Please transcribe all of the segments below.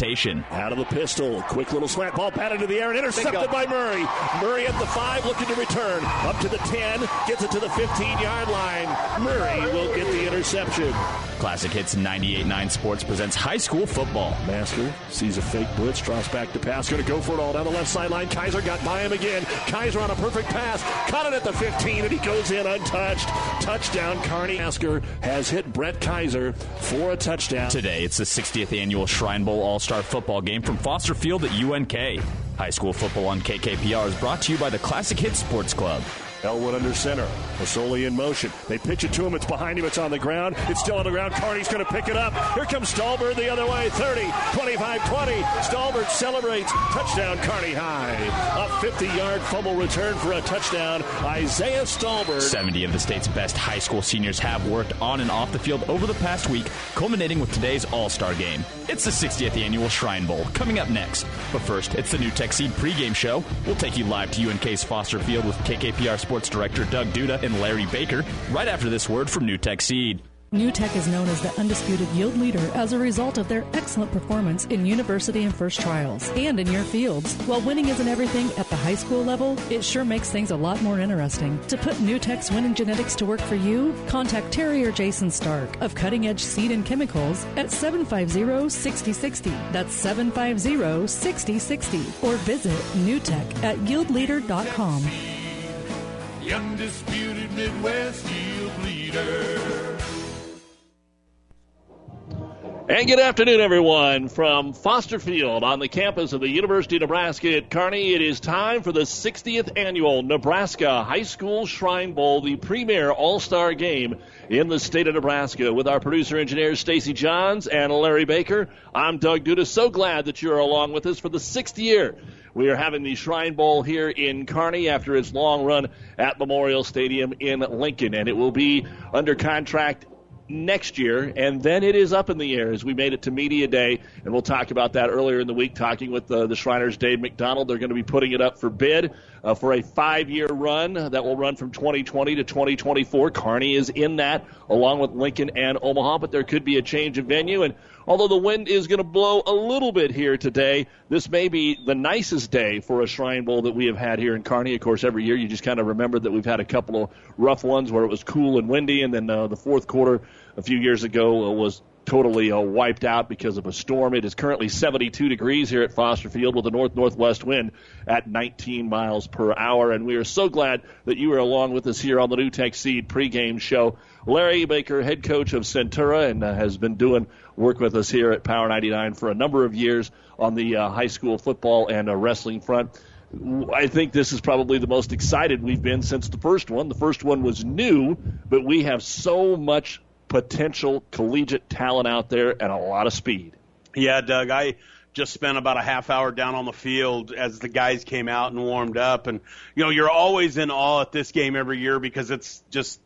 reputation. Out of the pistol, quick little slant ball batted to the air and intercepted by Murray. Murray at the five, looking to return up to the 10, gets it to the 15 yard line. Murray will get the interception. Classic Hits 98.9 Sports presents high school football. Masker sees a fake blitz, draws back to pass, going to go for it all down the left sideline. Kaiser got by him again. Kaiser on a perfect pass, caught it at the 15, and he goes in untouched. Touchdown, Kearney. Masker has hit Brett Kaiser for a touchdown. Today, it's the 60th annual Shrine Bowl All Star football game from Foster Field at UNK. High school football on KKPR is brought to you by the Classic Hits Sports Club. Elwood under center. Masoli in motion. They pitch it to him. It's behind him. It's on the ground. It's still on the ground. Kearney's going to pick it up. Here comes Stalbird the other way. 30, 25, 20. Stalbird celebrates. Touchdown, Kearney High. A 50 yard fumble return for a touchdown. Isaiah Stalbird. 70 of the state's best high school seniors have worked on and off the field over the past week, culminating with today's All Star game. It's the 60th annual Shrine Bowl coming up next. But first, it's the NuTech Seed pregame show. We'll take you live to UNK's Foster Field with KKPR Sports Director Doug Duda and Larry Baker right after this word from NuTech Seed. NuTech is known as the undisputed yield leader as a result of their excellent performance in university and first trials and in your fields. While winning isn't everything at the high school level, it sure makes things a lot more interesting. To put NuTech's winning genetics to work for you, contact Terry or Jason Stark of Cutting Edge Seed and Chemicals at 750 6060. That's 750 6060. Or visit newtech at yieldleader.com. The undisputed Midwest yield leader. And good afternoon, everyone, from Foster Field on the campus of the University of Nebraska at Kearney. It is time for the 60th annual Nebraska High School Shrine Bowl, the premier all-star game in the state of Nebraska. With our producer engineers Stacy Johns and Larry Baker, I'm Doug Duda. So glad that you're along with us for the sixth year. We are having the Shrine Bowl here in Kearney after its long run at Memorial Stadium in Lincoln, and it will be under contract next year, and then it is up in the air as we made it to Media Day, and we'll talk about that earlier in the week, talking with uh, the Shriners' Dave McDonald. They're going to be putting it up for bid uh, for a five-year run that will run from 2020 to 2024. Kearney is in that, along with Lincoln and Omaha, but there could be a change of venue, and although the wind is going to blow a little bit here today, this may be the nicest day for a Shrine Bowl that we have had here in Kearney. Of course, every year you just kind of remember that we've had a couple of rough ones where it was cool and windy, and then uh, the fourth quarter a few years ago uh, was totally uh, wiped out because of a storm. It is currently 72 degrees here at Foster Field with a north northwest wind at 19 miles per hour. And we are so glad that you are along with us here on the NuTech Seed pregame show. Larry Baker, head coach of Centura, and uh, has been doing work with us here at Power 99 for a number of years on the uh, high school football and uh, wrestling front. I think this is probably the most excited we've been since the first one. The first one was new, but we have so much potential collegiate talent out there and a lot of speed. Yeah, Doug, I just spent about a half hour down on the field as the guys came out and warmed up. And, you know, you're always in awe at this game every year because it's just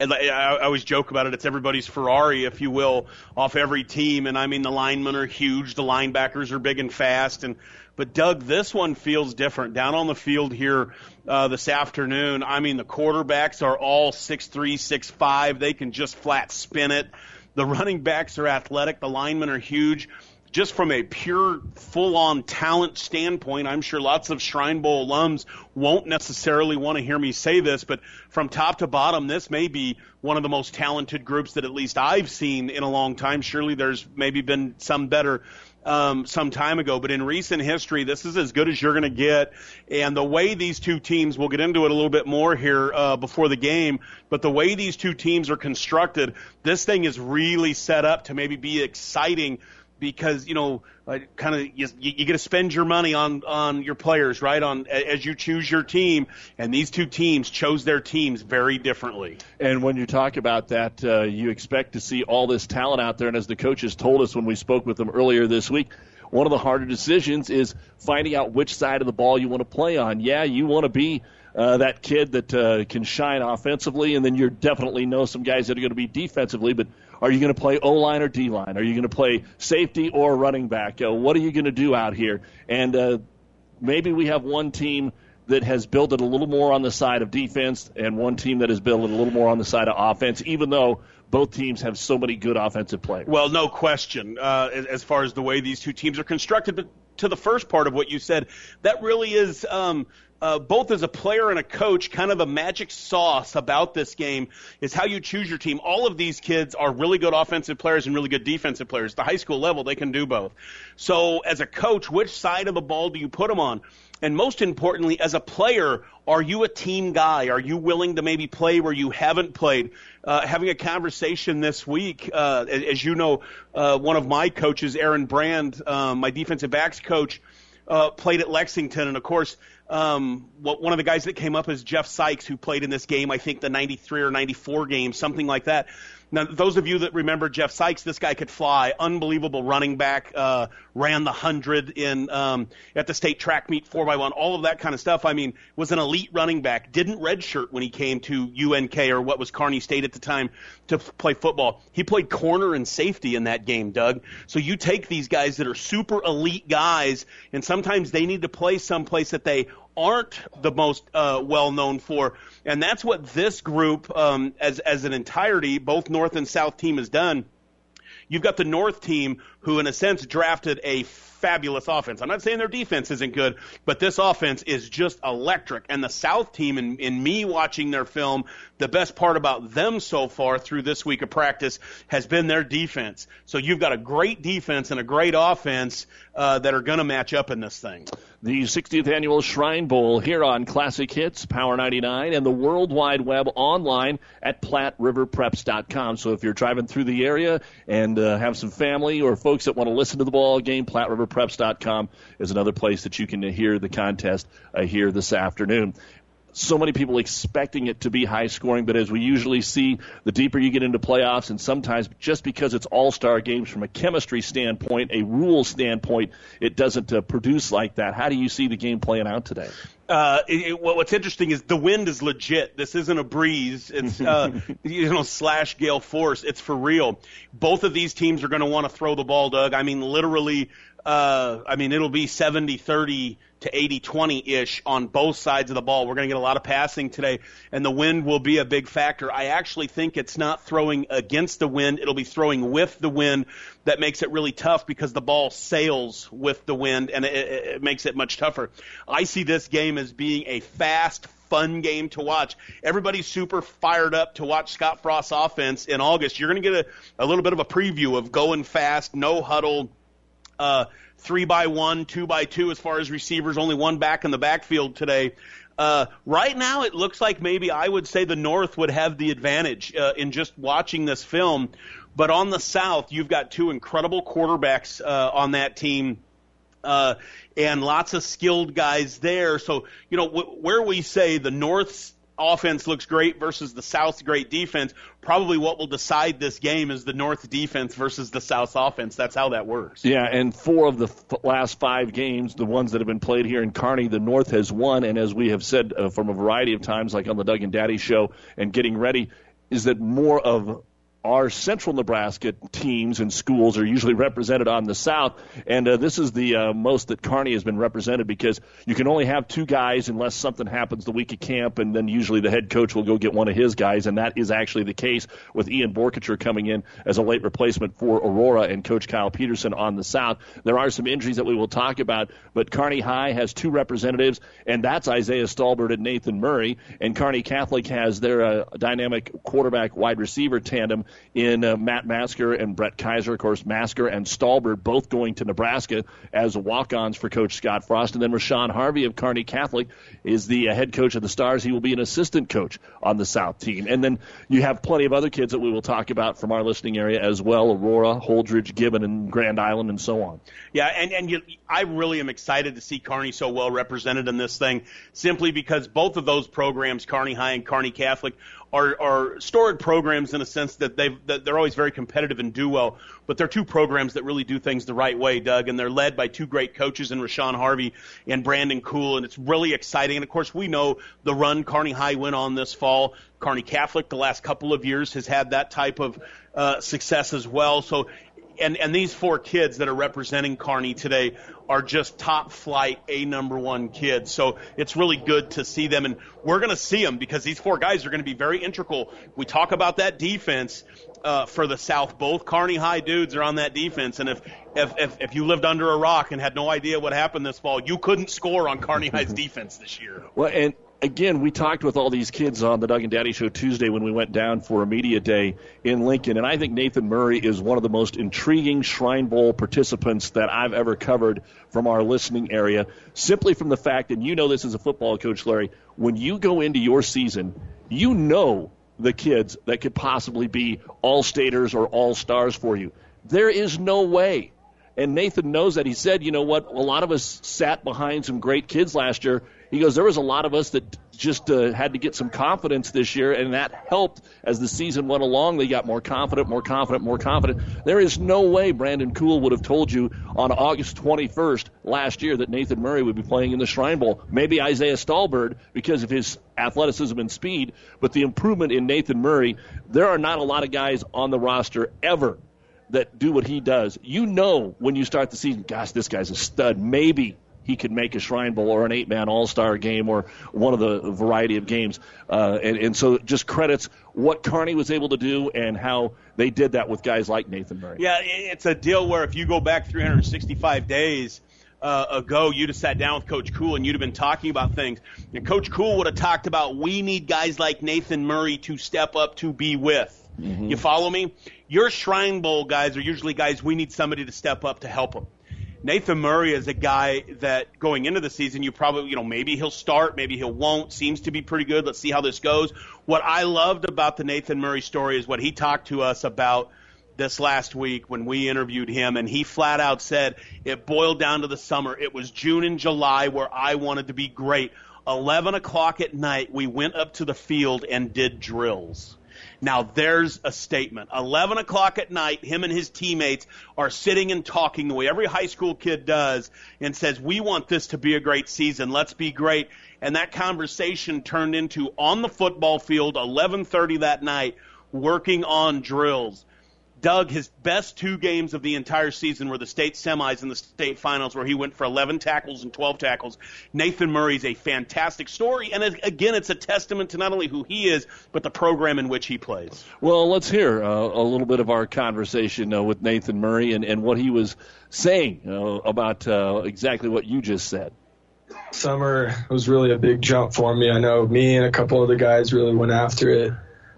and I always joke about it. It's everybody's Ferrari, if you will, off every team. And I mean, the linemen are huge, the linebackers are big and fast. And but Doug, this one feels different. Down on the field here uh, this afternoon, I mean, the quarterbacks are all six three, six five. They can just flat spin it. The running backs are athletic. The linemen are huge just from a pure full on talent standpoint, I'm sure lots of Shrine Bowl alums won't necessarily want to hear me say this, but from top to bottom, this may be one of the most talented groups that at least I've seen in a long time. Surely there's maybe been some better um, some time ago, but in recent history, this is as good as you're going to get. And the way these two teams, we'll get into it a little bit more here uh, before the game, but the way these two teams are constructed, this thing is really set up to maybe be exciting because you know kind of you, you get to spend your money on on your players right on as you choose your team. And these two teams chose their teams very differently. And when you talk about that uh, you expect to see all this talent out there. And as the coaches told us when we spoke with them earlier this week one of the harder decisions is finding out which side of the ball you want to play on. Yeah you want to be uh, that kid that uh, can shine offensively, and then you definitely know some guys that are going to be defensively. But are you going to play O line or D line? Are you going to play safety or running back? Uh, what are you going to do out here? And uh, maybe we have one team that has built it a little more on the side of defense and one team that has built it a little more on the side of offense, even though both teams have so many good offensive players. Well, no question. Uh, as, far as the way these two teams are constructed, but to the first part of what you said, that really is um, uh, both as a player and a coach, kind of a magic sauce about this game is how you choose your team. All of these kids are really good offensive players and really good defensive players. At the high school level, they can do both. So, as a coach, which side of the ball do you put them on? And most importantly, as a player, are you a team guy? Are you willing to maybe play where you haven't played? Uh, having a conversation this week, uh, as you know, uh, one of my coaches, Aaron Brand, um, my defensive backs coach, uh, played at Lexington, and of course, um, what, one of the guys that came up is Jeff Sykes, who played in this game, I think the 93 or 94 game, something like that. Now, those of you that remember Jeff Sykes, this guy could fly. Unbelievable running back. Uh, ran the hundred in um, at the state track meet four by one. All of that kind of stuff. I mean, was an elite running back. Didn't redshirt when he came to UNK or what was Kearney State at the time to play football. He played corner and safety in that game, Doug. So you take these guys that are super elite guys, and sometimes they need to play someplace that they aren't the most uh, well known for, and that's what this group, um, as as an entirety, both North and South team has done. You've got the North team who, in a sense, drafted a fabulous offense. I'm not saying their defense isn't good, but this offense is just electric. And the South team, in, in me watching their film, the best part about them so far through this week of practice has been their defense. So you've got a great defense and a great offense uh, that are going to match up in this thing. The 60th annual Shrine Bowl here on Classic Hits, Power 99, and the World Wide Web online at PlatteRiverPreps.com. So if you're driving through the area and uh, have some family or folks that want to listen to the ball game, PlatteRiverPreps.com is another place that you can hear the contest uh, here this afternoon so many people expecting it to be high scoring, but as we usually see, the deeper you get into playoffs, and sometimes just because it's all star games from a chemistry standpoint, a rule standpoint, it doesn't uh, produce like that. How do you see the game playing out today? Uh, it, it, what's interesting is the wind is legit. This isn't a breeze. It's uh, you know slash gale force. It's for real. Both of these teams are going to want to throw the ball, Doug. I mean, literally. Uh, I mean, it'll be 70-30 to 80-20 ish on both sides of the ball. We're going to get a lot of passing today, and the wind will be a big factor. I actually think it's not throwing against the wind; it'll be throwing with the wind. That makes it really tough because the ball sails with the wind, and it, it makes it much tougher. I see this game as being a fast, fun game to watch. Everybody's super fired up to watch Scott Frost's offense in August. You're going to get a, a little bit of a preview of going fast, no huddle uh, three by one, two by two as far as receivers, only one back in the backfield today. Uh, right now, it looks like maybe I would say the North would have the advantage uh, in just watching this film. But on the South, you've got two incredible quarterbacks uh, on that team. Uh, and lots of skilled guys there. So, you know, where we say the North's offense looks great versus the South's great defense, probably what will decide this game is the North defense versus the South offense. That's how that works. Yeah, and four of the f- last five games, the ones that have been played here in Kearney, the North has won. And as we have said uh, from a variety of times, like on the Doug and Daddy show and getting ready, is that more of our central Nebraska teams and schools are usually represented on the south, and uh, this is the uh, most that Kearney has been represented because you can only have two guys unless something happens the week of camp, and then usually the head coach will go get one of his guys, and that is actually the case with Ian Borkacher coming in as a late replacement for Aurora and Coach Kyle Peterson on the south. There are some injuries that we will talk about, but Kearney High has two representatives, and that's Isaiah Stalbird and Nathan Murray, and Kearney Catholic has their uh, dynamic quarterback wide receiver tandem in uh, Matt Masker and Brett Kaiser. Of course, Masker and Stalbird both going to Nebraska as walk-ons for Coach Scott Frost. And then Rashawn Harvey of Kearney Catholic is the uh, head coach of the Stars. He will be an assistant coach on the South team. And then you have plenty of other kids that we will talk about from our listening area as well: Aurora, Holdrege, Gibbon, and Grand Island, and so on. Yeah, and and you, I really am excited to see Kearney so well represented in this thing, simply because both of those programs, Kearney High and Kearney Catholic, are, are storied programs in a sense that they that they're always very competitive and do well. But they're two programs that really do things the right way, Doug, and they're led by two great coaches in Rashawn Harvey and Brandon Cool, and it's really exciting. And of course, we know the run Kearney High went on this fall. Kearney Catholic the last couple of years has had that type of uh, success as well. So and and these four kids that are representing Kearney today are just top flight A number one kids. So it's really good to see them, and we're going to see them because these four guys are going to be very integral. We talk about that defense uh, for the South. Both Kearney High dudes are on that defense, and if, if if if you lived under a rock and had no idea what happened this fall, you couldn't score on Kearney High's defense this year. Well, and again, we talked with all these kids on the Doug and Daddy Show Tuesday when we went down for a media day in Lincoln, and I think Nathan Murray is one of the most intriguing Shrine Bowl participants that I've ever covered from our listening area. Simply from the fact, and you know this as a football coach, Larry, when you go into your season, you know the kids that could possibly be all staters or all stars for you. There is no way. And Nathan knows that. He said, you know what? A lot of us sat behind some great kids last year he goes, there was a lot of us that just uh, had to get some confidence this year, and that helped as the season went along. They got more confident, more confident, more confident. There is no way Brandon Cool would have told you on August 21st last year that Nathan Murray would be playing in the Shrine Bowl. Maybe Isaiah Stalbird because of his athleticism and speed, but the improvement in Nathan Murray, there are not a lot of guys on the roster ever that do what he does. You know when you start the season, gosh, this guy's a stud. Maybe he could make a Shrine Bowl or an eight man All Star game or one of the variety of games. Uh, and, and so just credits what Kearney was able to do and how they did that with guys like Nathan Murray. Yeah, it's a deal where if you go back 365 days, uh, ago, you'd have sat down with Coach Cool and you'd have been talking about things. And Coach Cool would have talked about we need guys like Nathan Murray to step up to be with. Mm-hmm. You follow me? Your Shrine Bowl guys are usually guys we need somebody to step up to help them. Nathan Murray is a guy that going into the season, you probably, you know, maybe he'll start, maybe he won't. Seems to be pretty good. Let's see how this goes. What I loved about the Nathan Murray story is what he talked to us about this last week when we interviewed him, and he flat out said it boiled down to the summer. It was June and July where I wanted to be great. 11 o'clock at night, we went up to the field and did drills. Now there's a statement. 11 o'clock at night, him and his teammates are sitting and talking the way every high school kid does and says, we want this to be a great season. Let's be great. And that conversation turned into on the football field, 1130 that night, working on drills. Doug, his best two games of the entire season were the state semis and the state finals, where he went for 11 tackles and 12 tackles. Nathan Murray's a fantastic story, and again, it's a testament to not only who he is, but the program in which he plays. Well, let's hear uh, a little bit of our conversation uh, with Nathan Murray and, and what he was saying uh, about uh, exactly what you just said. Summer was really a big jump for me. I know me and a couple of the guys really went after it.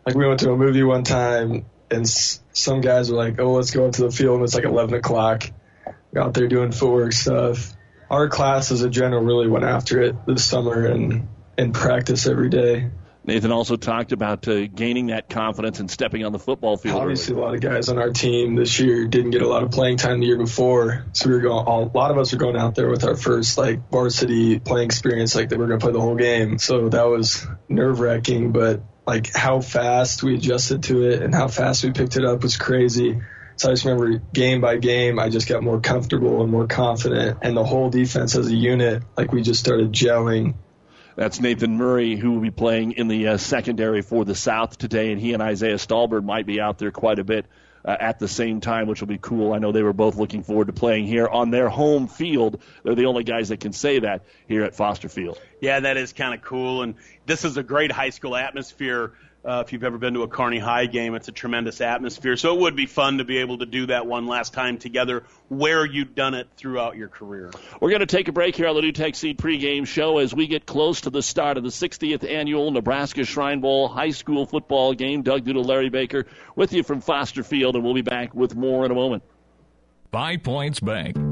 Like we went to a movie one time and s- some guys were like, "Oh, let's go into the field." And it's like 11 o'clock. We're out there doing footwork stuff. Our class as a general really went after it this summer and and practice every day. Nathan also talked about uh, gaining that confidence and stepping on the football field. Obviously, early. a lot of guys on our team this year didn't get a lot of playing time the year before, so we were going. A lot of us were going out there with our first like varsity playing experience, like they were going to play the whole game. So that was nerve wracking, but like how fast we adjusted to it and how fast we picked it up was crazy. So I just remember game by game, I just got more comfortable and more confident, and the whole defense as a unit, like we just started gelling. That's Nathan Murray, who will be playing in the uh, secondary for the South today, and he and Isaiah Stalbird might be out there quite a bit uh, at the same time, which will be cool. I know they were both looking forward to playing here on their home field. They're the only guys that can say that here at Foster Field. Yeah, that is kind of cool, and this is a great high school atmosphere uh, if you've ever been to a Kearney High game, it's a tremendous atmosphere. So it would be fun to be able to do that one last time together where you've done it throughout your career. We're going to take a break here on the NuTech Seed pregame show as we get close to the start of the 60th annual Nebraska Shrine Bowl high school football game. Doug Duda, Larry Baker with you from Foster Field, and we'll be back with more in a moment. Five Points Bank.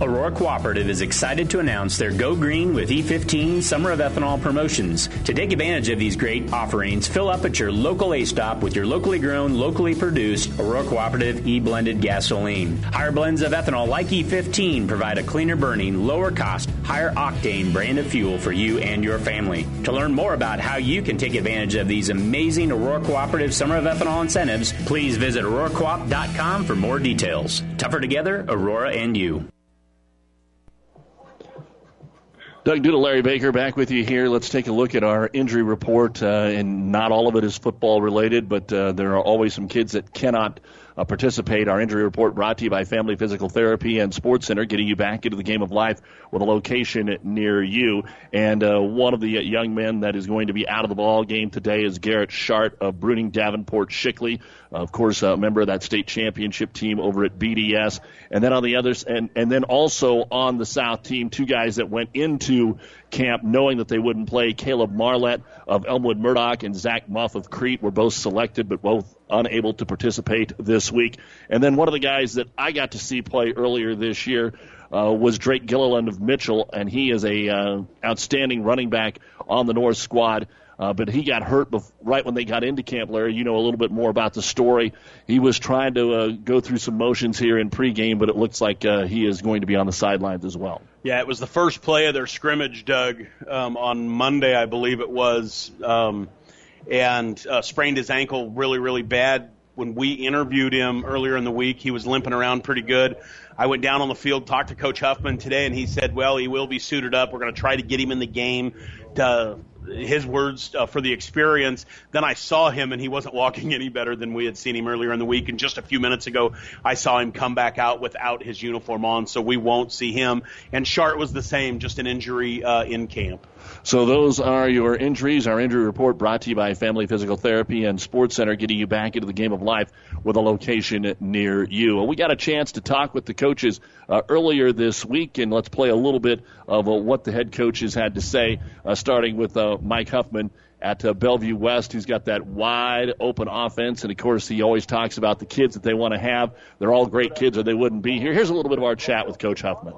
Aurora Cooperative is excited to announce their Go Green with E15 Summer of Ethanol promotions. To take advantage of these great offerings, fill up at your local A stop with your locally grown, locally produced Aurora Cooperative E blended gasoline. Higher blends of ethanol like E15 provide a cleaner burning, lower cost, higher octane brand of fuel for you and your family. To learn more about how you can take advantage of these amazing Aurora Cooperative Summer of Ethanol incentives, please visit auroracoop.com for more details. Tougher together, Aurora and you. Doug Duda, Larry Baker, back with you here. Let's take a look at our injury report. Uh, and not all of it is football related, but uh, there are always some kids that cannot uh, participate. Our injury report brought to you by Family Physical Therapy and Sports Center, getting you back into the game of life with a location near you. And uh, one of the young men that is going to be out of the ball game today is Garrett Shart of Bruning Davenport Shickley. Of course, a member of that state championship team over at BDS. And then on the others, and, and then also on the South team, two guys that went into camp knowing that they wouldn't play. Caleb Marlett of Elmwood Murdock and Zach Muff of Crete were both selected, but both unable to participate this week. And then one of the guys that I got to see play earlier this year uh, was Drake Gilliland of Mitchell, and he is a uh, outstanding running back on the North squad. Uh, but he got hurt bef- right when they got into Camp Larry. You know a little bit more about the story. He was trying to uh, go through some motions here in pregame, but it looks like uh, he is going to be on the sidelines as well. Yeah, it was the first play of their scrimmage, Doug, um, on Monday, I believe it was, um, and uh, sprained his ankle really, really bad. When we interviewed him earlier in the week, he was limping around pretty good. I went down on the field, talked to Coach Huffman today, and he said, "Well, he will be suited up. We're going to try to get him in the game to his words uh, for the experience. Then I saw him, and he wasn't walking any better than we had seen him earlier in the week. And just a few minutes ago, I saw him come back out without his uniform on, so we won't see him. And Shart was the same, just an injury uh, in camp. So those are your injuries. Our injury report brought to you by Family Physical Therapy and Sports Center, getting you back into the game of life with a location near you. we got a chance to talk with the coaches uh, earlier this week, and let's play a little bit of uh, what the head coaches had to say, uh, starting with uh, Mike Huffman at uh, Bellevue West, who's got that wide open offense. And of course, he always talks about the kids that they want to have. They're all great kids, or they wouldn't be here. Here's a little bit of our chat with Coach Huffman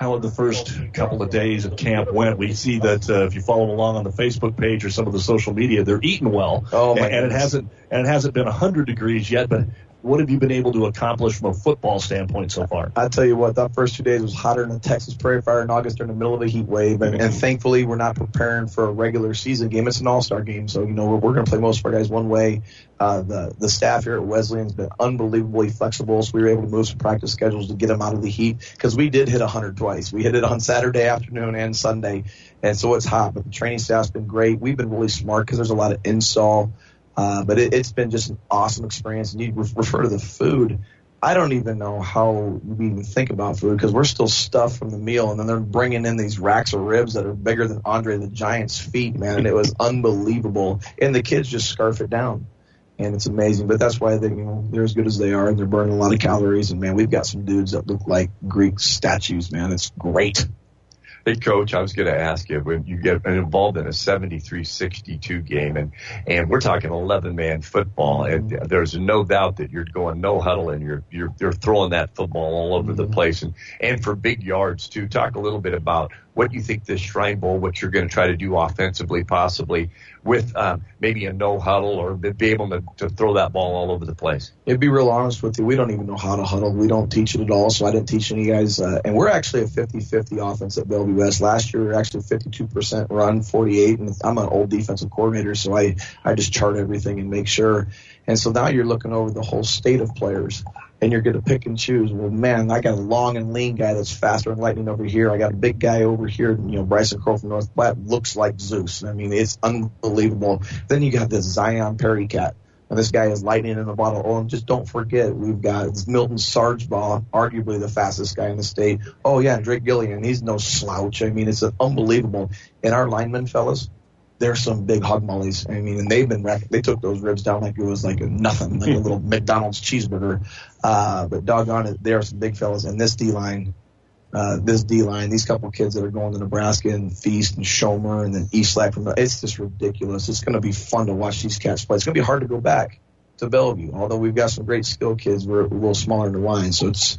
how the first couple of days of camp went. We see that uh, if you follow along on the Facebook page or some of the social media, they're eating well. Oh my and, and it hasn't and it hasn't been hundred degrees yet, but what have you been able to accomplish from a football standpoint so far? I tell you what, that first two days was hotter than a Texas Prairie Fire in August during the middle of a heat wave, and, and thankfully we're not preparing for a regular season game. It's an All-Star game, so you know we're, we're going to play most of our guys one way. Uh, the the staff here at Wesleyan's been unbelievably flexible, so we were able to move some practice schedules to get them out of the heat because we did hit 100 twice. We hit it on Saturday afternoon and Sunday, and so it's hot. But the training staff's been great. We've been really smart because there's a lot of install uh, but it, has been just an awesome experience. And you refer to the food. I don't even know how we even think about food because we're still stuffed from the meal, and then they're bringing in these racks of ribs that are bigger than Andre the Giant's feet, man. And it was unbelievable, and the kids just scarf it down, and it's amazing. But that's why they, you know, they're as good as they are, and they're burning a lot of calories. And man, we've got some dudes that look like Greek statues, man. It's great. Hey, coach, I was going to ask you when you get involved in a 73-62 game, and and we're talking 11-man football, and mm-hmm. there's no doubt that you're going no huddle, and you're you're you're throwing that football all over the mm-hmm. place, and and for big yards too. Talk a little bit about what you think this Shrine Bowl, what you're going to try to do offensively, possibly with um, maybe a no huddle or be able to, to throw that ball all over the place? To be real honest with you, we don't even know how to huddle. We don't teach it at all, so I didn't teach any guys. Uh, and we're actually a 50-50 offense at Bellevue West. Last year, we were actually 52% run, 48, and I'm an old defensive coordinator, so I I just chart everything and make sure. And so now you're looking over the whole state of players and you're going to pick and choose. Well, man, I got a long and lean guy that's faster than lightning over here. I got a big guy over here. You know, Bryson Crow from North Platte looks like Zeus. I mean, it's unbelievable. Then you got this Zion Perry cat. And this guy is lightning in a bottle. Oh, and just don't forget, we've got Milton Sargbah, arguably the fastest guy in the state. Oh, yeah, and Drake Gillian, he's no slouch. I mean, it's unbelievable. And our linemen, fellas, they're some big hog mollies. I mean, and they've been they took those ribs down like it was like nothing, like a little McDonald's cheeseburger. Uh, but doggone it, they are some big fellas. in this D line, uh, this D line, these couple kids that are going to Nebraska and Feast and Schomer and then Eastlack from it's just ridiculous. It's going to be fun to watch these cats play. It's going to be hard to go back to Bellevue. Although we've got some great skill kids, we're a little smaller in the line, so it's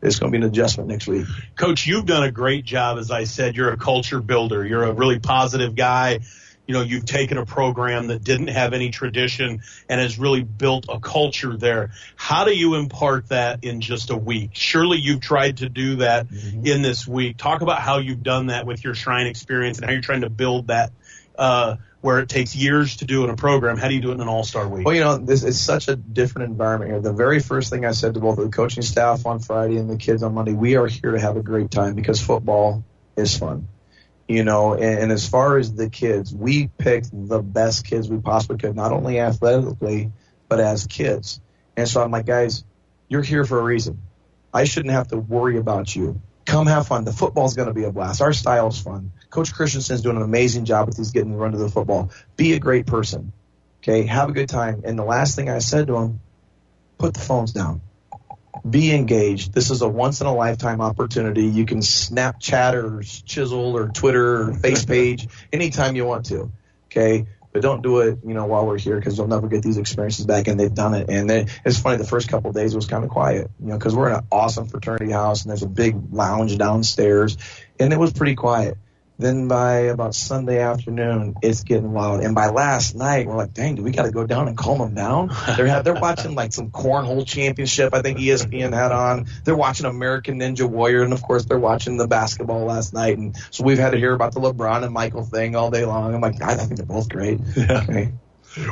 it's going to be an adjustment next week. Coach, you've done a great job. As I said, you're a culture builder. You're a really positive guy. You know, you've taken a program that didn't have any tradition and has really built a culture there. How do you impart that in just a week? Surely you've tried to do that mm-hmm. in this week. Talk about how you've done that with your Shrine experience and how you're trying to build that uh, where it takes years to do in a program. How do you do it in an All Star week? Well, you know, this is such a different environment here. The very first thing I said to both the coaching staff on Friday and the kids on Monday, we are here to have a great time because football is fun. You know, and, and as far as the kids, we picked the best kids we possibly could, not only athletically, but as kids. And so I'm like, guys, you're here for a reason. I shouldn't have to worry about you come have fun. The football's going to be a blast. Our style is fun. Coach Christensen's doing an amazing job with these getting the run to the football. Be a great person. Okay, have a good time. And the last thing I said to him, put the phones down. Be engaged. This is a once in a lifetime opportunity. You can Snapchat or chisel or Twitter or face page anytime you want to. Okay, but don't do it, you know, while we're here because you'll never get these experiences back. And they've done it. And they, it's funny. The first couple of days was kind of quiet, you know, because we're in an awesome fraternity house and there's a big lounge downstairs, and it was pretty quiet. Then by about Sunday afternoon, it's getting loud. And by last night, we're like, dang, do we got to go down and calm them down? They're they're watching like some cornhole championship. I think ESPN had on. They're watching American Ninja Warrior, and of course they're watching the basketball last night. And so we've had to hear about the LeBron and Michael thing all day long. I'm like, I think they're both great. Yeah. Okay.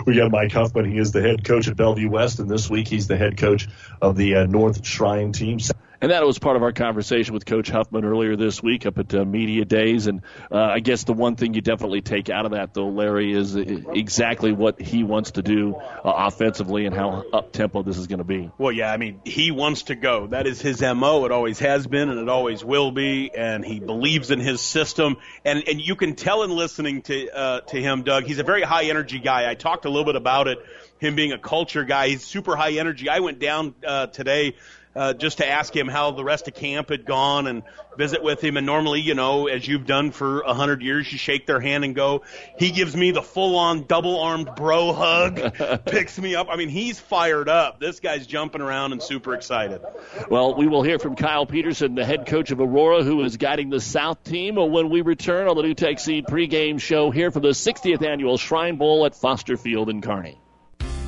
We got Mike Huffman. He is the head coach at Bellevue West, and this week he's the head coach of the uh, North Shrine team. And that was part of our conversation with Coach Huffman earlier this week up at uh, Media Days. And uh, I guess the one thing you definitely take out of that, though, Larry, is exactly what he wants to do uh, offensively and how up tempo this is going to be. Well, yeah, I mean, he wants to go. That is his MO. It always has been and it always will be. And he believes in his system. And, and you can tell in listening to, uh, to him, Doug, he's a very high energy guy. I talked a little bit about it him being a culture guy. He's super high energy. I went down uh, today uh, just to ask him how the rest of camp had gone and visit with him. And normally, you know, as you've done for a hundred years, you shake their hand and go. He gives me the full-on double-armed bro hug, picks me up. I mean, he's fired up. This guy's jumping around and super excited. Well, we will hear from Kyle Peterson, the head coach of Aurora, who is guiding the South team when we return on the NuTech Seed pregame show here for the 60th annual Shrine Bowl at Foster Field in Kearney.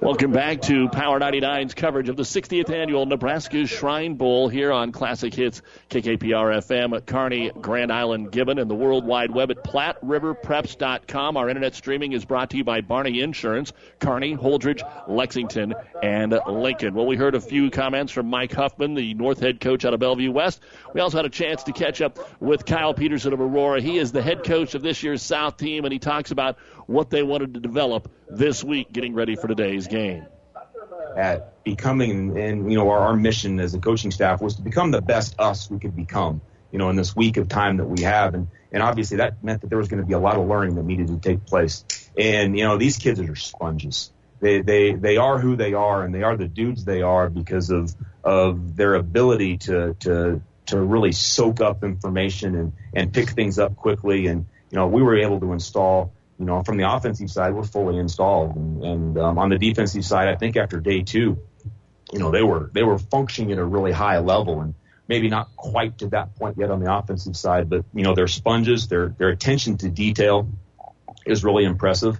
Welcome back to Power 99's coverage of the 60th annual Nebraska Shrine Bowl here on Classic Hits KKPR FM at Kearney, Grand Island, Gibbon, and the World Wide Web at PlatteRiverPreps.com. Our internet streaming is brought to you by Barney Insurance, Kearney, Holdrege, Lexington, and Lincoln. Well, we heard a few comments from Mike Huffman, the North head coach out of Bellevue West. We also had a chance to catch up with Kyle Peterson of Aurora. He is the head coach of this year's South team, and he talks about what they wanted to develop this week getting ready for today's game. At becoming, and you know, our, our mission as a coaching staff was to become the best us we could become, you know, in this week of time that we have. And, and obviously that meant that there was going to be a lot of learning that needed to take place. And, you know, these kids are sponges. They, they, they are who they are and they are the dudes they are because of, of their ability to, to, to really soak up information and, and pick things up quickly. And, you know, we were able to install you know, from the offensive side, we're fully installed, and, and um, on the defensive side, I think after day two, you know, they were they were functioning at a really high level, and maybe not quite to that point yet on the offensive side, but you know, their sponges, their their attention to detail is really impressive,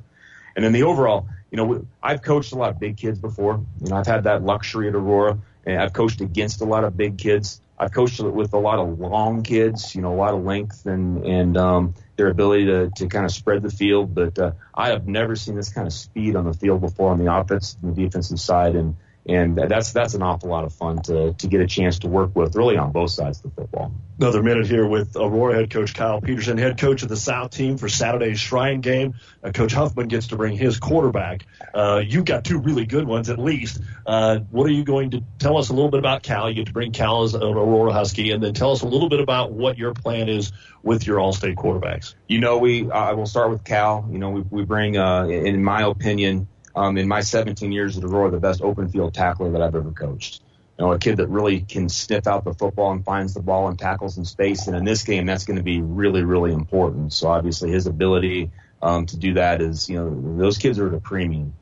and then the overall, you know, I've coached a lot of big kids before, you know, I've had that luxury at Aurora, And I've coached against a lot of big kids. I've coached with a lot of long kids, you know, a lot of length and and um, their ability to to kind of spread the field. But uh, I have never seen this kind of speed on the field before on the offensive and the defensive side, and and that's that's an awful lot of fun to to get a chance to work with, really on both sides of the football. Another minute here with Aurora head coach Kyle Peterson, head coach of the South team for Saturday's Shrine game. Uh, coach Huffman gets to bring his quarterback. Uh, you've got two really good ones at least. Uh, what are you going to tell us a little bit about Cal? You get to bring Cal as an Aurora Husky, and then tell us a little bit about what your plan is with your All-State quarterbacks. You know, we I will start with Cal. You know, we we bring, uh, in my opinion um, in my 17 years at Aurora, the best open field tackler that I've ever coached. You know, a kid that really can sniff out the football and finds the ball and tackles in space. And in this game, that's going to be really, really important. So obviously, his ability um, to do that is, you know, those kids are at a premium.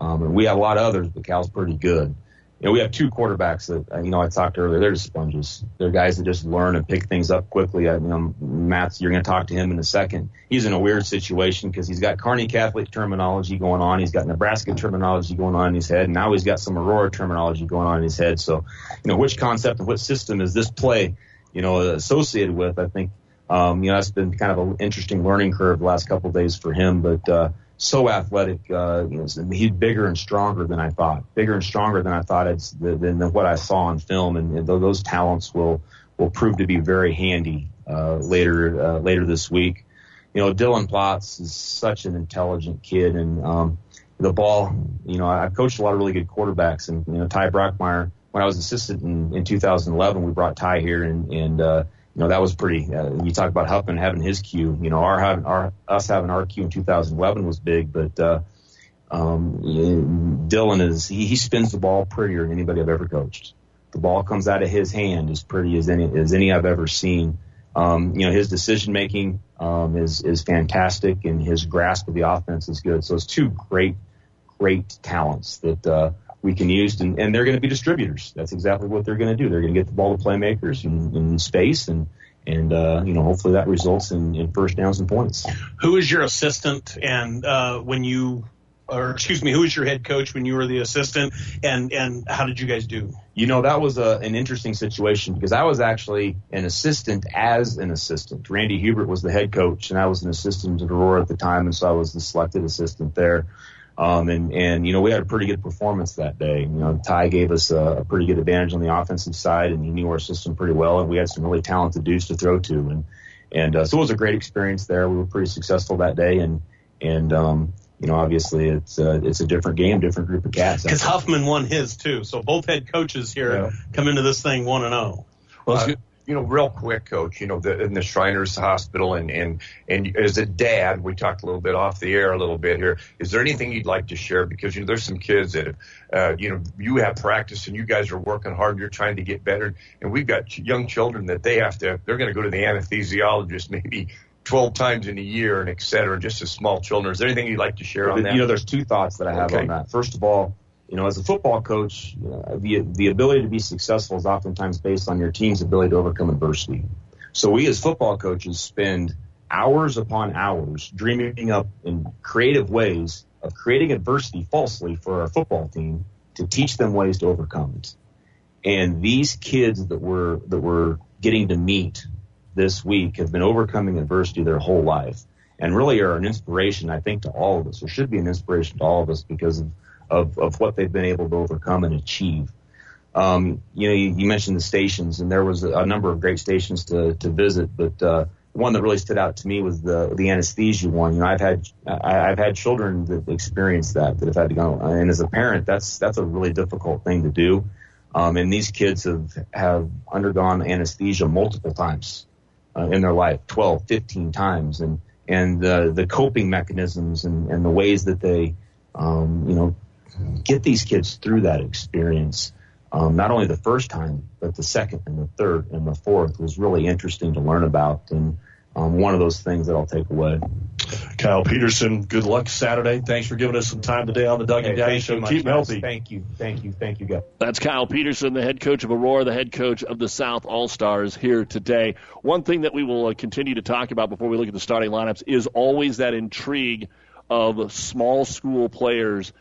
Um, and we have a lot of others, but Cal's pretty good know, we have two quarterbacks that, you know, I talked earlier. They're just sponges. They're guys that just learn and pick things up quickly. I, you know, Matt's, you're going to talk to him in a second. He's in a weird situation because he's got Kearney Catholic terminology going on. He's got Nebraska terminology going on in his head. And now he's got some Aurora terminology going on in his head. So, you know, which concept and what system is this play, you know, associated with? I think, um, you know, that's been kind of an interesting learning curve the last couple of days for him. But, uh, so athletic. Uh, he's bigger and stronger than I thought. Bigger and stronger than I thought it's than, than what I saw on film, and, and those talents will will prove to be very handy uh, later uh, later this week. You know, Dylan Plotz is such an intelligent kid, and um, the ball. You know, I've coached a lot of really good quarterbacks, and you know, Ty Brockmeyer. When I was assistant in, in 2011, we brought Ty here, and and uh, you know that was pretty. Uh, you talk about Huffman having his cue. You know, our having our us having our cue in 2011 was big, but uh, um, Dylan is he, he spins the ball prettier than anybody I've ever coached. The ball comes out of his hand as pretty as any as any I've ever seen. Um, you know, his decision making um, is is fantastic, and his grasp of the offense is good. So it's two great, great talents that uh, we can use, and, and they're going to be distributors. That's exactly what they're going to do. They're going to get the ball to playmakers in, in space, and and uh, you know hopefully that results in, in first downs and points. Who is your assistant, and uh, when you, or excuse me, who is your head coach when you were the assistant, and and how did you guys do? You know that was a, an interesting situation because I was actually an assistant as an assistant. Randy Hubert was the head coach, and I was an assistant at Aurora at the time, and so I was the selected assistant there. Um, and, and, you know, we had a pretty good performance that day. You know, Ty gave us a, a pretty good advantage on the offensive side and he knew our system pretty well and we had some really talented dudes to throw to. And, and, uh, so it was a great experience there. We were pretty successful that day and, and, um, you know, obviously it's uh, it's a different game, different group of cats. Because Huffman won his too, so both head coaches here yeah. come into this thing one and zero. Oh. Well, uh, you know, real quick, coach, you know, the, in the Shriners Hospital and, and, and as a dad, we talked a little bit off the air a little bit here. Is there anything you'd like to share? Because, you know, there's some kids that, uh, you know, you have practice and you guys are working hard you're trying to get better. And we've got young children that they have to, they're going to go to the anesthesiologist maybe 12 times in a year and et cetera, just as small children. Is there anything you'd like to share on that? You know, there's two thoughts that I have okay. on that. First of all, you know, as a football coach, know, the the ability to be successful is oftentimes based on your team's ability to overcome adversity. So we as football coaches spend hours upon hours dreaming up in creative ways of creating adversity falsely for our football team to teach them ways to overcome it. And these kids that we're that we're getting to meet this week have been overcoming adversity their whole life and really are an inspiration, I think, to all of us, or should be an inspiration to all of us because of of, of what they've been able to overcome and achieve. Um, you know, you, you, mentioned the stations, and there was a, number of great stations to, to visit, but uh, one that really stood out to me was the the anesthesia one. You know, I've had I, have had children that experienced that that have had to go, and as a parent, that's that's a really difficult thing to do. Um, and these kids have have undergone anesthesia multiple times uh, in their life, 12, 15 times, and and the the coping mechanisms and, and the ways that they um, you know get these kids through that experience. Um, not only the first time, but the second and the third and the fourth was really interesting to learn about, and um, one of those things that I'll take away. Kyle Peterson, good luck Saturday. Thanks for giving us some time today on the Doug hey, and Daddy Show. Keep healthy. Thank you, thank you, thank you, guys. That's Kyle Peterson, the head coach of Aurora, the head coach of the South All Stars here today. One thing that we will uh, continue to talk about before we look at the starting lineups is always that intrigue of small school players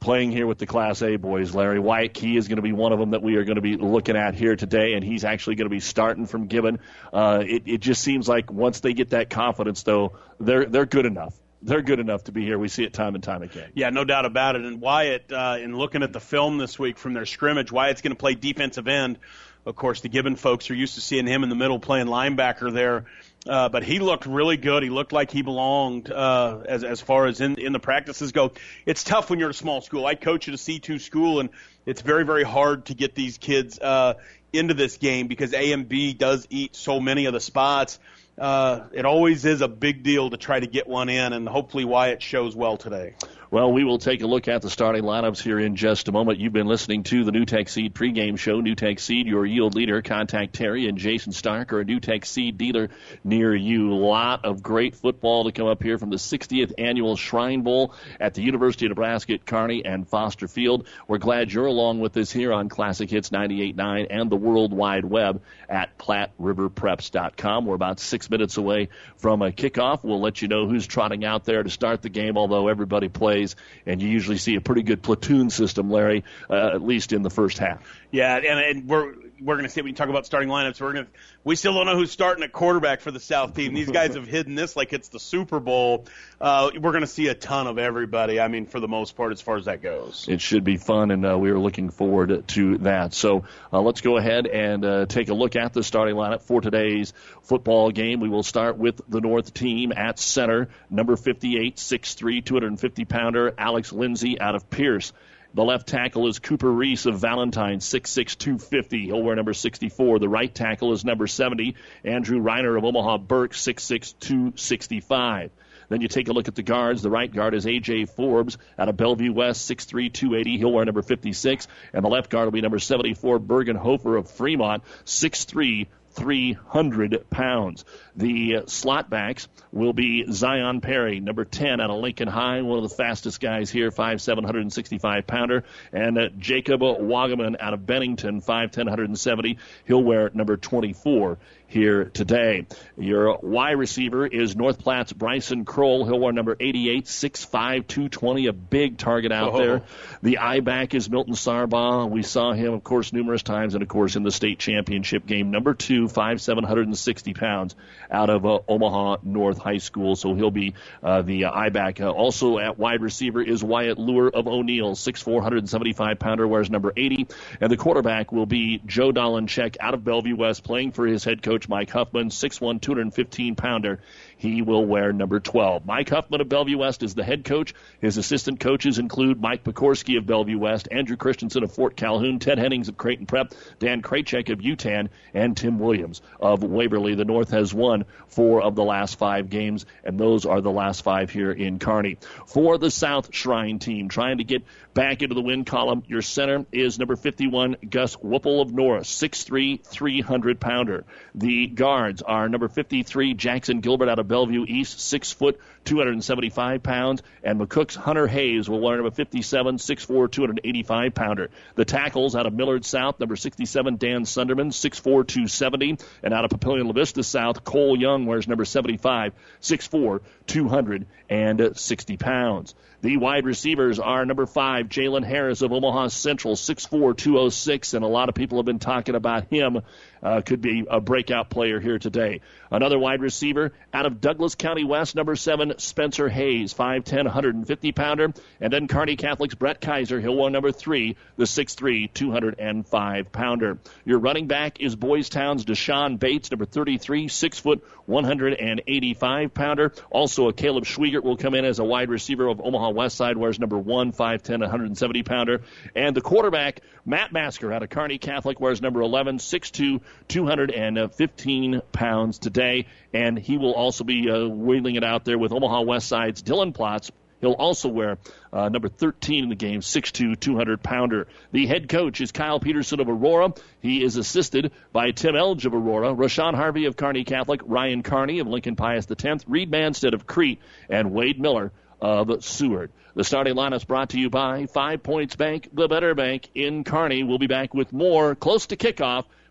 playing here with the Class A boys, Larry. Wyatt Key is going to be one of them that we are going to be looking at here today, and he's actually going to be starting from Gibbon. Uh, it, it just seems like once they get that confidence, though, they're they're good enough. They're good enough to be here. We see it time and time again. Yeah, no doubt about it. And Wyatt, uh, in looking at the film this week from their scrimmage, Wyatt's going to play defensive end. Of course, the Gibbon folks are used to seeing him in the middle playing linebacker there. Uh, but he looked really good. He looked like he belonged uh, as as far as in in the practices go. It's tough when you're at a small school. I coach at a C2 school, and it's very very hard to get these kids uh, into this game because A and B does eat so many of the spots. Uh, it always is a big deal to try to get one in, and hopefully Wyatt shows well today. Well, we will take a look at the starting lineups here in just a moment. You've been listening to the NuTech Seed pregame show. NuTech Seed, your yield leader. Contact Terry and Jason Stark or a NuTech Seed dealer near you. Lot of great football to come up here from the 60th annual Shrine Bowl at the University of Nebraska at Kearney and Foster Field. We're glad you're along with us here on Classic Hits 98.9 and the World Wide Web at PlatteRiverPreps.com. We're about six minutes away from a kickoff. We'll let you know who's trotting out there to start the game, although everybody plays plays, and you usually see a pretty good platoon system, Larry, uh, at least in the first half. Yeah, and, and we're we're going to see when you talk about starting lineups. We're going to we still don't know who's starting at quarterback for the South team. These guys have hidden this like it's the Super Bowl. Uh, we're going to see a ton of everybody. I mean, for the most part, as far as that goes, it should be fun, and uh, we are looking forward to that. So uh, let's go ahead and uh, take a look at the starting lineup for today's football game. We will start with the North team at center, number 58, 6'3", 250 pounder Alex Lindsay out of Pierce. The left tackle is Cooper Reese of Valentine, 6'6", 250. He'll wear number 64. The right tackle is number 70, Andrew Reiner of Omaha Burke, 6'6", 265. Then you take a look at the guards. The right guard is A.J. Forbes out of Bellevue West, 6'3", 280. He'll wear number 56. And the left guard will be number 74, Bergen Hofer of Fremont, 6'3", 300 pounds. The slot backs will be Zion Perry, number 10 out of Lincoln High, one of the fastest guys here, 5'7", 165 pounder, and uh, Jacob Wagaman out of Bennington, 5'10", 170. He'll wear number 24 here today. Your Y receiver is North Platte's Bryson Kroll. He'll wear number 88, 6'5", 220, a big target out oh. there. The I back is Milton Sargbah. We saw him, of course, numerous times, and of course in the state championship game. Number two, 5'7", 160 pounds out of uh, Omaha North High School. So he'll be uh, the uh, I back. Uh, also at wide receiver is Wyatt Lure of O'Neill, 6'4", 175 pounder, wears number 80. And the quarterback will be Joe Dolanchek out of Bellevue West, playing for his head coach Mike Huffman, 6'1", 215 pounder. He will wear number 12. Mike Huffman of Bellevue West is the head coach. His assistant coaches include Mike Pekorski of Bellevue West, Andrew Christensen of Fort Calhoun, Ted Hennings of Creighton Prep, Dan Kraychek of Yutan, and Tim Williams of Waverly. The North has won four of the last five games, and those are the last five here in Kearney. For the South Shrine team, trying to get back into the win column, your center is number 51, Gus Whipple of Norris, 6'3", 300 pounder. The guards are number 53, Jackson Gilbert out of Bellevue East, six foot, 275 pounds, and McCook's Hunter Hayes will wear number 57, 6'4", 285 pounder. The tackles out of Millard South, number 67, Dan Sunderman, 6'4", 270, and out of Papillion La Vista South, Cole Young wears number 75, 6'4", 260 pounds. The wide receivers are number five, Jalen Harris of Omaha Central, 6'4", 206, and a lot of people have been talking about him. Uh, could be a breakout player here today. Another wide receiver out of Douglas County West, number seven, Spencer Hayes, 5'10", 150 pounder. And then Kearney Catholic's Brett Kaiser, he'll number three, the 6'3", 205 pounder. Your running back is Boys Town's Deshaun Bates, number 33, 6 foot, 185 pounder. Also, a Caleb Schwiegert will come in as a wide receiver of Omaha West Side, wears number one, 5'10", 170 pounder. And the quarterback, Matt Masker out of Kearney Catholic, wears number 11, 6'2", 215 pounds today. And he will also be uh, wheeling it out there with Omaha West Side's Dylan Plotz, He'll also wear uh, number 13 in the game, 6'2", 200 pounder. The head coach is Kyle Peterson of Aurora. He is assisted by Tim Elge of Aurora, Rashawn Harvey of Kearney Catholic, Ryan Carney of Lincoln Pius X, Reed Manstead of Crete, and Wade Miller of Seward. The starting lineup is brought to you by Five Points Bank, the better bank in Kearney. We'll be back with more close to kickoff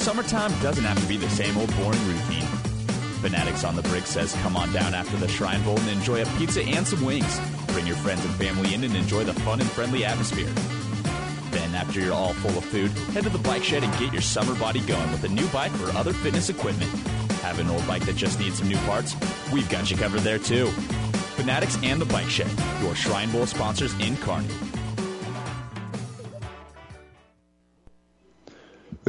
Summertime doesn't have to be the same old boring routine. Fanatics on the Brick says come on down after the Shrine Bowl and enjoy a pizza and some wings. Bring your friends and family in and enjoy the fun and friendly atmosphere. Then, after you're all full of food, head to the bike shed and get your summer body going with a new bike or other fitness equipment. Have an old bike that just needs some new parts? We've got you covered there too. Fanatics and the Bike Shed, your Shrine Bowl sponsors in Kearney.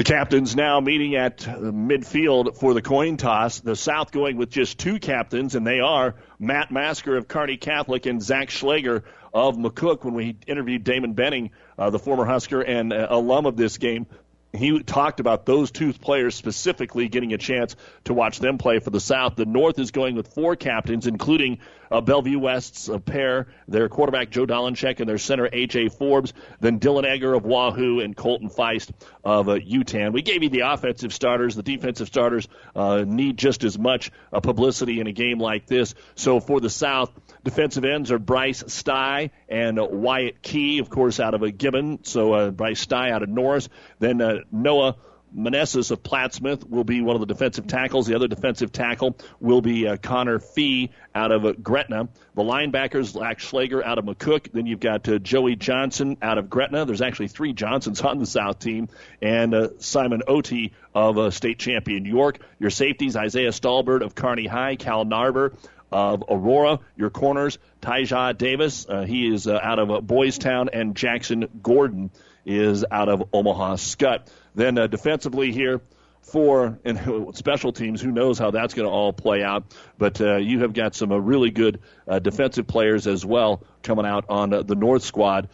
The captains now meeting at midfield for the coin toss. The South going with just two captains, and they are Matt Masker of Kearney Catholic and Zach Schlager of McCook. When we interviewed Damon Benning, uh, the former Husker and uh, alum of this game, he talked about those two players specifically getting a chance to watch them play for the South. The North is going with four captains, including uh, Bellevue West's uh, pair, their quarterback Joe Dolinchek and their center A.J. Forbes, then Dylan Egger of Wahoo and Colton Feist of uh, Yutan. We gave you the offensive starters. The defensive starters uh, need just as much uh, publicity in a game like this. So for the South, defensive ends are Bryce Stye and uh, Wyatt Key, of course, out of a Gibbon. So uh, Bryce Stye out of Norris. Then uh, Noah Manessis of Plattsmouth will be one of the defensive tackles. The other defensive tackle will be uh, Connor Fee out of uh, Gretna. The linebackers, Zach Schlager out of McCook. Then you've got uh, Joey Johnson out of Gretna. There's actually three Johnsons on the South team. And uh, Simon Oti of uh, state champion York. Your safeties, Isaiah Stalbird of Kearney High, Cal Narber of Aurora. Your corners, Tyja Davis. Uh, he is uh, out of Boys Town. And Jackson Gordon is out of Omaha Skutt. Then uh, defensively here for and special teams, who knows how that's going to all play out. But uh, you have got some uh, really good uh, defensive players as well coming out on uh, the North squad.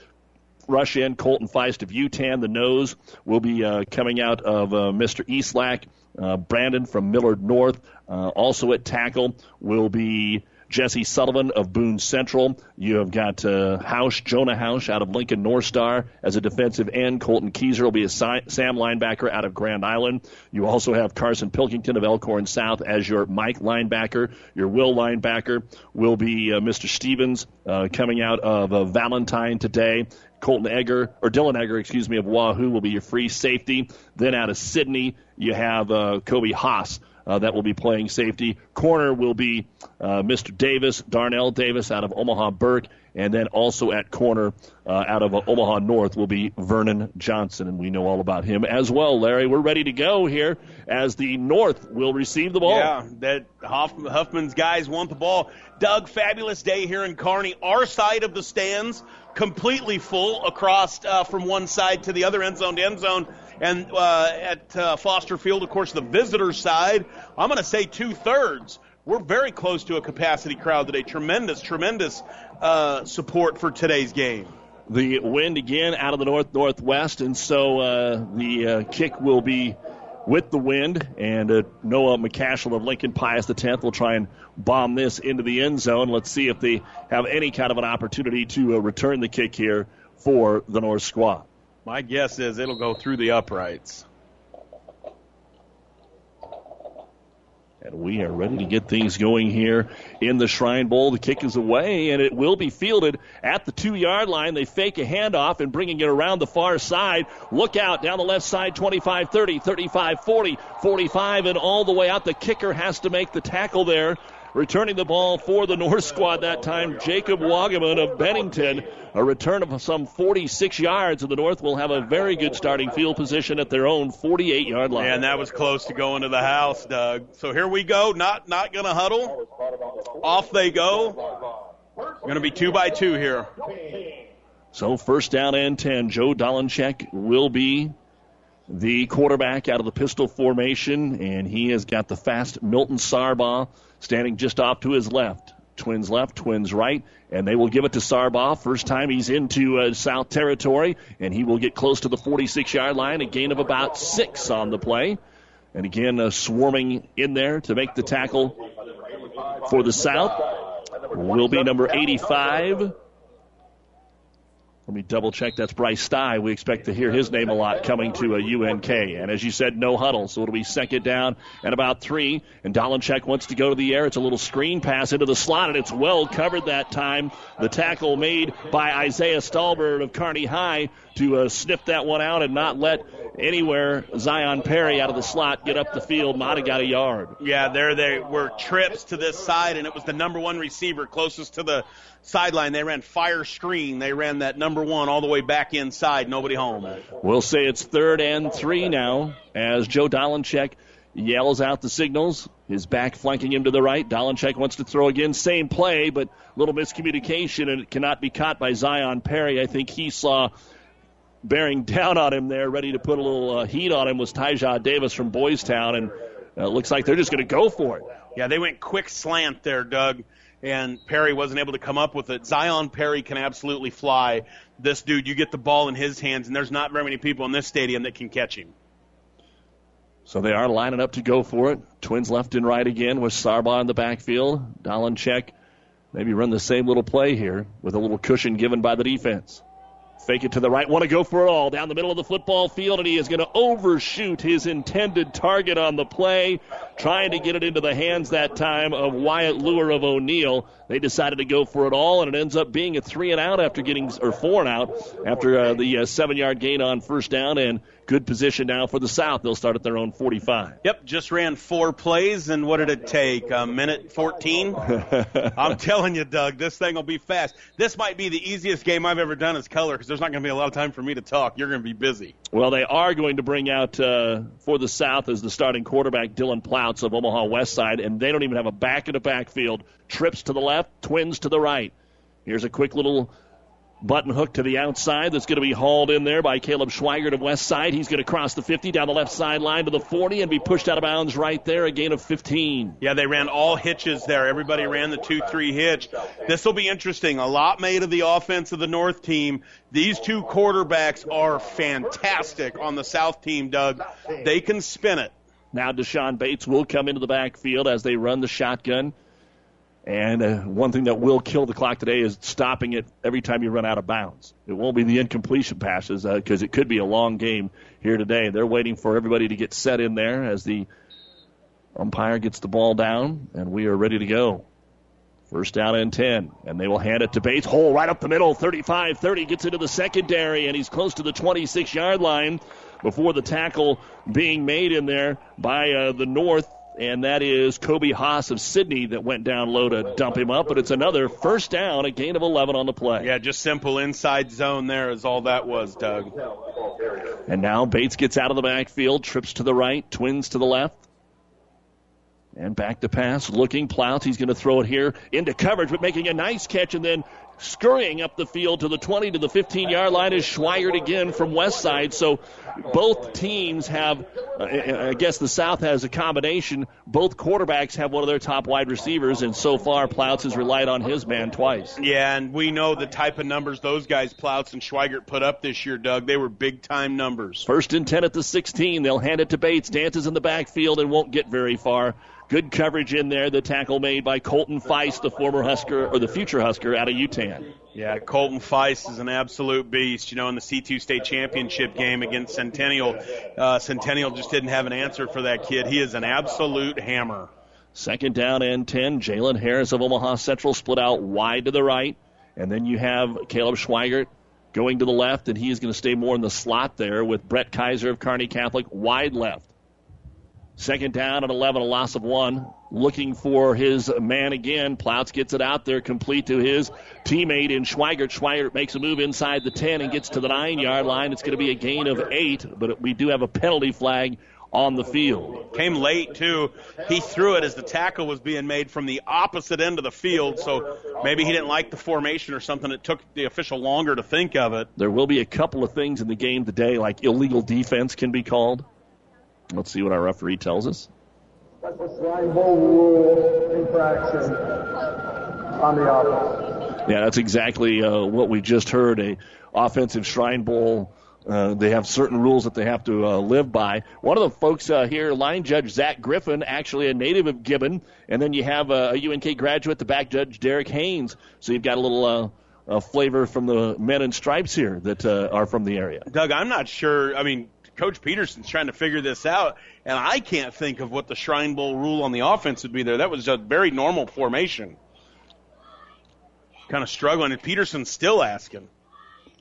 Rush in Colton Feist of Yutan. The nose will be uh, coming out of Mr. Eastlack. Brandon from Millard North. Also at tackle will be Jesse Sullivan of Boone Central. You have got uh, House, Jonah House out of Lincoln North Star as a defensive end. Colton Keyser will be a Sam linebacker out of Grand Island. You also have Carson Pilkington of Elkhorn South as your Mike linebacker. Your Will linebacker will be uh, Mr. Stevens uh, coming out of uh, Valentine today. Colton Egger, or Dylan Egger, excuse me, of Wahoo will be your free safety. Then out of Sidney, you have uh, Kobe Haas uh, that will be playing safety. Corner will be uh, Mr. Davis, Darnell Davis out of Omaha Burke, and then also at corner uh, out of uh, Omaha North will be Vernon Johnson, and we know all about him as well. Larry, we're ready to go here as the North will receive the ball. Yeah, that Huff, Huffman's guys want the ball. Doug, fabulous day here in Kearney. Our side of the stands completely full across uh, from one side to the other end zone to end zone. And uh, at uh, Foster Field, of course, the visitor side, I'm going to say two thirds. We're very close to a capacity crowd today. Tremendous, tremendous uh, support for today's game. The wind again out of the north northwest, and so uh, the uh, kick will be with the wind. And uh, Noah McCashel of Lincoln Pius X will try and bomb this into the end zone. Let's see if they have any kind of an opportunity to uh, return the kick here for the North Squad. My guess is it'll go through the uprights. And we are ready to get things going here in the Shrine Bowl. The kick is away, and it will be fielded at the two yard line. They fake a handoff and bringing it around the far side. Look out down the left side 25 30, 35 40, 45, and all the way out. The kicker has to make the tackle there. Returning the ball for the North squad that time, Jacob Wagaman of Bennington. A return of some 46 yards, and the North will have a very good starting field position at their own 48 yard line. And that was close to going to the house, Doug. So here we go. Not not going to huddle. Off they go. Going to be two by two here. So first down and 10. Joe Dolinchek will be the quarterback out of the pistol formation, and he has got the fast Milton Sargbah standing just off to his left. Twins left, Twins right, and they will give it to Sargbah. First time he's into uh, South Territory, and he will get close to the 46 yard line, a gain of about six on the play. And again, uh, swarming in there to make the tackle for the South will be number 85. Let me double check. That's Bryce Stye. We expect to hear his name a lot coming to a UNK. And as you said, no huddle. So it'll be second down and about three. And Dolinchek wants to go to the air. It's a little screen pass into the slot, and it's well covered that time. The tackle made by Isaiah Stalbird of Kearney High to uh, sniff that one out and not let anywhere Zion Perry out of the slot get up the field. Might have got a yard. Yeah, there they were trips to this side, and it was the number one receiver closest to the sideline. They ran fire screen. They ran that number one all the way back inside. Nobody home. We'll say it's third and three now as Joe Dolinchek yells out the signals. His back flanking him to the right. Dolinchek wants to throw again. Same play, but little miscommunication, and it cannot be caught by Zion Perry. I think he saw bearing down on him there, ready to put a little uh, heat on him, was Tyja Davis from Boys Town, and uh, looks like they're just going to go for it. Yeah, they went quick slant there, Doug and Perry wasn't able to come up with it. Zion Perry can absolutely fly. This dude, you get the ball in his hands, and there's not very many people in this stadium that can catch him. So they are lining up to go for it. Twins left and right again with Sargbah in the backfield. Dolinchek maybe run the same little play here with a little cushion given by the defense. Fake it to the right. Want to go for it all down the middle of the football field, and he is going to overshoot his intended target on the play, trying to get it into the hands that time of Wyatt Lure of O'Neill. They decided to go for it all, and it ends up being a three and out after getting, or four and out after uh, the uh, seven yard gain on first down and good position now for the South. They'll start at their own 45. Yep, just ran four plays, and what did it take? A minute 14? I'm telling you, Doug, this thing will be fast. This might be the easiest game I've ever done as color because there's not going to be a lot of time for me to talk. You're going to be busy. Well, they are going to bring out uh, for the South as the starting quarterback Dylan Plouts of Omaha West Side, and they don't even have a back in the backfield. Trips to the left, twins to the right. Here's a quick little Button hook to the outside that's going to be hauled in there by Caleb Schweigert of West Side. He's going to cross the 50 down the left sideline to the 40 and be pushed out of bounds right there. A gain of 15. Yeah, they ran all hitches there. Everybody ran the 2 3 hitch. This will be interesting. A lot made of the offense of the North team. These two quarterbacks are fantastic on the South team, Doug. They can spin it. Now Deshaun Bates will come into the backfield as they run the shotgun. And uh, one thing that will kill the clock today is stopping it every time you run out of bounds. It won't be the incompletion passes because uh, it could be a long game here today. They're waiting for everybody to get set in there as the umpire gets the ball down, and we are ready to go. First down and 10, and they will hand it to Bates. Hole right up the middle, 35 30, gets into the secondary, and he's close to the 26 yard line before the tackle being made in there by uh, the North and that is Kobe Haas of Sidney that went down low to dump him up. But it's another first down, a gain of 11 on the play. Yeah, just simple inside zone there is all that was, Doug. And now Bates gets out of the backfield, trips to the right, twins to the left. And back to pass, looking, Plouts. He's going to throw it here into coverage, but making a nice catch and then scurrying up the field to the 20 to the 15 yard line is Schweigert again from West Side. So both teams have, uh, I guess the South has a combination. Both quarterbacks have one of their top wide receivers, and so far Plouts has relied on his man twice. Yeah, and we know the type of numbers those guys, Plouts and Schweigert, put up this year, Doug. They were big time numbers. First and 10 at the 16. They'll hand it to Bates. Dances in the backfield and won't get very far. Good coverage in there. The tackle made by Colton Feist, the former Husker or the future Husker out of Yutan. Yeah, Colton Feist is an absolute beast. You know, in the C2 state championship game against Centennial, uh, Centennial just didn't have an answer for that kid. He is an absolute hammer. Second down and 10. Jalen Harris of Omaha Central split out wide to the right. And then you have Caleb Schweigert going to the left, and he is going to stay more in the slot there with Brett Kaiser of Kearney Catholic wide left. Second down at 11, a loss of one. Looking for his man again. Plouts gets it out there, complete to his teammate in Schweigert. Schweigert makes a move inside the 10 and gets to the nine yard line. It's going to be a gain of eight, but we do have a penalty flag on the field. Came late, too. He threw it as the tackle was being made from the opposite end of the field, so maybe he didn't like the formation or something. It took the official longer to think of it. There will be a couple of things in the game today, like illegal defense can be called. Let's see what our referee tells us. That's a Shrine Bowl rule infraction. on the offense. Yeah, that's exactly uh, what we just heard. A offensive Shrine Bowl. Uh, they have certain rules that they have to uh, live by. One of the folks uh, here, line judge Zach Griffin, actually a native of Gibbon, and then you have uh, a UNK graduate, the back judge Derek Haynes. So you've got a little uh, uh, flavor from the men in stripes here that uh, are from the area. Doug, I'm not sure. I mean, Coach Peterson's trying to figure this out, and I can't think of what the Shrine Bowl rule on the offense would be there. That was a very normal formation. Kind of struggling, and Peterson's still asking.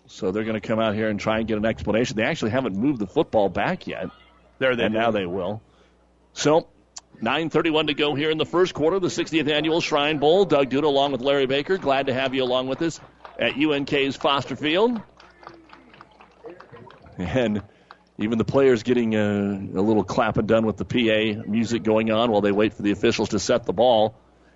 So they're going to come out here and try and get an explanation. They actually haven't moved the football back yet. There they and do. now they will. So 9.31 to go here in the first quarter of the 60th Annual Shrine Bowl. Doug Duda along with Larry Baker. Glad to have you along with us at UNK's Foster Field. And even the players getting a, a little clapping done with the PA music going on while they wait for the officials to set the ball.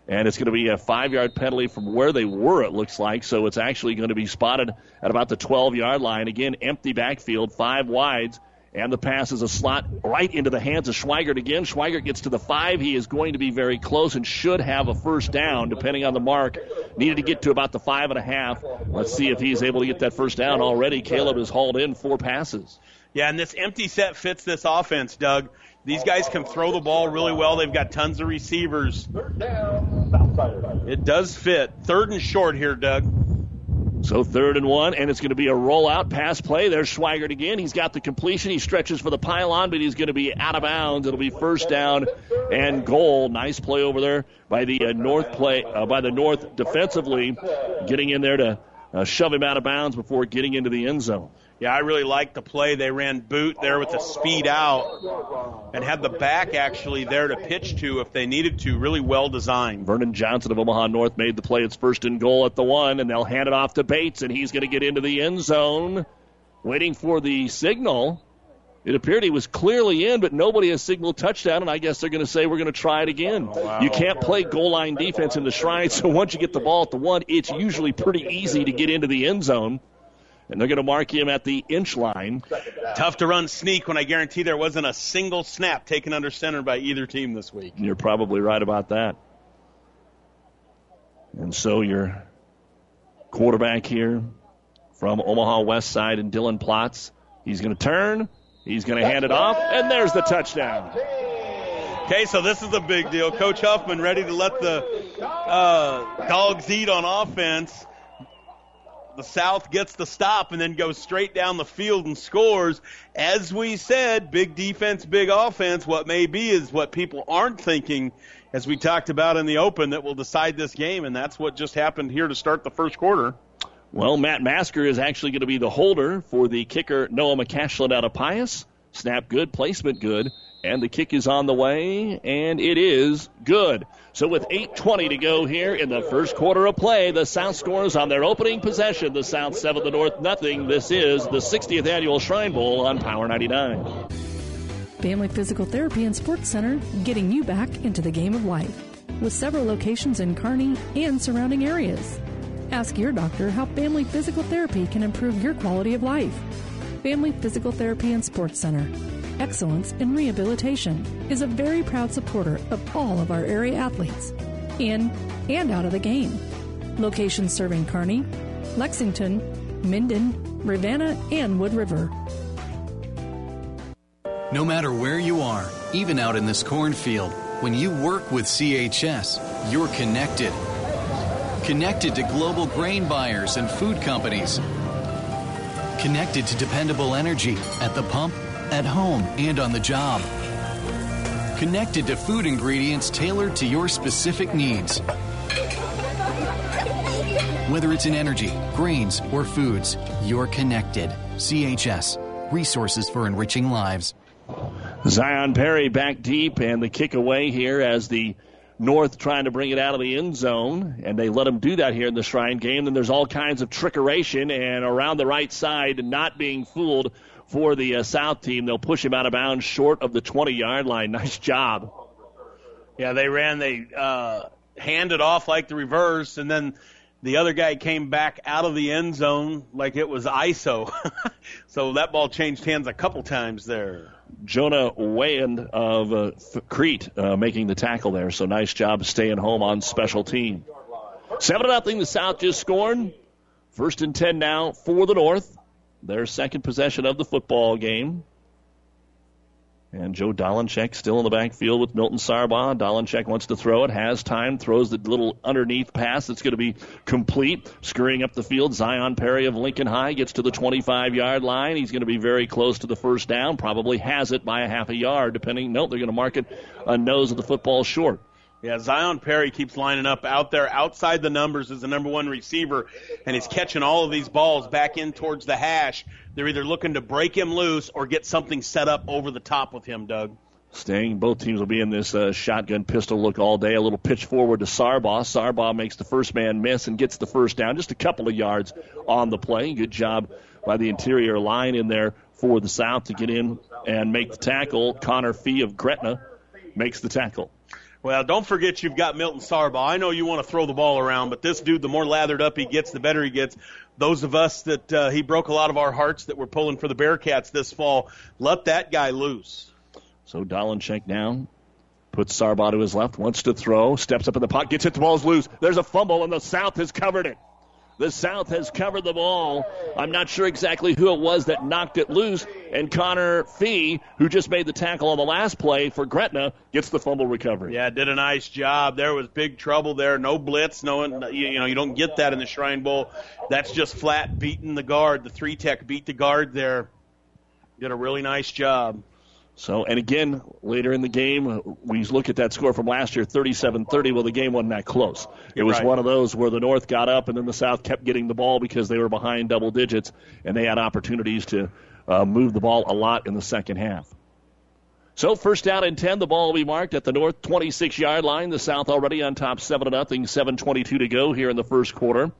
And it's going to be a five yard penalty from where they were, it looks like. So it's actually going to be spotted at about the 12 yard line. Again, empty backfield, five wides. And the pass is a slot right into the hands of Schweigert again. Schweigert gets to the five. He is going to be very close and should have a first down, depending on the mark. Needed to get to about the five and a half. Let's see if he's able to get that first down already. Caleb has hauled in four passes. Yeah, and this empty set fits this offense, Doug. These guys can throw the ball really well. They've got tons of receivers. It does fit. Third and short here, Doug. So third and one, and it's going to be a rollout pass play. There's Schweigert again. He's got the completion. He stretches for the pylon, but he's going to be out of bounds. It'll be first down and goal. Nice play over there by the uh, North play uh, by the North defensively, getting in there to uh, shove him out of bounds before getting into the end zone. Yeah, I really liked the play. They ran boot there with the speed out and had the back actually there to pitch to if they needed to. Really well designed. Vernon Johnson of Omaha North made the play. It's first and goal at the one, and they'll hand it off to Bates, and he's going to get into the end zone, waiting for the signal. It appeared he was clearly in, but nobody has signaled touchdown, and I guess they're going to say we're going to try it again. Oh, you can't play goal line defense in the Shrine, so once you get the ball at the one, it's usually pretty easy to get into the end zone. And they're going to mark him at the inch line. Tough to run sneak when I guarantee there wasn't a single snap taken under center by either team this week. You're probably right about that. And so your quarterback here from Omaha West Side and Dylan Plotz, he's going to turn, he's going to hand it off, and there's the touchdown. Okay, so this is a big deal. Coach Huffman ready to let the uh, dogs eat on offense. The South gets the stop and then goes straight down the field and scores. As we said, big defense, big offense. What may be is what people aren't thinking, as we talked about in the open, that will decide this game, and that's what just happened here to start the first quarter. Well, Matt Masker is actually going to be the holder for the kicker Noah McCashlin out of Pius. Snap good, placement good, and the kick is on the way, and it is good. So with 8.20 to go here in the first quarter of play, the South scores on their opening possession. The South 7, the North nothing. This is the 60th Annual Shrine Bowl on Power 99. Family Physical Therapy and Sports Center, getting you back into the game of life. With several locations in Kearney and surrounding areas. Ask your doctor how Family Physical Therapy can improve your quality of life. Family Physical Therapy and Sports Center. Excellence in Rehabilitation is a very proud supporter of all of our area athletes, in and out of the game. Locations serving Kearney, Lexington, Minden, Ravenna, and Wood River. No matter where you are, even out in this cornfield, when you work with CHS, you're connected. Connected to global grain buyers and food companies. Connected to dependable energy at the pump, at home, and on the job. Connected to food ingredients tailored to your specific needs. Whether it's in energy, grains, or foods, you're connected. CHS, resources for enriching lives. Zion Perry back deep, and the kick away here as the North trying to bring it out of the end zone, and they let them do that here in the Shrine game. Then there's all kinds of trickeration, and around the right side, not being fooled for the uh, South team. They'll push him out of bounds short of the 20 yard line. Nice job. Yeah, they ran, they uh, handed off like the reverse, and then the other guy came back out of the end zone like it was ISO. so that ball changed hands a couple times there. Jonah Wayand of uh, Crete uh, making the tackle there. So nice job staying home on special team. 7 0, the South just scored. First and 10 now for the North. Their second possession of the football game. And Joe Dolenchek still in the backfield with Milton Sargbah. Dolenchek wants to throw it, has time, throws the little underneath pass that's going to be complete. Scurrying up the field, Zion Perry of Lincoln High gets to the 25 yard line. He's going to be very close to the first down, probably has it by a half a yard, depending. Nope, they're going to mark it a nose of the football short. Yeah, Zion Perry keeps lining up out there outside the numbers as the number one receiver, and he's catching all of these balls back in towards the hash. They're either looking to break him loose or get something set up over the top with him, Doug. Staying, both teams will be in this uh, shotgun pistol look all day. A little pitch forward to Sargbah. Sargbah makes the first man miss and gets the first down, just a couple of yards on the play. Good job by the interior line in there for the South to get in and make the tackle. Connor Fee of Gretna makes the tackle. Well, don't forget you've got Milton Sargbah. I know you want to throw the ball around, but this dude, the more lathered up he gets, the better he gets. Those of us that uh, he broke a lot of our hearts that were pulling for the Bearcats this fall, let that guy loose. So Dolenchek down, puts Sargbah to his left, wants to throw, steps up in the pocket, gets it, the ball's loose. There's a fumble, and the South has covered it. The South has covered the ball. I'm not sure exactly who it was that knocked it loose. And Connor Fee, who just made the tackle on the last play for Gretna, gets the fumble recovery. Yeah, did a nice job. There was big trouble there. No blitz. No, you know, you don't get that in the Shrine Bowl. That's just flat beating the guard. The three tech beat the guard there. Did a really nice job. So, and again, later in the game, we look at that score from last year, 37-30. Well, the game wasn't that close. It was Right. one of those where the North got up and then the South kept getting the ball because they were behind double digits and they had opportunities to uh, move the ball a lot in the second half. So first down and 10, the ball will be marked at the North 26 yard line. The South already on top 7 to nothing, 7:22 to go here in the first quarter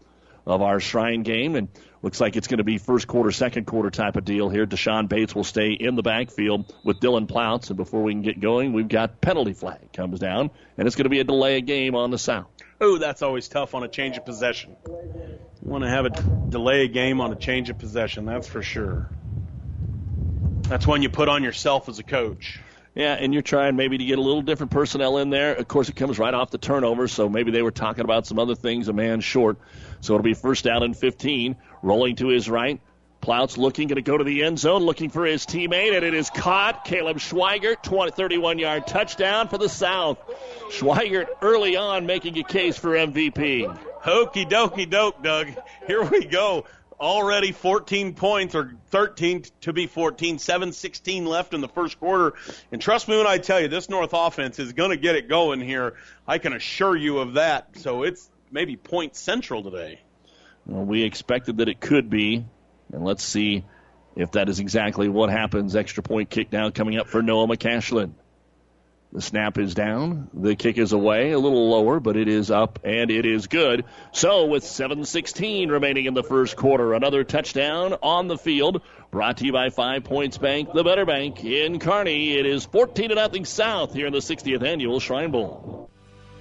of our Shrine game, and looks like it's going to be first quarter, second quarter type of deal here. Deshaun Bates will stay in the backfield with Dylan Plouts, and before we can get going, we've got penalty flag comes down, and it's going to be a delay of game on the South. Oh, that's always tough on a change of possession. You want to have a delay a game on a change of possession, that's for sure. That's one you put on yourself as a coach. Yeah, and you're trying maybe to get a little different personnel in there. Of course, it comes right off the turnover, so maybe they were talking about some other things, a man short. So it'll be first down and 15, rolling to his right. Plouts looking, going to go to the end zone, looking for his teammate, and it is caught. Caleb Schweigert, 20, 31 yard touchdown for the South. Schweigert early on making a case for MVP. Hokey dokey doke, Doug. Here we go. Already 14 points, or 13 to be 14, 7 16 left in the first quarter. And trust me when I tell you, this North offense is going to get it going here. I can assure you of that. So it's maybe point central today. Well, we expected that it could be, and let's see if that is exactly what happens. Extra point kick now coming up for Noah McCashlin. The snap is down. The kick is away, a little lower, but it is up and it is good. So with 7:16 remaining in the first quarter, another touchdown on the field. Brought to you by Five Points Bank, the Better Bank in Kearney. It is 14 to nothing South here in the 60th annual Shrine Bowl.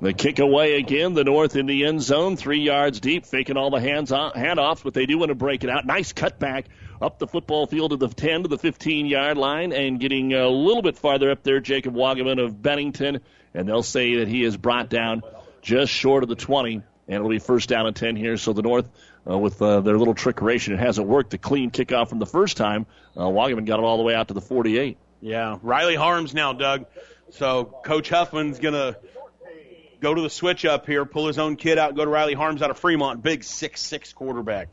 The kick away again, the North in the end zone, three yards deep, faking all the hands handoffs, but they do want to break it out. Nice cutback up the football field to the 10 to the 15 yard line and getting a little bit farther up there, Jacob Wagaman of Bennington, and they'll say that he is brought down just short of the 20, and it'll be first down and 10 here. So the North, uh, with uh, their little trickeration, it hasn't worked. The clean kickoff from the first time, uh, Wagaman got it all the way out to the 48. Yeah, Riley Harms now, Doug. So Coach Huffman's gonna go to the switch up here, pull his own kid out, go to Riley Harms out of Fremont, big six six quarterback.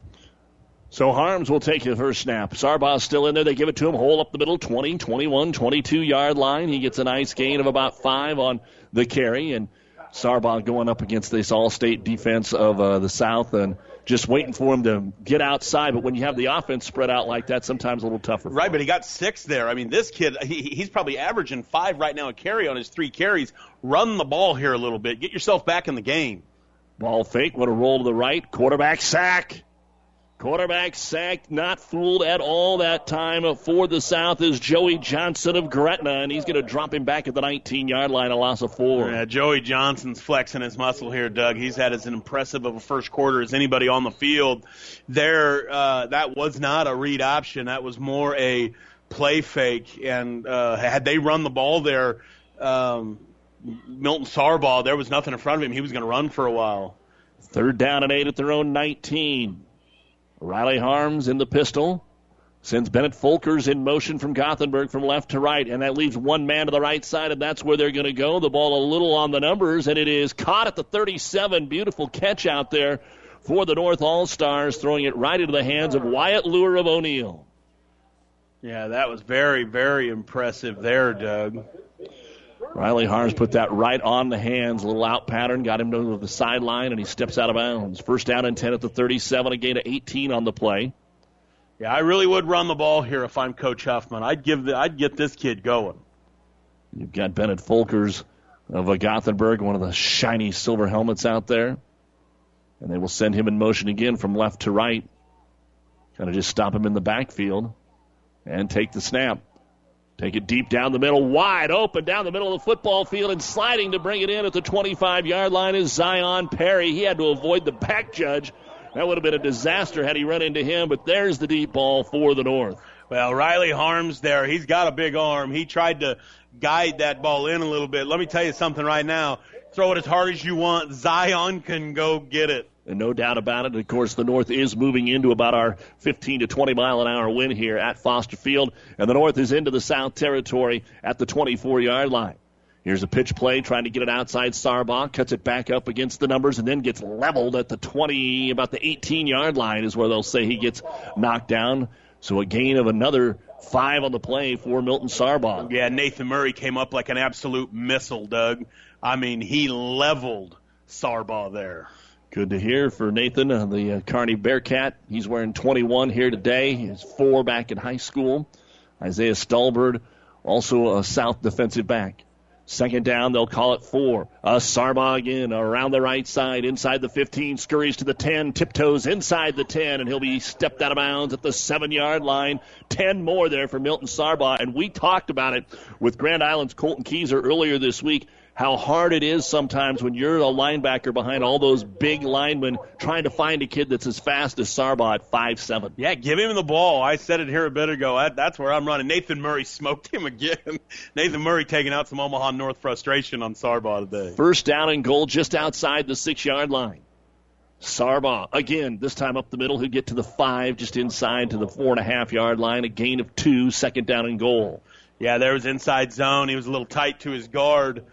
So Harms will take the first snap. Sargbah's still in there. They give it to him, hole up the middle, 20, 21, 22 yard line. He gets a nice gain of about five on the carry, and Sargbah going up against this all-state defense of uh, the South and just waiting for him to get outside. But when you have the offense spread out like that, sometimes a little tougher. Right, but he got six there. I mean, this kid, he, he's probably averaging five right now a carry on his three carries. Run the ball here a little bit. Get yourself back in the game. Ball fake, what a roll to the right. Quarterback sack. Quarterback sacked, not fooled at all that time for the South is Joey Johnson of Gretna, and he's going to drop him back at the 19 yard line, a loss of four. Yeah, Joey Johnson's flexing his muscle here, Doug. He's had as impressive of a first quarter as anybody on the field. There, uh, that was not a read option. That was more a play fake. And uh, had they run the ball there, um, Milton Sargbah, there was nothing in front of him. He was going to run for a while. Third down and eight at their own 19. Riley Harms in the pistol. Sends Bennett Folkers in motion from Gothenburg from left to right, and that leaves one man to the right side, and that's where they're going to go. The ball a little on the numbers, and it is caught at the 37. Beautiful catch out there for the North All Stars, throwing it right into the hands of Wyatt Lure of O'Neill. Yeah, that was very, very impressive there, Doug. Riley Harms put that right on the hands, a little out pattern, got him to the sideline, and he steps out of bounds. First down and 10 at the 37, a gain of 18 on the play. Yeah, I really would run the ball here if I'm Coach Huffman. I'd give the, I'd get this kid going. You've got Bennett Folkers of Gothenburg, one of the shiny silver helmets out there. And they will send him in motion again from left to right. Kind of just stop him in the backfield and take the snap. Take it deep down the middle, wide open down the middle of the football field, and sliding to bring it in at the 25 yard line is Zion Perry. He had to avoid the back judge. That would have been a disaster had he run into him, but there's the deep ball for the North. Well, Riley Harms there, he's got a big arm. He tried to guide that ball in a little bit. Let me tell you something right now. Throw it as hard as you want. Zion can go get it. And no doubt about it. Of course, the North is moving into about our 15 to 20 mile an hour wind here at Foster Field. And the North is into the South territory at the 24 yard line. Here's a pitch play trying to get it outside Sargbah, cuts it back up against the numbers, and then gets leveled at the 20, about the 18 yard line is where they'll say he gets knocked down. So a gain of another five on the play for Milton Sargbah. Yeah, Nathan Murray came up like an absolute missile, Doug. I mean, he leveled Sargbah there. Good to hear for Nathan, uh, the uh, Kearney Bearcat. He's wearing 21 here today. He's four back in high school. Isaiah Stalbird, also a South defensive back. Second down, they'll call it four. Uh, Sargbah again around the right side, inside the 15, scurries to the 10, tiptoes inside the 10, and he'll be stepped out of bounds at the seven yard line. 10 more there for Milton Sargbah. And we talked about it with Grand Island's Colton Keyser earlier this week how hard it is sometimes when you're a linebacker behind all those big linemen trying to find a kid that's as fast as Sargbah at five seven. Yeah, give him the ball. I said it here a bit ago. That, that's where I'm running. Nathan Murray smoked him again. Nathan Murray taking out some Omaha North frustration on Sargbah today. First down and goal just outside the six yard line. Sargbah again, this time up the middle, who get to the five, just inside to the four and a half yard line. A gain of two, second down and goal. Yeah, there was inside zone. He was a little tight to his guard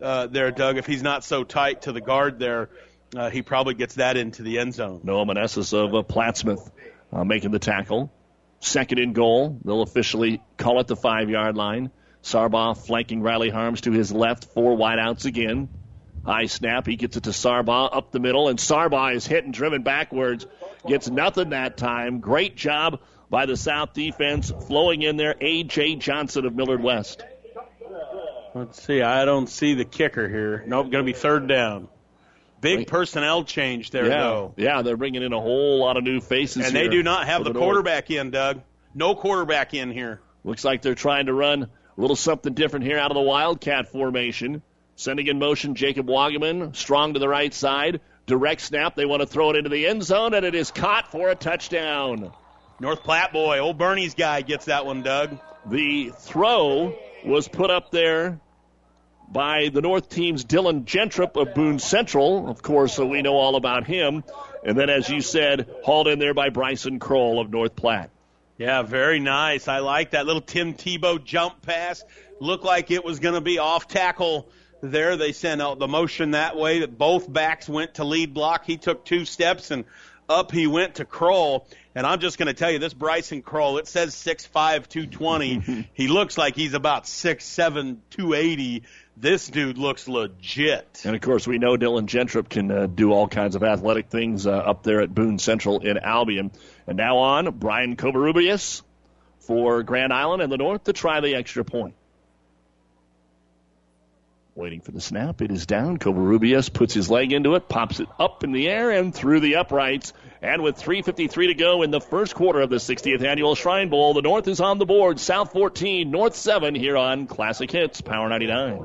uh, there, Doug. If he's not so tight to the guard there, uh, he probably gets that into the end zone. Noah Manessis of uh, Plattsmouth uh, making the tackle. Second and goal. They'll officially call it the five yard line. Sargbah flanking Riley Harms to his left. Four wideouts again. High snap. He gets it to Sargbah up the middle, and Sargbah is hit and driven backwards. Gets nothing that time. Great job by the South defense flowing in there. A.J. Johnson of Millard West. Let's see. I don't see the kicker here. Nope, going to be third down. Big personnel change there, yeah. though. Yeah, they're bringing in a whole lot of new faces. Here. And they do not have the, the quarterback in, Doug. No quarterback in here. Looks like they're trying to run a little something different here out of the Wildcat formation. Sending in motion Jacob Wagaman, strong to the right side. Direct snap. They want to throw it into the end zone, and it is caught for a touchdown. North Platte boy, old Bernie's guy gets that one, Doug. The throw was put up there by the North team's Dylan Gentrup of Boone Central. Of course, so we know all about him. And then, as you said, hauled in there by Bryson Kroll of North Platte. Yeah, very nice. I like that little Tim Tebow jump pass. Looked like it was going to be off tackle there. They sent out the motion that way that both backs went to lead block. He took two steps and up he went to Kroll. And I'm just going to tell you, this Bryson Kroll, it says 6'5", 220. he looks like he's about 6'7", 280. This dude looks legit. And of course, we know Dylan Gentrup can uh, do all kinds of athletic things uh, up there at Boone Central in Albion. And now on, Brian Covarrubias for Grand Island and the North to try the extra point. Waiting for the snap. It is down. Covarrubias puts his leg into it, pops it up in the air and through the uprights. And with 3.53 to go in the first quarter of the 60th Annual Shrine Bowl, the North is on the board. South 14, North 7 here on Classic Hits, Power 99.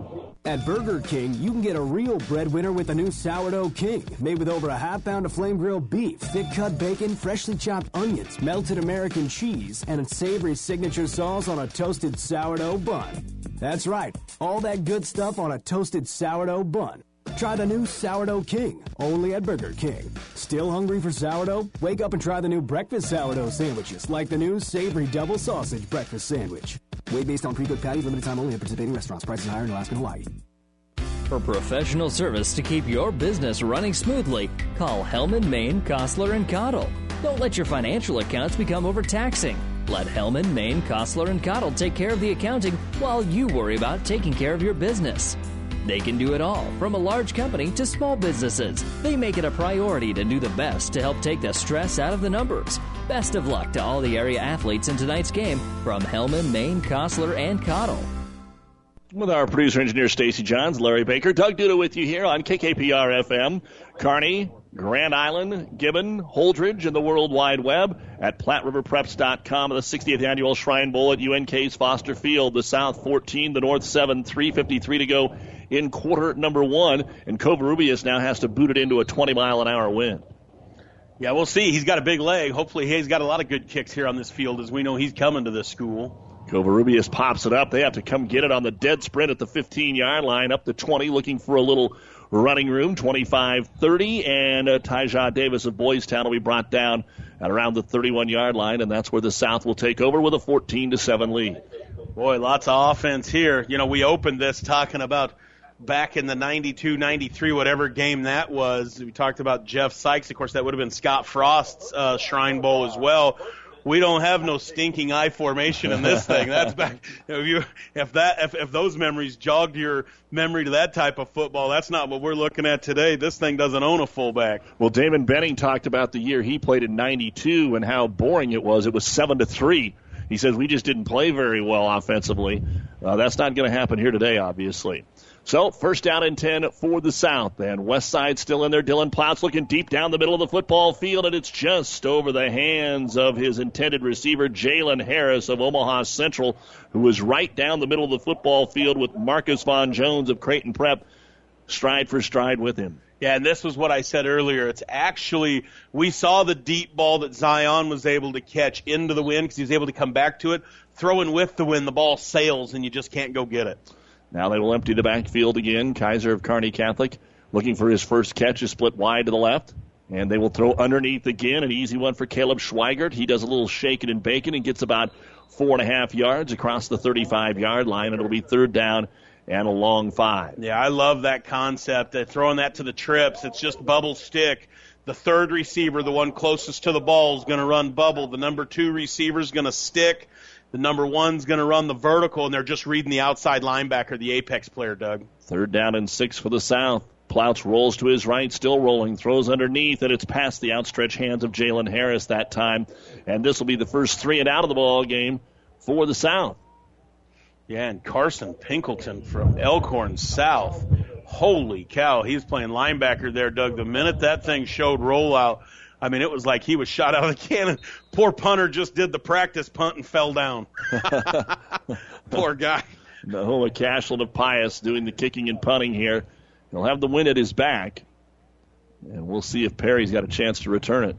At Burger King, you can get a real breadwinner with the new Sourdough King, made with over a half pound of flame grilled beef, thick cut bacon, freshly chopped onions, melted American cheese, and a savory signature sauce on a toasted sourdough bun. That's right, all that good stuff on a toasted sourdough bun. Try the new Sourdough King, only at Burger King. Still hungry for sourdough? Wake up and try the new breakfast sourdough sandwiches, like the new savory double sausage breakfast sandwich. Weight based on pre-cooked patties, limited time only at participating restaurants. Prices higher in Alaska and Hawaii. For professional service to keep your business running smoothly, call Hellman, Maine, Kostler, and Cottle. Don't let your financial accounts become overtaxing. Let Hellman, Maine, Kostler, and Cottle take care of the accounting while you worry about taking care of your business. They can do it all, from a large company to small businesses. They make it a priority to do the best to help take the stress out of the numbers. Best of luck to all the area athletes in tonight's game from Hellman, Maine, Kostler, and Cottle. With our producer engineer Stacy Johns, Larry Baker, Doug Duda with you here on KKPR FM, Kearney, Grand Island, Gibbon, Holdrege, and the World Wide Web at PlatteRiverPreps.com. The 60th annual Shrine Bowl at UNK's Foster Field. The South 14, the North 7, 3:53 to go in quarter number one, and Covarrubias now has to boot it into a 20 mile an hour wind. Yeah, we'll see. He's got a big leg. Hopefully, he's got a lot of good kicks here on this field, as we know he's coming to this school. Covarrubias pops it up. They have to come get it on the dead sprint at the 15 yard line, up to 20, looking for a little running room, 25 30. And uh, Tyja Davis of Boys Town will be brought down at around the 31 yard line, and that's where the South will take over with a 14 to 7 lead. Boy, lots of offense here. You know, we opened this talking about back in the 92, 93, whatever game that was. We talked about Jeff Sykes. Of course, that would have been Scott Frost's uh, Shrine Bowl as well. We don't have no stinking I formation in this thing. That's back. If you, if that, if, if those memories jogged your memory to that type of football, that's not what we're looking at today. This thing doesn't own a fullback. Well, Damon Benning talked about the year he played in '92 and how boring it was. It was seven to three. He says we just didn't play very well offensively. Uh, that's not going to happen here today, obviously. So first down and 10 for the South. And West Side still in there. Dylan Plouts looking deep down the middle of the football field, and it's just over the hands of his intended receiver, Jalen Harris of Omaha Central, who was right down the middle of the football field with Marcus Von Jones of Creighton Prep stride for stride with him. Yeah, and this was what I said earlier. It's actually, we saw the deep ball that Zion was able to catch into the wind because he was able to come back to it. Throwing with the wind, the ball sails and you just can't go get it. Now they will empty the backfield again. Kaiser of Kearney Catholic looking for his first catch is split wide to the left. And they will throw underneath again. An easy one for Caleb Schweigert. He does a little shaking and baking and gets about four and a half yards across the 35 yard line. It'll be third down and a long five. Yeah, I love that concept. Uh, throwing that to the trips. It's just bubble stick. The third receiver, the one closest to the ball, is going to run bubble. The number two receiver is going to stick. The number one's going to run the vertical, and they're just reading the outside linebacker, the apex player, Doug. Third down and six for the South. Plouts rolls to his right, still rolling, throws underneath, and it's past the outstretched hands of Jalen Harris that time. And this will be the first three and out of the ball game for the South. Yeah, and Carson Pilkington from Elkhorn South. Holy cow, he's playing linebacker there, Doug. The minute that thing showed rollout, I mean, it was like he was shot out of the cannon. Poor punter just did the practice punt and fell down. Poor guy. Noah Cashlin of Pius doing the kicking and punting here. He'll have the win at his back. And we'll see if Perry's got a chance to return it.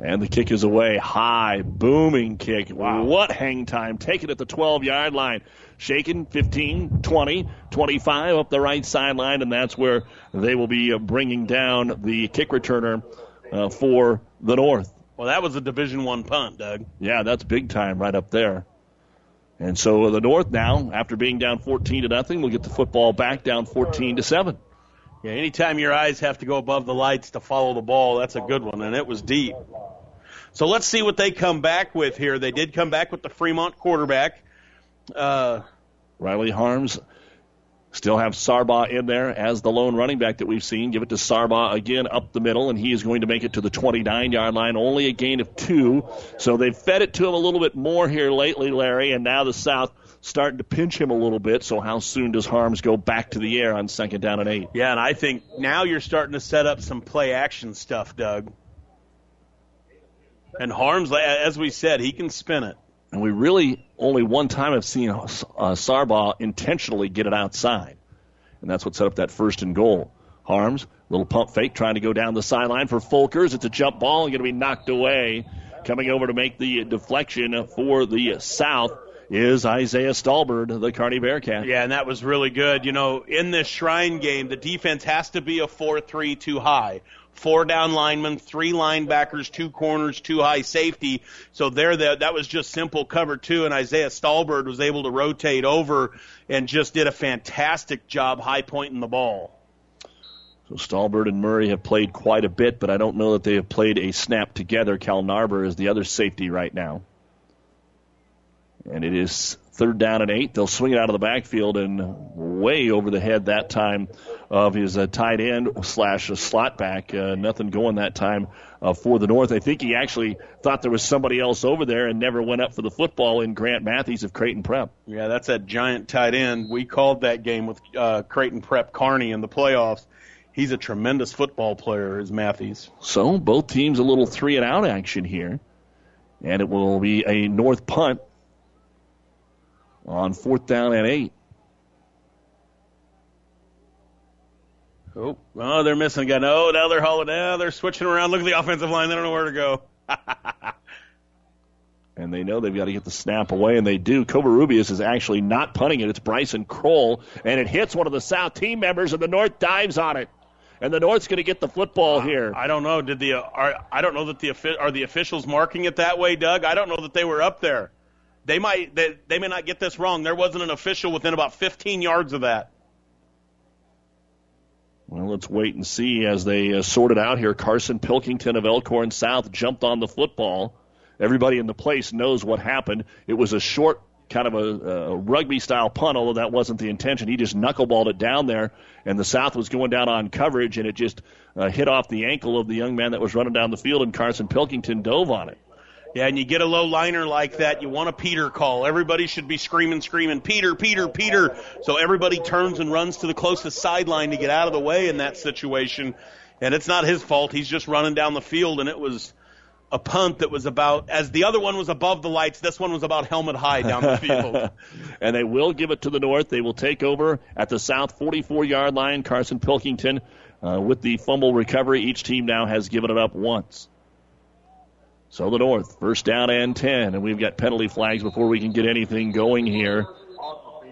And the kick is away. High, booming kick. Wow. What hang time. Take it at the 12 yard line. Shaken 15, 20, 25 up the right sideline, and that's where they will be uh, bringing down the kick returner uh, for the North. Well, that was a Division One punt, Doug. Yeah, that's big time right up there. And so the North now, after being down 14 to nothing, will get the football back down 14 to 7. Yeah, anytime your eyes have to go above the lights to follow the ball, that's a good one, and it was deep. So let's see what they come back with here. They did come back with the Fremont quarterback. Uh, Riley Harms still have Sargbah in there as the lone running back that we've seen. Give it to Sargbah again up the middle, and he is going to make it to the 29 yard line. Only a gain of two. So they've fed it to him a little bit more here lately, Larry, and now the South starting to pinch him a little bit. So how soon does Harms go back to the air on second down and eight? Yeah, and I think now you're starting to set up some play action stuff, Doug. And Harms, as we said, he can spin it. And we really only one time have seen uh, Sargbah intentionally get it outside. And that's what set up that first and goal. Harms, little pump fake, trying to go down the sideline for Folkers. It's a jump ball and going to be knocked away. Coming over to make the deflection for the South is Isaiah Stalbird, the Kearney Bearcat. Yeah, and that was really good. You know, in this Shrine game, the defense has to be a 4 3 too high four down linemen, three linebackers, two corners, two high safety. So there, that that was just simple cover two, and Isaiah Stalbird was able to rotate over and just did a fantastic job high pointing the ball. So Stalbird and Murray have played quite a bit, but I don't know that they have played a snap together. Cal Narber is the other safety right now. And it is third down and eight. They'll swing it out of the backfield and way over the head that time of his uh, tight end slash slot back. Uh, nothing going that time uh, for the North. I think he actually thought there was somebody else over there and never went up for the football in Grant Matthews of Creighton Prep. Yeah, that's that giant tight end. We called that game with uh, Creighton Prep Kearney in the playoffs. He's a tremendous football player, is Matthews. So both teams a little three and out action here. And it will be a North punt on fourth down and eight. Oh, oh, they're missing again. Oh, now they're hauling. Now they're switching around. Look at the offensive line. They don't know where to go. and they know they've got to get the snap away, and they do. Covarrubias is actually not punting it. It's Bryson Kroll, and it hits one of the South team members, and the North dives on it. And the North's going to get the football here. I don't know. Did the uh, are, I don't know that the are the officials marking it that way, Doug? I don't know that they were up there. They might they, they may not get this wrong. There wasn't an official within about 15 yards of that. Well, let's wait and see as they uh, sort it out here. Carson Pilkington of Elkhorn South jumped on the football. Everybody in the place knows what happened. It was a short, kind of a, a rugby style punt, although that wasn't the intention. He just knuckleballed it down there, and the South was going down on coverage, and it just uh, hit off the ankle of the young man that was running down the field, and Carson Pilkington dove on it. Yeah, and you get a low liner like that, you want a Peter call. Everybody should be screaming, screaming, Peter, Peter, Peter. So everybody turns and runs to the closest sideline to get out of the way in that situation. And it's not his fault. He's just running down the field, and it was a punt that was about, as the other one was above the lights, this one was about helmet high down the field. and they will give it to the North. They will take over at the South 44 yard line. Carson Pilkington uh, with the fumble recovery. Each team now has given it up once. So the North, first down and 10, and we've got penalty flags before we can get anything going here.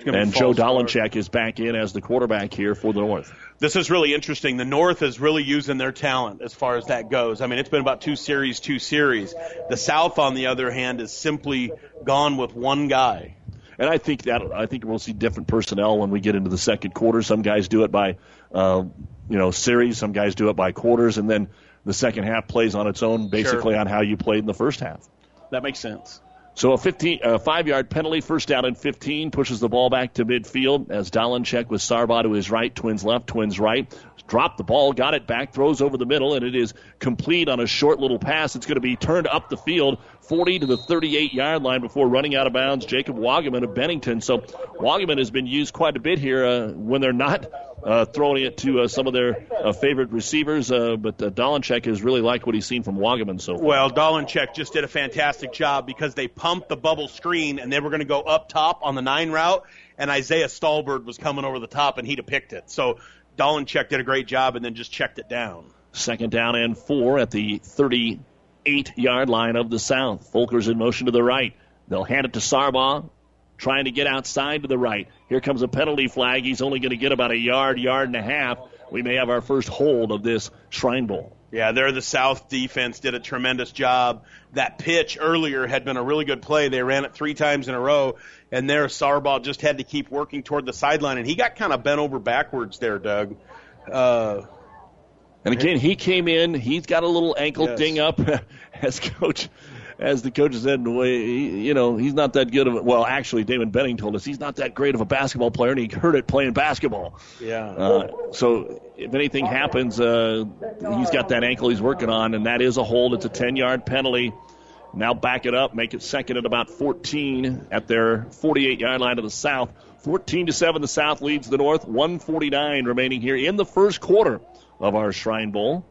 And Joe Dolenchek is back in as the quarterback here for the North. This is really interesting. The North is really using their talent as far as that goes. I mean, it's been about two series, two series. The South, on the other hand, is simply gone with one guy. And I think that I think we'll see different personnel when we get into the second quarter. Some guys do it by, uh, you know, series. Some guys do it by quarters, and then the second half plays on its own, basically sure. on how you played in the first half. That makes sense. So a 15, uh, five-yard penalty, first down and 15, pushes the ball back to midfield as Dolenchek with Sargbah to his right, Twins left, Twins right. Dropped the ball, got it back, throws over the middle, and it is complete on a short little pass. It's going to be turned up the field, 40 to the 38 yard line before running out of bounds. Jacob Wagaman of Bennington. So Wagaman has been used quite a bit here uh, when they're not throwing it to uh, some of their uh, favorite receivers. Uh, but uh, Dolenchek has really liked what he's seen from Wagaman so far. Well, Dolenchek just did a fantastic job because they pumped the bubble screen and they were going to go up top on the nine route, and Isaiah Stalbird was coming over the top and he'd have picked it. So Dolenchek did a great job and then just checked it down. Second down and four at the 38 yard line of the South. Folkers in motion to the right. They'll hand it to Sargbah trying to get outside to the right. Here comes a penalty flag. He's only going to get about a yard, yard and a half. We may have our first hold of this Shrine Bowl. Yeah, there the South defense did a tremendous job. That pitch earlier had been a really good play. They ran it three times in a row, and there Sargbah just had to keep working toward the sideline, and he got kind of bent over backwards there, Doug. Uh, and again, he came in. He's got a little ankle Yes. ding up, as coach, as the coach said. the way he- You know, he's not that good of. A, well, actually, Damon Benning told us he's not that great of a basketball player, and he hurt it playing basketball. yeah. Uh, so if anything happens, uh, he's got that ankle he's working on, and that is a hold. It's a 10 yard penalty. Now back it up, make it second at about 14 at their 48 yard line to the south. 14 to 7, the south leads the north. 149 remaining here in the first quarter of our Shrine Bowl.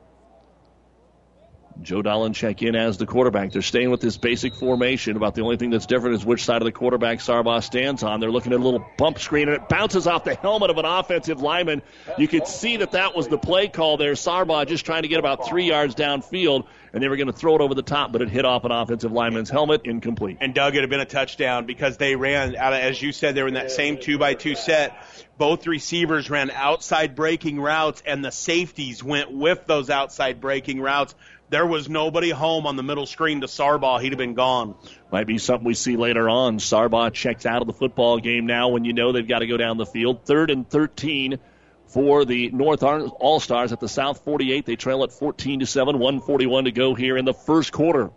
Joe Dolenchek in as the quarterback. They're staying with this basic formation. About the only thing that's different is which side of the quarterback Sargbah stands on. They're looking at a little bump screen, and it bounces off the helmet of an offensive lineman. You could see that that was the play call there. Sargbah just trying to get about three yards downfield, and they were going to throw it over the top, but it hit off an offensive lineman's helmet, incomplete. and Doug, it had been a touchdown because they ran out of, as you said, they were in that same two by two set. Both receivers ran outside breaking routes, and the safeties went with those outside breaking routes. There was nobody home on the middle screen to Sargbah. He'd have been gone. Might be something we see later on. Sargbah checks out of the football game now when you know they've got to go down the field. Third and 13 for the North All Stars at the South 48. They trail at 14 to 7, 141 to go here in the first quarter.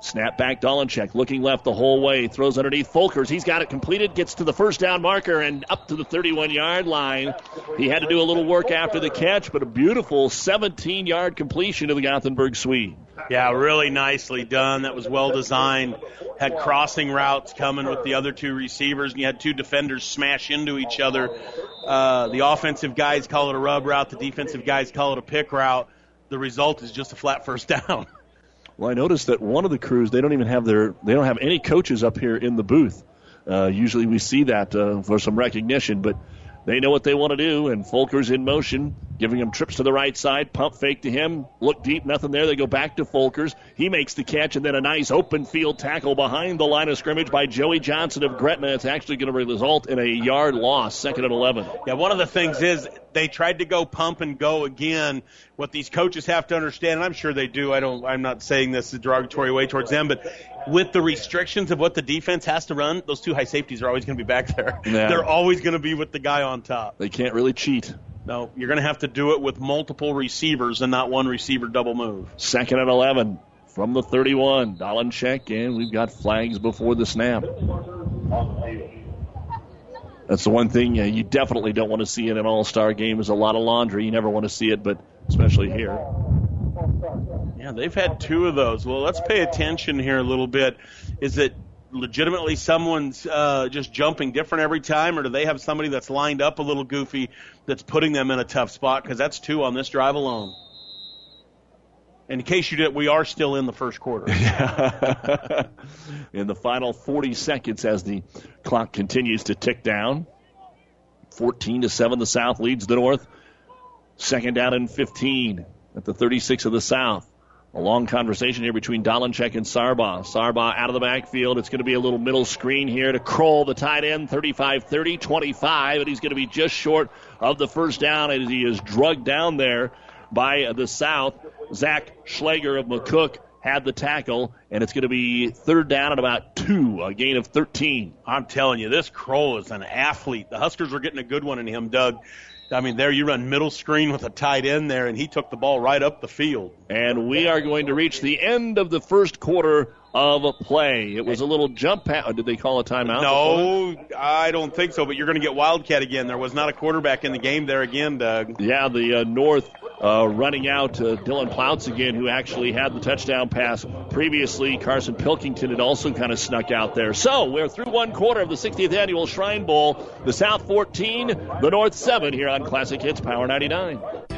Snap back, Dolenchek looking left the whole way, throws underneath Folkers. He's got it completed, gets to the first down marker and up to the 31 yard line. He had to do a little work after the catch, but a beautiful 17 yard completion to the Gothenburg Swede. Yeah, really nicely done. That was well designed. Had crossing routes coming with the other two receivers, and you had two defenders smash into each other. Uh, the offensive guys call it a rub route. The defensive guys call it a pick route. The result is just a flat first down. Well, I noticed that one of the crews they don't even have their they don't have any coaches up here in the booth. Uh, usually we see that uh, for some recognition, but they know what they want to do. And Folker's in motion, giving him trips to the right side, pump fake to him, look deep, nothing there. They go back to Folkers. He makes the catch, and then a nice open field tackle behind the line of scrimmage by Joey Johnson of Gretna. It's actually going to result in a yard loss, second and eleven. Yeah, one of the things is they tried to go pump and go again. What these coaches have to understand, and I'm sure they do. I don't. I'm not saying this in a derogatory way towards them, but with the restrictions of what the defense has to run, those two high safeties are always going to be back there. Yeah. They're always going to be with the guy on top. They can't really cheat. No, you're going to have to do it with multiple receivers and not one receiver double move. Second and 11 from the 31. Dolenchek, and we've got flags before the snap. That's the one thing uh, you definitely don't want to see in an all star game is a lot of laundry. You never want to see it, but especially here. Yeah, they've had two of those. Well, let's pay attention here a little bit. Is it legitimately someone's uh, just jumping different every time, or do they have somebody that's lined up a little goofy that's putting them in a tough spot? Because that's two on this drive alone. In case you didn't, we are still in the first quarter. in the final 40 seconds as the clock continues to tick down. 14 to 7, the South leads the North. Second down and 15 at the 36 of the South. A long conversation here between Dolenchek and Sargbah. Sargbah out of the backfield. It's going to be a little middle screen here to Kroll, the tight end, 35 30, 25, and he's going to be just short of the first down as he is drugged down there by the South. Zach Schlager of McCook had the tackle, and it's going to be third down at about two, a gain of 13. I'm telling you, this Kroll is an athlete. The Huskers were getting a good one in him, Doug. I mean, there you run middle screen with a tight end there, and he took the ball right up the field. And we are going to reach the end of the first quarter of a play. It was a little jump pass. Did they call a timeout? No, I don't think so. But you're going to get Wildcat again. There was not a quarterback in the game there again, Doug. Yeah, the uh, North uh, running out uh, Dylan Ploutz again, who actually had the touchdown pass previously. Carson Pilkington had also kind of snuck out there. So we're through one quarter of the 60th annual Shrine Bowl. The South 14, the North 7 here on Classic Hits Power 99.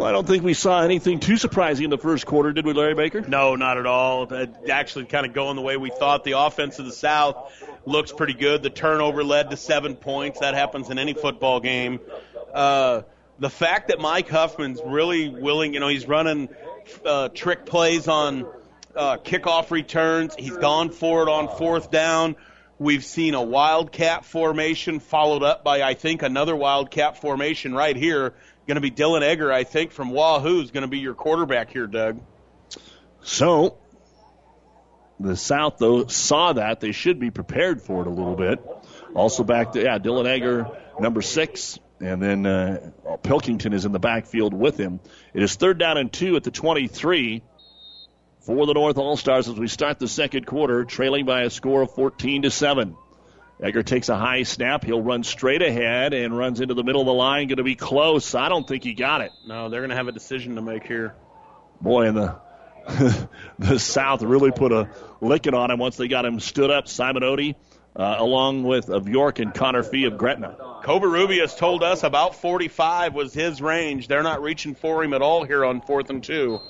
Well, I don't think we saw anything too surprising in the first quarter, did we, Larry Baker? No, not at all. It actually kind of going the way we thought. The offense of the South looks pretty good. The turnover led to seven points. That happens in any football game. Uh, the fact that Mike Huffman's really willing, you know, he's running uh, trick plays on uh, kickoff returns. He's gone for it on fourth down. We've seen a wildcat formation followed up by, I think, another wildcat formation right here. Going to be Dylan Egger, I think, from Wahoo is going to be your quarterback here, Doug. So, the South, though, saw that. They should be prepared for it a little bit. Also back to, yeah, Dylan Egger, number six, and then uh, Pilkington is in the backfield with him. It is third down and two at the 23 for the North All Stars as we start the second quarter, trailing by a score of 14 to 7. Egger takes a high snap. He'll run straight ahead and runs into the middle of the line. Going to be close. I don't think he got it. No, they're going to have a decision to make here. Boy, and the the South really put a licking on him once they got him stood up. Simon Odie, uh, along with of York and Connor Fee of Gretna. Cobra Covarrubias told us about 45 was his range. They're not reaching for him at all here on fourth and two.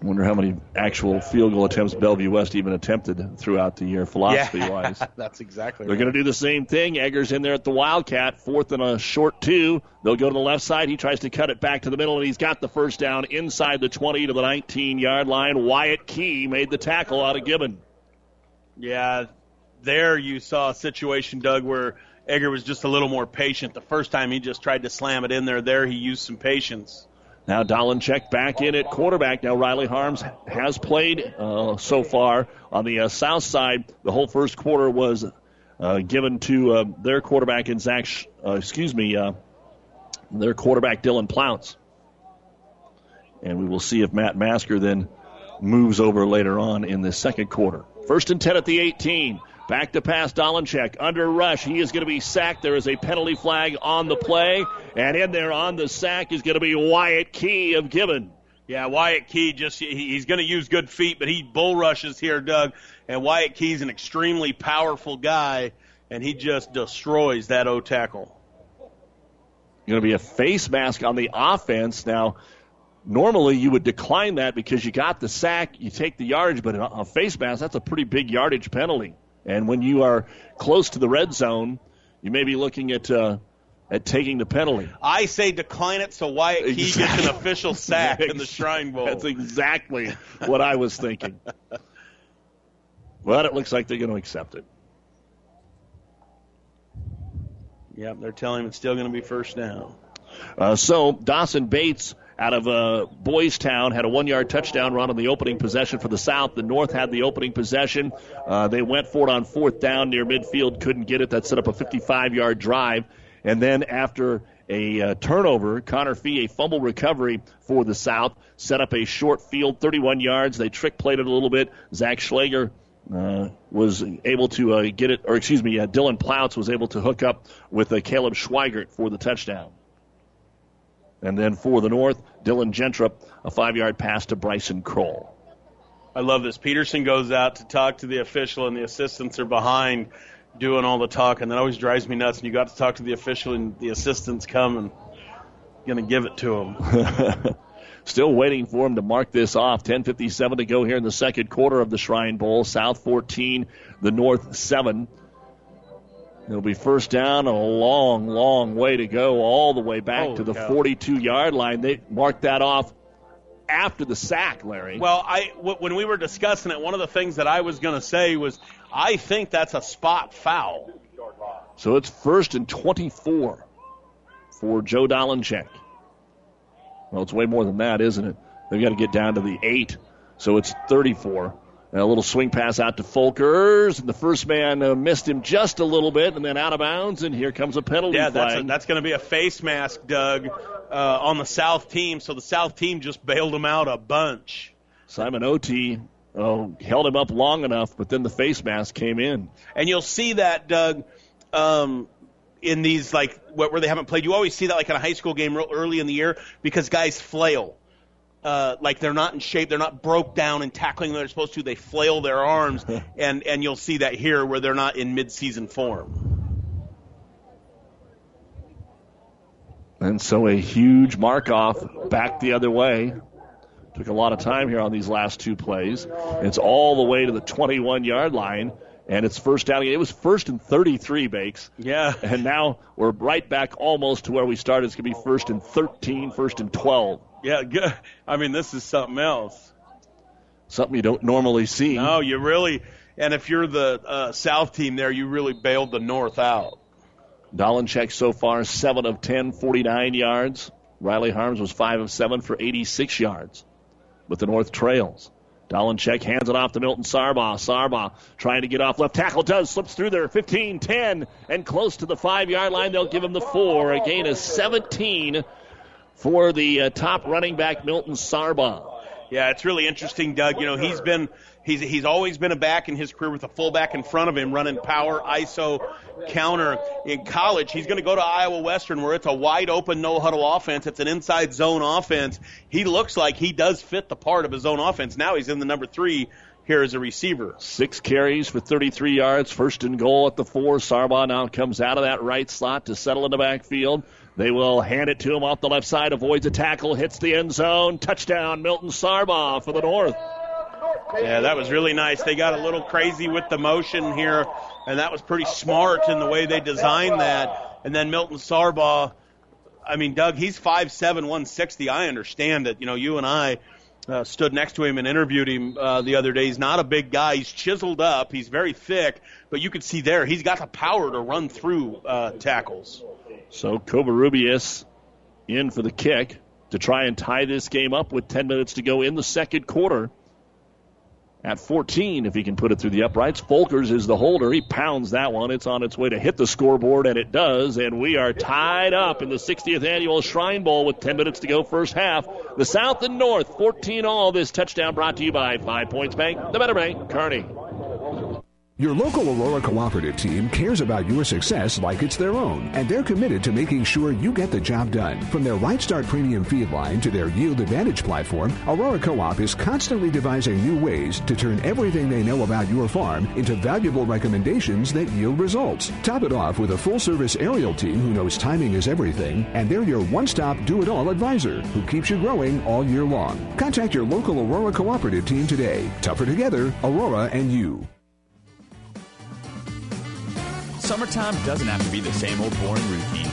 Wonder how many actual field goal attempts Bellevue West even attempted throughout the year, philosophy yeah, wise. That's exactly They're right. going to do the same thing. Egger's in there at the Wildcat, fourth and a short two. They'll go to the left side. He tries to cut it back to the middle, and he's got the first down inside the 20 to the 19 yard line. Wyatt Key made the tackle out of Gibbon. Yeah, there you saw a situation, Doug, where Egger was just a little more patient. The first time he just tried to slam it in there, there he used some patience. Now Dolenchek back in at quarterback. Now Riley Harms has played uh, so far on the uh, south side. The whole first quarter was uh, given to uh, their quarterback in Zach. Sh- uh, excuse me, uh, their quarterback Dylan Plounce. And we will see if Matt Masker then moves over later on in the second quarter. First and ten at the 18. Back to pass Dolenchek. Under rush. He is going to be sacked. There is a penalty flag on the play. And in there on the sack is going to be Wyatt Key of Gibbon. Yeah, Wyatt Key just he's going to use good feet, but he bull rushes here, Doug. And Wyatt Key's an extremely powerful guy, and he just destroys that O tackle. Going to be a face mask on the offense now. Normally, you would decline that because you got the sack, you take the yardage, but a face mask, that's a pretty big yardage penalty. And when you are close to the red zone, you may be looking at uh, at taking the penalty. I say decline it so Wyatt Key Exactly. gets an official sack in the Shrine Bowl. That's exactly what I was thinking. But it looks like they're going to accept it. Yep, they're telling him it's still going to be first down. Uh, so Dawson Bates out of uh, Boys Town had a one-yard touchdown run on the opening possession for the South. The North had the opening possession. Uh, they went for it on fourth down near midfield, couldn't get it. That set up a 55-yard drive. And then after a uh, turnover, Connor Fee, a fumble recovery for the South, set up a short field, 31 yards. They trick played it a little bit. Zach Schlager uh, was able to uh, get it, or excuse me, uh, Dylan Ploutz was able to hook up with uh, Caleb Schweigert for the touchdown. And then for the North, Dylan Gentrup, a five yard pass to Bryson Kroll. I love this. Peterson goes out to talk to the official, and the assistants are behind doing all the talking. That always drives me nuts. And you got to talk to the official, and the assistants come and going to give it to him. Still waiting for him to mark this off. 10:57 to go here in the second quarter of the Shrine Bowl. South 14, the North 7. It'll be first down, a long, long way to go, all the way back Holy to the cow. 42 yard line. They marked that off after the sack, Larry. Well, I w- when we were discussing it, one of the things that I was going to say was I think that's a spot foul. So it's first and 24 for Joe Dolenchek. Well, it's way more than that, isn't it? They've got to get down to the eight, so it's 34. And A little swing pass out to Folkers, and the first man uh, missed him just a little bit, and then out of bounds. And here comes a penalty Yeah, that's, flag. a, that's going to be a face mask, Doug, uh, on the South team. So the South team just bailed him out a bunch. Simon Ot oh, held him up long enough, but then the face mask came in. And you'll see that, Doug, um, in these like where they haven't played. You always see that like in a high school game real early in the year because guys flail. Uh, like they're not in shape, they're not broke down and tackling they're supposed to. They flail their arms, and and you'll see that here where they're not in mid-season form. And so a huge mark off back the other way. Took a lot of time here on these last two plays. It's all the way to the 21 yard line, and it's first down. It was first and 33, Bakes. Yeah. And now we're right back almost to where we started. It's going to be first and 13, first and 12. Yeah, good. I mean, this is something else. Something you don't normally see. No, you really. And if you're the uh, South team there, you really bailed the North out. Dolenchek so far, 7 of 10, 49 yards. Riley Harms was 5 of 7 for 86 yards. But the North trails. Dolenchek hands it off to Milton Sargbah. Sargbah trying to get off left tackle. Does. Slips through there. 15, 10, and close to the five yard line. They'll give him the four. A gain of 17 for the uh, top running back, Milton Sargbah. Yeah, it's really interesting, Doug. You know, he's been he's he's always been a back in his career with a fullback in front of him running power ISO counter. In college, he's going to go to Iowa Western where it's a wide open no huddle offense. It's an inside zone offense. He looks like he does fit the part of his own offense. Now he's in the number 3 here as a receiver. Six carries for 33 yards. First and goal at the four. Sargbah now comes out of that right slot to settle in the backfield. They will hand it to him off the left side, avoids a tackle, hits the end zone. Touchdown, Milton Sargbah for the North. Yeah, that was really nice. They got a little crazy with the motion here, and that was pretty smart in the way they designed that. And then Milton Sargbah, I mean, Doug, he's 5'7", 160. I understand it. You know, you and I uh, stood next to him and interviewed him uh, the other day. He's not a big guy. He's chiseled up. He's very thick, but you could see there he's got the power to run through uh, tackles. So Covarrubias in for the kick to try and tie this game up with 10 minutes to go in the second quarter. At 14, if he can put it through the uprights, Folkers is the holder. He pounds that one. It's on its way to hit the scoreboard, and it does. And we are tied up in the 60th annual Shrine Bowl with 10 minutes to go, first half. The South and North, 14 all. This touchdown brought to you by Five Points Bank, the Better Bank, Kearney. Your local Aurora Cooperative team cares about your success like it's their own, and they're committed to making sure you get the job done. From their Right Start Premium feed line to their Yield Advantage platform, Aurora Co-op is constantly devising new ways to turn everything they know about your farm into valuable recommendations that yield results. Top it off with a full-service aerial team who knows timing is everything, and they're your one-stop do-it-all advisor who keeps you growing all year long. Contact your local Aurora Cooperative team today. Tougher together, Aurora and you. Summertime doesn't have to be the same old boring routine.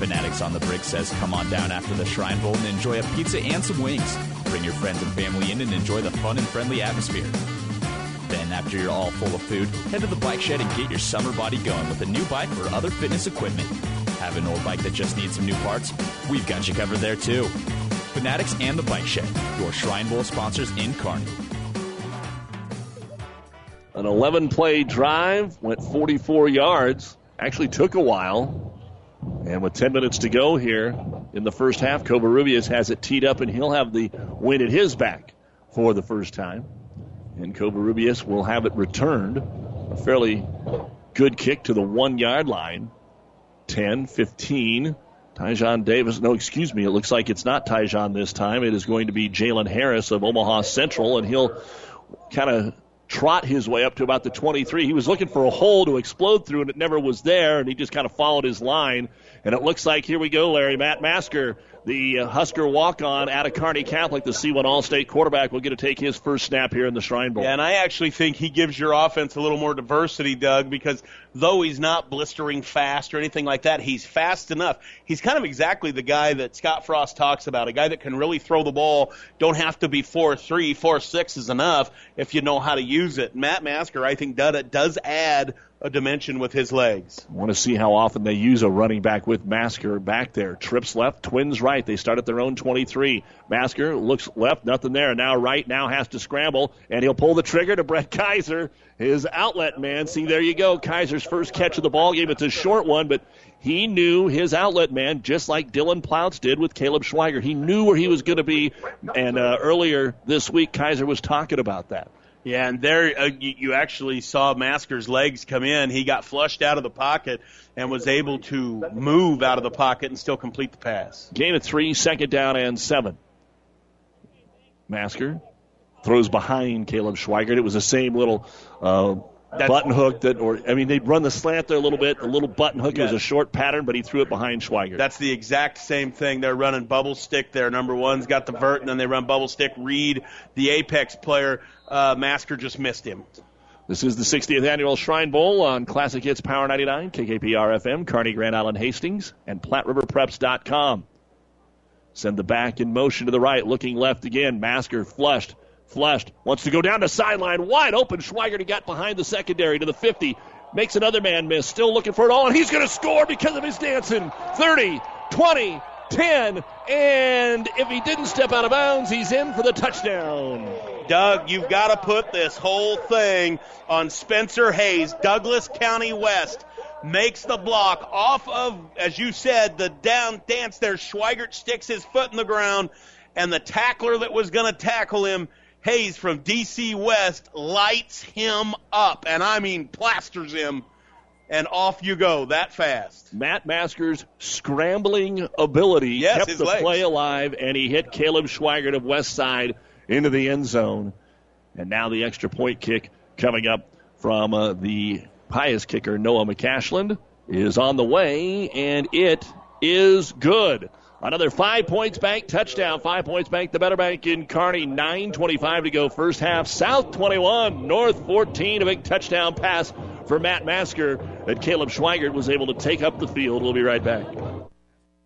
Fanatics on the Brick says come on down after the Shrine Bowl and enjoy a pizza and some wings. Bring your friends and family in and enjoy the fun and friendly atmosphere. Then, after you're all full of food, head to the bike shed and get your summer body going with a new bike or other fitness equipment. Have an old bike that just needs some new parts? We've got you covered there too. Fanatics and the Bike Shed, your Shrine Bowl sponsors in Kearney. An 11 play drive, went 44 yards. Actually took a while. And with 10 minutes to go here in the first half, Covarrubias has it teed up, and he'll have the win at his back for the first time. And Covarrubias will have it returned. A fairly good kick to the one yard line. 10, 15. Tyjon Davis, no, excuse me, it looks like it's not Tyjon this time. It is going to be Jalen Harris of Omaha Central, and he'll kind of trot his way up to about the 23. He was looking for a hole to explode through, and it never was there, and he just kind of followed his line. And it looks like, here we go, Larry, Matt Masker, the uh, Husker walk-on out of Kearney Catholic, the C1 All-State quarterback, will get to take his first snap here in the Shrine Bowl. Yeah, and I actually think he gives your offense a little more diversity, Doug, because though he's not blistering fast or anything like that, he's fast enough. He's kind of exactly the guy that Scott Frost talks about, a guy that can really throw the ball, don't have to be 4-3, 4-6 is enough if you know how to use it. Matt Masker, I think, does add a dimension with his legs. Want to see how often they use a running back with Masker back there. Trips left, twins right. They start at their own 23. Masker looks left, nothing there. Now right, now has to scramble, and he'll pull the trigger to Brett Kaiser, his outlet man. See, there you go. Kaiser's first catch of the ball game. It's a short one, but he knew his outlet man, just like Dylan Plouts did with Caleb Schweigert. He knew where he was going to be, and uh, earlier this week, Kaiser was talking about that. Yeah, and there uh, you, you actually saw Masker's legs come in. He got flushed out of the pocket and was able to move out of the pocket and still complete the pass. Gain of three, second down and seven. Masker throws behind Caleb Schweigert. It was the same little uh, button hook that, or I mean, they'd run the slant there a little bit, a little button hook. It was a short pattern, but he threw it behind Schweigert. That's the exact same thing. They're running bubble stick there. Number one's got the vert, and then they run bubble stick. Reed, the apex player, uh, Masker just missed him. This is the 60th annual Shrine Bowl on Classic Hits Power 99, KKPR FM, Kearney, Grand Island, Hastings, and PlatteRiverPreps.com. Send the back in motion to the right, looking left again. Masker flushed, flushed, wants to go down the sideline, wide open. Schweigert he got behind the secondary to the 50, makes another man miss, still looking for it all, and he's going to score because of his dancing. 30, 20, 10, and if he didn't step out of bounds, he's in for the touchdown. Doug, you've got to put this whole thing on Spencer Hayes, Douglas County West. Makes the block off of, as you said, the down dance there. Schweigert sticks his foot in the ground, and the tackler that was going to tackle him, Hayes from DC West, lights him up. And I mean plasters him, and off you go that fast. Matt Masker's scrambling ability Yes, kept the legs. play alive, and he hit Caleb Schweigert of West Side into the end zone. And now the extra point kick coming up from uh, the Pius kicker, Noah McCashland, is on the way, and it is good. Another five points bank touchdown. Five points bank, the better bank in Kearney. 9.25 to go first half. South 21, North 14. A big touchdown pass for Matt Masker that Caleb Schweigert was able to take up the field. We'll be right back.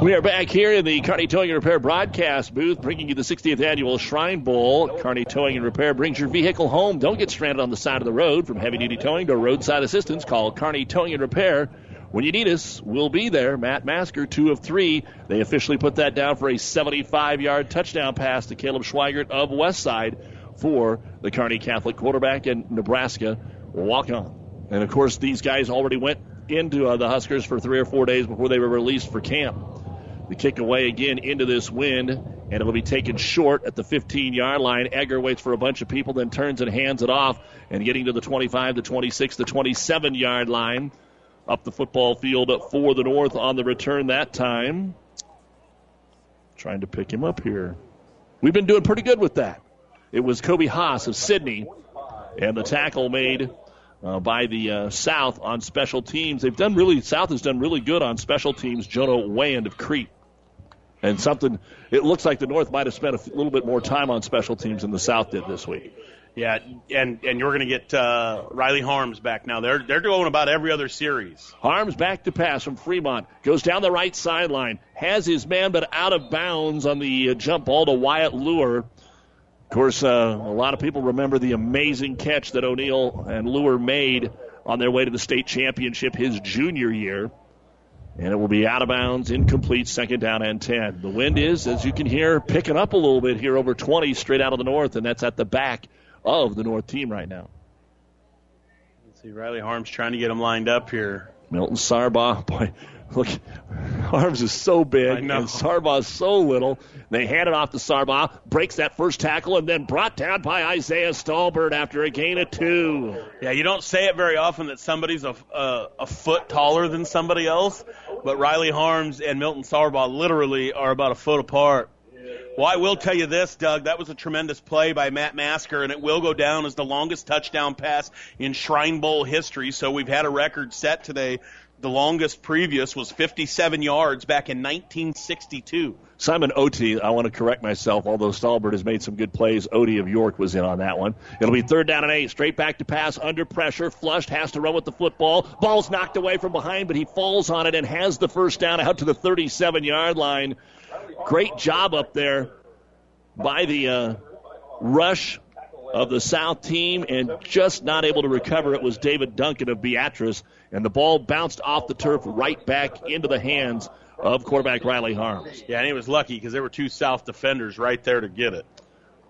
We are back here in the Kearney Towing and Repair broadcast booth, bringing you the 60th annual Shrine Bowl. Kearney Towing and Repair brings your vehicle home. Don't get stranded on the side of the road. From heavy duty towing to roadside assistance, call Kearney Towing and Repair. When you need us, we'll be there. Matt Masker, two of three. They officially put that down for a 75 yard touchdown pass to Caleb Schweigert of Westside for the Kearney Catholic quarterback and Nebraska walk on. And of course, these guys already went into uh, the Huskers for three or four days before they were released for camp. The kick away again into this wind, and it'll be taken short at the 15 yard line. Egger waits for a bunch of people, then turns and hands it off, and getting to the 25, the 26, the 27 yard line. Up the football field for the North on the return that time. Trying to pick him up here. We've been doing pretty good with that. It was Kobe Haas of Sidney, and the tackle made uh, by the uh, South on special teams. They've done really, South has done really good on special teams. Jono Wayand of Crete. And something, it looks like the North might have spent a little bit more time on special teams than the South did this week. Yeah, and and you're going to get uh, Riley Harms back now. They're they're going about every other series. Harms back to pass from Fremont. Goes down the right sideline. Has his man, but out of bounds on the uh, jump ball to Wyatt Lure. Of course, uh, a lot of people remember the amazing catch that O'Neill and Lure made on their way to the state championship his junior year. And it will be out of bounds, incomplete, second down and 10. The wind is, as you can hear, picking up a little bit here over 20 straight out of the north, and that's at the back of the north team right now. Let's see, Riley Harms trying to get him lined up here. Milton Sarbaugh, boy, Look, Harms is so big, and Sargbah so little. They hand it off to Sargbah, breaks that first tackle, and then brought down by Isaiah Stalbird after a gain of two. Yeah, you don't say it very often that somebody's a, a, a foot taller than somebody else, but Riley Harms and Milton Sargbah literally are about a foot apart. Well, I will tell you this, Doug. That was a tremendous play by Matt Masker, and it will go down as the longest touchdown pass in Shrine Bowl history. So we've had a record set today. The longest previous was 57 yards back in 1962. Simon Oti, I want to correct myself, although Stalbird has made some good plays. Oti of York was in on that one. It'll be third down and eight. Straight back to pass, under pressure. Flushed, has to run with the football. Ball's knocked away from behind, but he falls on it and has the first down out to the 37 yard line. Great job up there by the uh, rush of the South team, and just not able to recover it was David Duncan of Beatrice, and the ball bounced off the turf right back into the hands of quarterback Riley Harms. Yeah, and he was lucky because there were two South defenders right there to get it.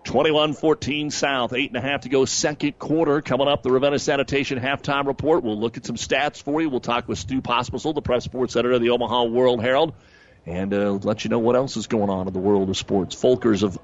21 14 South, eight and a half to go, second quarter. Coming up, the Ravenna Sanitation halftime report. We'll look at some stats for you. We'll talk with Stu Pospisil, the press sports editor of the Omaha World Herald, and uh, let you know what else is going on in the world of sports. Folkers of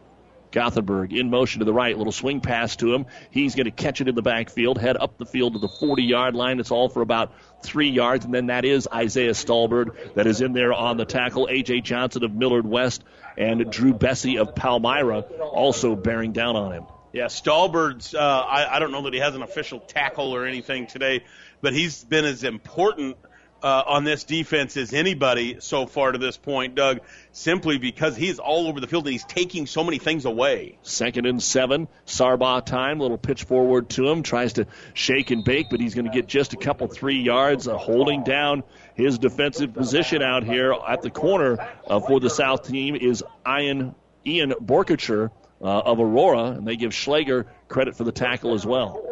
Gothenburg in motion to the right, little swing pass to him. He's going to catch it in the backfield, head up the field to the 40 yard line. It's all for about three yards, and then that is Isaiah Stalbird that is in there on the tackle. A.J. Johnson of Millard West and Drew Bessie of Palmyra also bearing down on him. Yeah, Stalbird's. Uh, I, I don't know that he has an official tackle or anything today, but he's been as important uh, on this defense as anybody so far to this point, Doug. Simply because he's all over the field and he's taking so many things away. Second and seven, Sargbah time. Little pitch forward to him. Tries to shake and bake, but he's going to get just a couple three yards, uh, holding down his defensive position out here at the corner uh, for the South team is Ian Ian Borkacher uh, of Aurora, and they give Schlager credit for the tackle as well.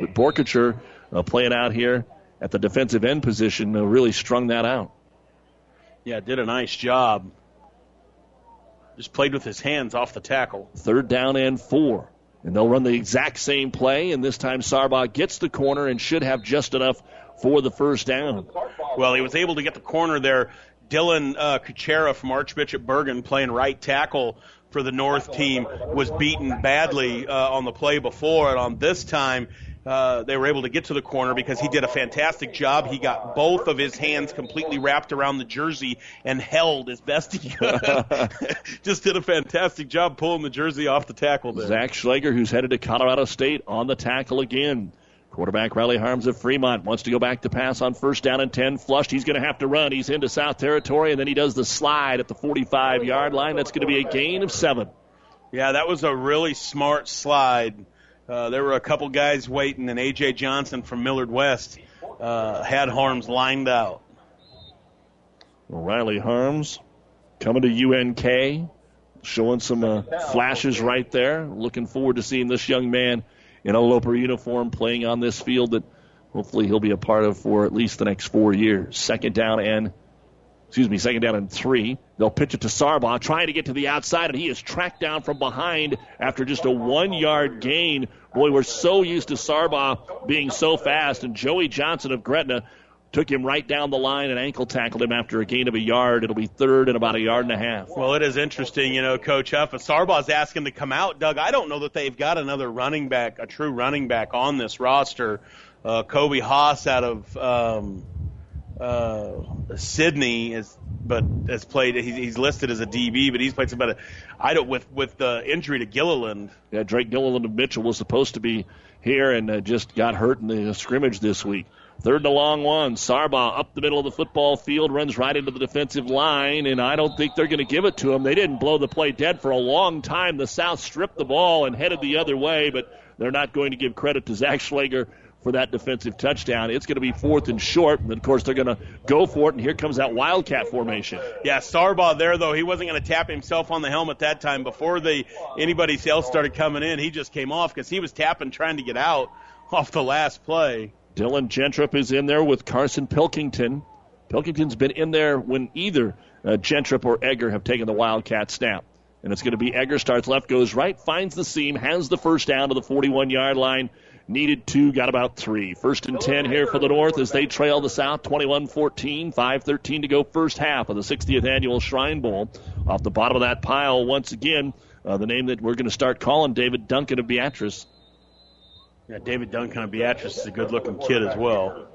But Borkacher uh, playing out here at the defensive end position uh, really strung that out. Yeah, did a nice job. Just played with his hands off the tackle. Third down and four. And they'll run the exact same play, and this time Sargbah gets the corner and should have just enough for the first down. Well, he was able to get the corner there. Dylan uh, Kuchera from Archbishop Bergen playing right tackle for the North team was beaten badly uh, on the play before, and on this time uh, they were able to get to the corner because he did a fantastic job. He got both of his hands completely wrapped around the jersey and held as best he could. Just did a fantastic job pulling the jersey off the tackle there. Zach Schlager, who's headed to Colorado State, on the tackle again. Quarterback Riley Harms of Fremont wants to go back to pass on first down and 10. Flushed. He's going to have to run. He's into South Territory, and then he does the slide at the 45 yard line. That's going to be a gain of seven. Yeah, that was a really smart slide. Uh, there were a couple guys waiting, and A.J. Johnson from Millard West uh, had Harms lined out. Riley Harms coming to UNK, showing some uh, flashes right there. Looking forward to seeing this young man in a Loper uniform playing on this field that hopefully he'll be a part of for at least the next four years. Second down and excuse me, second down and three. They'll pitch it to Sargbah, trying to get to the outside, and he is tracked down from behind after just a one yard gain. Boy, we're so used to Sargbah being so fast, and Joey Johnson of Gretna took him right down the line and ankle tackled him after a gain of a yard. It'll be third and about a yard and a half. Well, it is interesting, you know, Coach Huff. If Sargbah's asking to come out, Doug, I don't know that they've got another running back, a true running back on this roster. Uh, Kobe Haas out of um, uh, Sidney is, but has played. He's, he's listed as a DB, but he's played some better. I don't with with the injury to Gilliland. Yeah, Drake Gilliland of Mitchell was supposed to be here and uh, just got hurt in the scrimmage this week. Third and a long one. Sargbah up the middle of the football field, runs right into the defensive line, and I don't think they're going to give it to him. They didn't blow the play dead for a long time. The South stripped the ball and headed the other way, but they're not going to give credit to Zach Schlager for that defensive touchdown. It's going to be fourth and short, and of course they're going to go for it. And here comes that wildcat formation. Yeah, Sargbah there though he wasn't going to tap himself on the helmet that time before the anybody else started coming in. He just came off because he was tapping trying to get out off the last play. Dylan Gentrup is in there with Carson Pilkington. Pilkington's been in there when either uh, Gentrup or Egger have taken the wildcat snap. And it's going to be Egger starts left, goes right, finds the seam, has the first down to the 41 yard line, Needed two, got about three. First and 10 here for the North as they trail the South 21 14, 5 13 to go first half of the 60th annual Shrine Bowl. Off the bottom of that pile, once again, uh, the name that we're going to start calling David Duncan of Beatrice. Yeah, David Duncan of Beatrice is a good looking kid as well.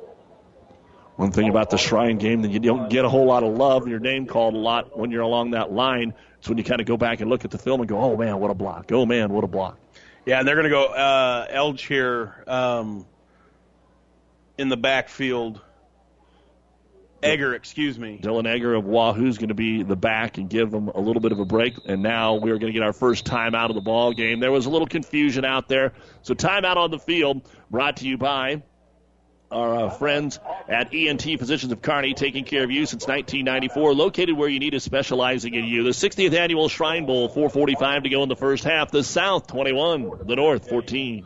One thing about the Shrine game that you don't get a whole lot of love and your name called a lot when you're along that line. It's when you kind of go back and look at the film and go, oh man, what a block. Oh man, what a block. Yeah, and they're going to go uh, Elge here um, in the backfield. Egger, excuse me. Dylan Egger of Wahoo's going to be the back and give them a little bit of a break. And now we're going to get our first time out of the ball game. There was a little confusion out there. So timeout on the field brought to you by our uh, friends at ENT Physicians of Kearney, taking care of you since 1994, located where you need is specializing in you. The 60th annual Shrine Bowl, 4:45 to go in the first half. The South 21, the North 14.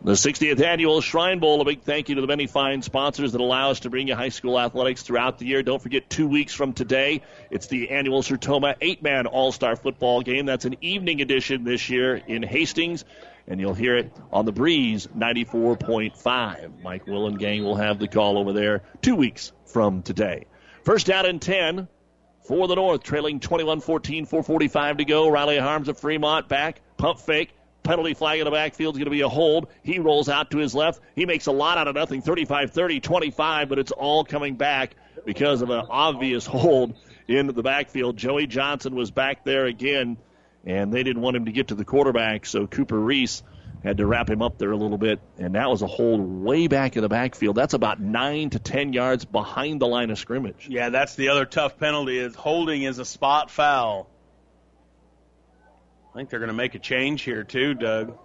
The 60th annual Shrine Bowl. A big thank you to the many fine sponsors that allow us to bring you high school athletics throughout the year. Don't forget, two weeks from today, it's the annual Sertoma eight man All Star football game. That's an evening edition this year in Hastings, and you'll hear it on the Breeze 94.5. Mike Willengang will have the call over there two weeks from today. First down and 10 for the North, trailing 21 14, 445 to go. Riley Harms of Fremont back, pump fake penalty flag in the backfield is going to be a hold. He rolls out to his left. He makes a lot out of nothing 35 30, 25, but it's all coming back because of an obvious hold in the backfield. Joey Johnson was back there again, and they didn't want him to get to the quarterback, so Cooper Reese had to wrap him up there a little bit, and that was a hold way back in the backfield. That's about nine to ten yards behind the line of scrimmage. Yeah, that's the other tough penalty is holding is a spot foul. I think they're going to make a change here too, Doug.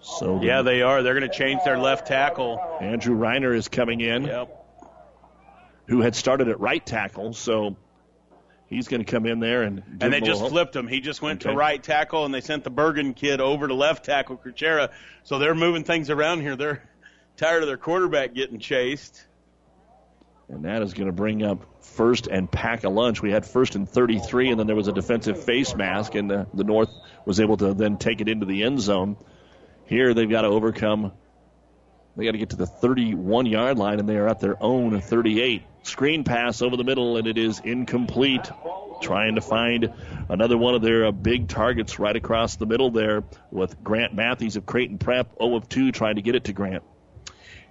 So yeah, they are. They're going to change their left tackle. Andrew Reiner is coming in. Yep. Who had started at right tackle, so he's going to come in there and and they just flipped him. He just went okay. to right tackle, and they sent the Bergen kid over to left tackle, Cruchera. So they're moving things around here. They're tired of their quarterback getting chased. And that is going to bring up first and pack a lunch. We had first and 33, and then there was a defensive face mask, and the, the North was able to then take it into the end zone. Here they've got to overcome. They got to get to the 31 yard line, and they are at their own 38. Screen pass over the middle, and it is incomplete. Trying to find another one of their uh, big targets right across the middle there with Grant Matthews of Creighton Prep, 0 of 2, trying to get it to Grant.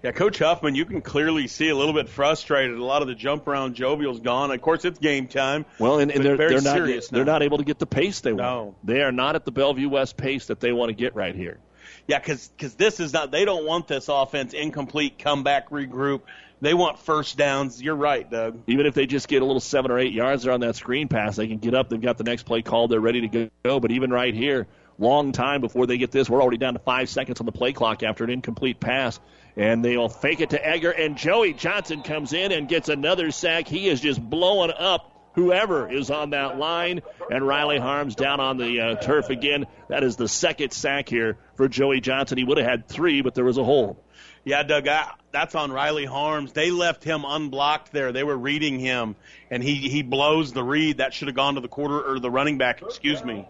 Yeah, Coach Huffman, you can clearly see a little bit frustrated. A lot of the jump around jovial's gone. Of course, it's game time. Well, and, and they're, they're not now. they're not able to get the pace they want. No. They are not at the Bellevue West pace that they want to get right here. Yeah, because this is not. They don't want this offense incomplete, comeback, regroup. They want first downs. You're right, Doug. Even if they just get a little seven or eight yards there on that screen pass, they can get up. They've got the next play called. They're ready to go. But even right here, long time before they get this, we're already down to five seconds on the play clock after an incomplete pass. And they'll fake it to Egger, and Joey Johnson comes in and gets another sack. He is just blowing up whoever is on that line. And Riley Harms down on the uh, turf again. That is the second sack here for Joey Johnson. He would have had three, but there was a hole. Yeah, Doug, I, that's on Riley Harms. They left him unblocked there. They were reading him, and he he blows the read. That should have gone to the quarter or the running back. Excuse me.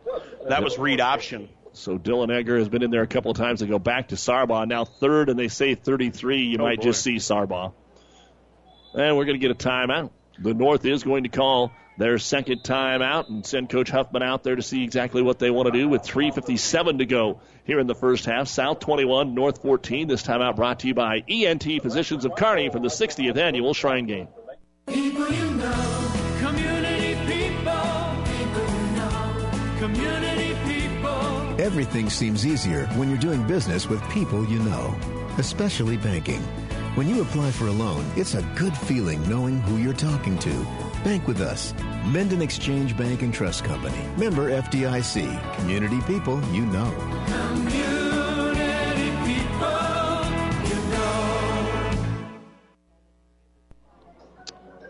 That was read option. So Dylan Egger has been in there a couple of times. They go back to Sargbah. Now third, and they say 33. You Oh, might boy. just see Sargbah. And we're going to get a timeout. The North is going to call their second timeout and send Coach Huffman out there to see exactly what they want to do with 3.57 to go here in the first half. South 21, North 14. This timeout brought to you by ENT Physicians of Kearney from the 60th Annual Shrine Game. Everything seems easier when you're doing business with people you know, especially banking. When you apply for a loan, it's a good feeling knowing who you're talking to. Bank with us. Minden Exchange Bank and Trust Company. Member FDIC. Community people you know. Community people, you know.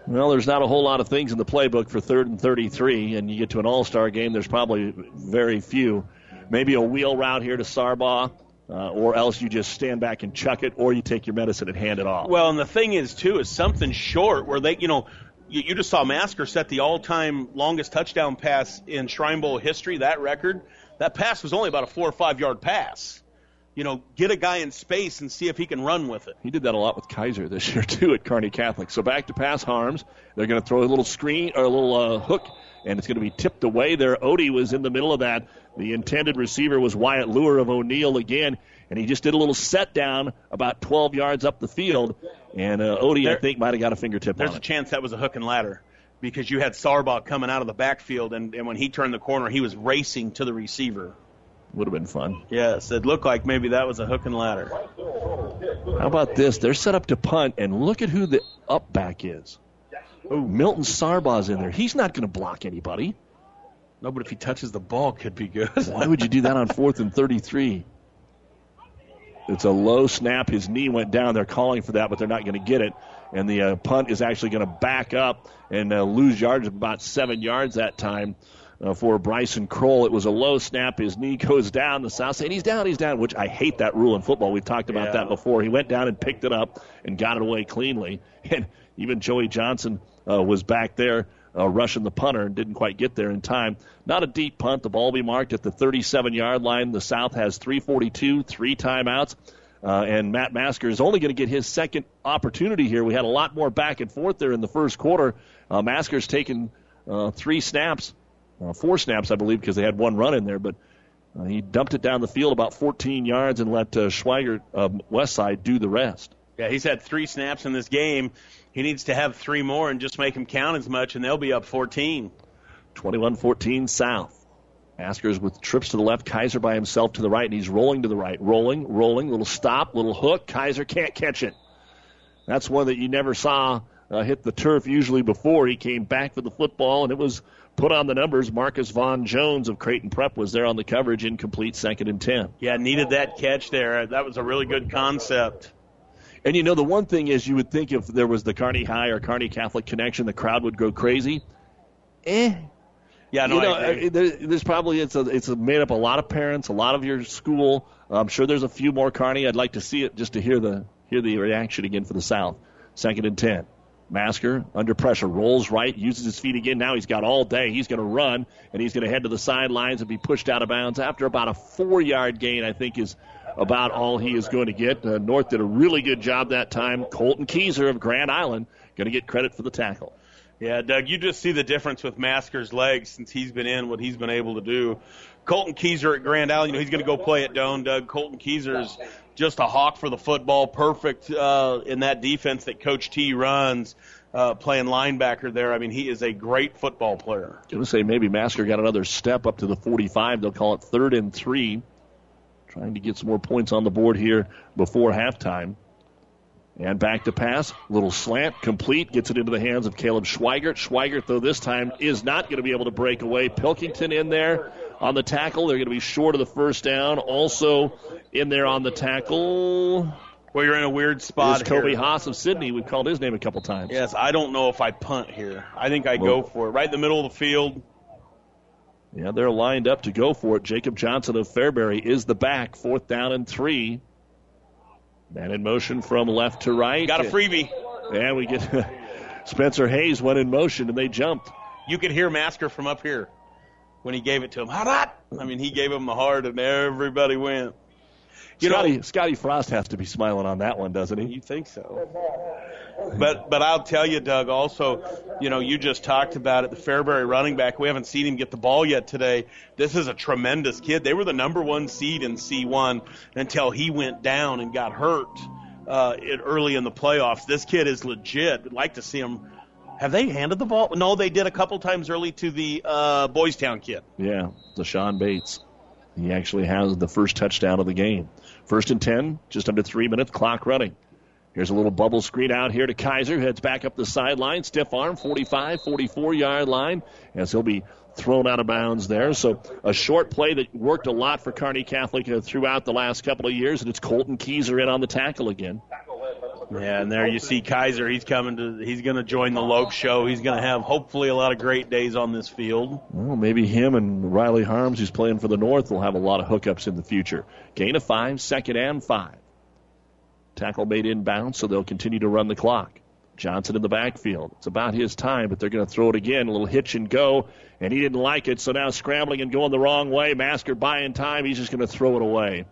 Well, there's not a whole lot of things in the playbook for third and 33, and you get to an all star game, there's probably very few. Maybe a wheel route here to Sargbah, uh, or else you just stand back and chuck it, or you take your medicine and hand it off. Well, and the thing is too is something short where they, you know, you, you just saw Masker set the all-time longest touchdown pass in Shrine Bowl history. That record, that pass was only about a four or five yard pass. You know, get a guy in space and see if he can run with it. He did that a lot with Kaiser this year too at Kearney Catholic. So back to pass harms. They're going to throw a little screen or a little uh, hook, and it's going to be tipped away there. Odie was in the middle of that. The intended receiver was Wyatt Lure of O'Neill again, and he just did a little set down about 12 yards up the field. And uh, Odie, I think, might have got a fingertip There's a it. chance that was a hook and ladder because you had Sargbah coming out of the backfield, and, and when he turned the corner, he was racing to the receiver. Would have been fun. Yes, it looked like maybe that was a hook and ladder. How about this? They're set up to punt, and look at who the up back is. Oh, Milton Sargbah's in there. He's not going to block anybody. No, but if he touches the ball, could be good. Why would you do that on fourth and 33? It's a low snap. His knee went down. They're calling for that, but they're not going to get it. And the uh, punt is actually going to back up and uh, lose yards about seven yards that time uh, for Bryson Kroll. It was a low snap. His knee goes down. The South saying he's down, he's down, which I hate that rule in football. We've talked about Yeah. that before. He went down and picked it up and got it away cleanly. And even Joey Johnson uh, was back there uh, rushing the punter and didn't quite get there in time. Not a deep punt. The ball will be marked at the 37 yard line. The South has 342, three timeouts. Uh, and Matt Masker is only going to get his second opportunity here. We had a lot more back and forth there in the first quarter. Uh, Masker's taken uh, three snaps, uh, four snaps, I believe, because they had one run in there. But uh, he dumped it down the field about 14 yards and let uh, Schweigert, uh, Westside, do the rest. Yeah, he's had three snaps in this game. He needs to have three more and just make them count as much, and they'll be up 14. 21 14 South. Masker's with trips to the left, Kaiser by himself to the right, and he's rolling to the right. Rolling, rolling, little stop, little hook. Kaiser can't catch it. That's one that you never saw uh, hit the turf usually before. He came back for the football, and it was put on the numbers. Marcus Vaughn Jones of Creighton Prep was there on the coverage, incomplete, second and 10. Yeah, needed that catch there. That was a really good concept. And you know, the one thing is, you would think if there was the Kearney High or Kearney Catholic connection, the crowd would go crazy. Eh. Yeah, no, you know, I agree. there, there's probably it's a it's a made up a lot of parents, a lot of your school. I'm sure there's a few more Kearney. I'd like to see it just to hear the hear the reaction again for the South. Second and ten. Masker under pressure, rolls right, uses his feet again. Now he's got all day. He's going to run and he's going to head to the sidelines and be pushed out of bounds after about a four yard gain. I think is about all he is going to get. Uh, North did a really good job that time. Colton Keyser of Grand Island going to get credit for the tackle. Yeah, Doug, you just see the difference with Masker's legs since he's been in, what he's been able to do. Colton Keyser at Grand Island, you know, he's going to go play at Doane, Doug. Colton Keyser's just a hawk for the football, perfect uh, in that defense that Coach T runs, uh, playing linebacker there. I mean, he is a great football player. Going to say maybe Masker got another step up to the 45. They'll call it third and three. Trying to get some more points on the board here before halftime. And back to pass. Little slant, complete. Gets it into the hands of Caleb Schweigert. Schweigert, though, this time is not going to be able to break away. Pilkington in there on the tackle. They're going to be short of the first down. Also in there on the tackle. Well, you're in a weird spot Is Kobe here. Haas of Sidney. We've called his name a couple times. Yes, I don't know if I punt here. I think I go for it. Right in the middle of the field. Yeah, they're lined up to go for it. Jacob Johnson of Fairbury is the back. Fourth down and three. Man in motion from left to right. Got a freebie. And we get Spencer Hayes went in motion and they jumped. You could hear Masker from up here when he gave it to him. How that? I mean, he gave him the heart, and everybody went. You know- Scotty, Scotty Frost has to be smiling on that one, doesn't he? You think so? But but I'll tell you, Doug. Also, you know, you just talked about it. The Fairbury running back. We haven't seen him get the ball yet today. This is a tremendous kid. They were the number one seed in C1 until he went down and got hurt uh, it, early in the playoffs. This kid is legit. I'd like to see him. Have they handed the ball? No, they did a couple times early to the uh, Boys Town kid. Yeah, Deshaun Bates. He actually has the first touchdown of the game. First and 10, just under three minutes, clock running. Here's a little bubble screen out here to Kaiser. Heads back up the sideline. Stiff arm, 45, 44 yard line, as he'll be thrown out of bounds there. So a short play that worked a lot for Kearney Catholic uh, throughout the last couple of years, and it's Colton Keyser in on the tackle again. Yeah, and there you see Kaiser. He's coming to. He's going to join the Loeb show. He's going to have hopefully a lot of great days on this field. Well, maybe him and Riley Harms, who's playing for the North, will have a lot of hookups in the future. Gain of five, second and five. Tackle made inbound, so they'll continue to run the clock. Johnson in the backfield. It's about his time, but they're going to throw it again. A little hitch and go, and he didn't like it, so now scrambling and going the wrong way. Masker buying time. He's just going to throw it away.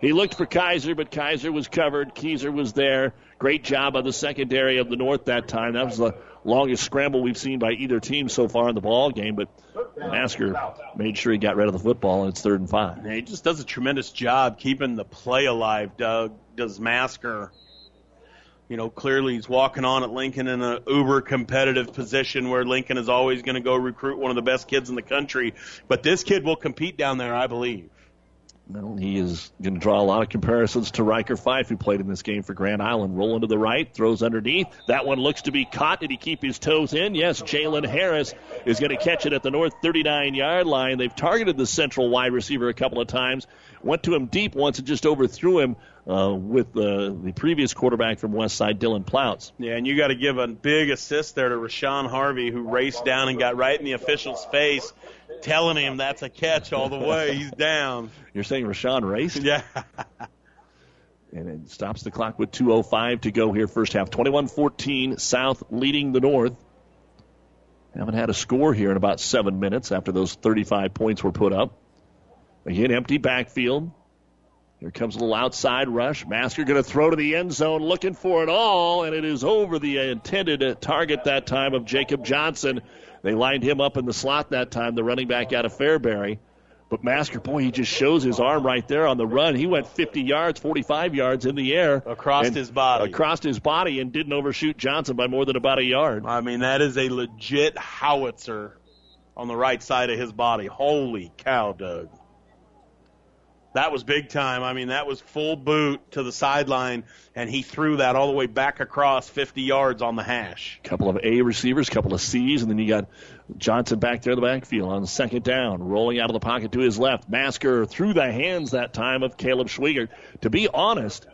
He looked for Kaiser, but Kaiser was covered. Keyser was there. Great job on the secondary of the North that time. That was the longest scramble we've seen by either team so far in the ball game, but Masker made sure he got rid of the football, and it's third and five. Yeah, he just does a tremendous job keeping the play alive, Doug. Does Masker. You know, clearly he's walking on at Lincoln in an uber competitive position where Lincoln is always going to go recruit one of the best kids in the country. But this kid will compete down there, I believe. Well, he is going to draw a lot of comparisons to Ryker Fyfe, who played in this game for Grand Island. Rolling to the right, throws underneath. That one looks to be caught. Did he keep his toes in? Yes, Jalen Harris is going to catch it at the north 39 yard line. They've targeted the central wide receiver a couple of times. Went to him deep once and just overthrew him uh, with uh, the previous quarterback from West Side, Dylan Plouts. Yeah, and you got to give a big assist there to Rashawn Harvey, who raced down and got right in the official's face, telling him that's a catch all the way. He's down. You're saying Rashawn raced? Yeah. and it stops the clock with 2.05 to go here, first half. 21 14, South leading the North. Haven't had a score here in about seven minutes after those 35 points were put up. Again, empty backfield. Here comes a little outside rush. Masker going to throw to the end zone, looking for it all, and it is over the intended target that time of Jacob Johnson. They lined him up in the slot that time, the running back out of Fairbury. But Masker, boy, he just shows his arm right there on the run. He went 50 yards, 45 yards in the air. Across his body. Across his body and didn't overshoot Johnson by more than about a yard. I mean, that is a legit howitzer on the right side of his body. Holy cow, Doug. That was big time. I mean, that was full boot to the sideline, and he threw that all the way back across 50 yards on the hash. Couple of A receivers, couple of C's, and then you got Johnson back there in the backfield on second down, rolling out of the pocket to his left. Masker through the hands that time of Caleb Schweigert. To be honest,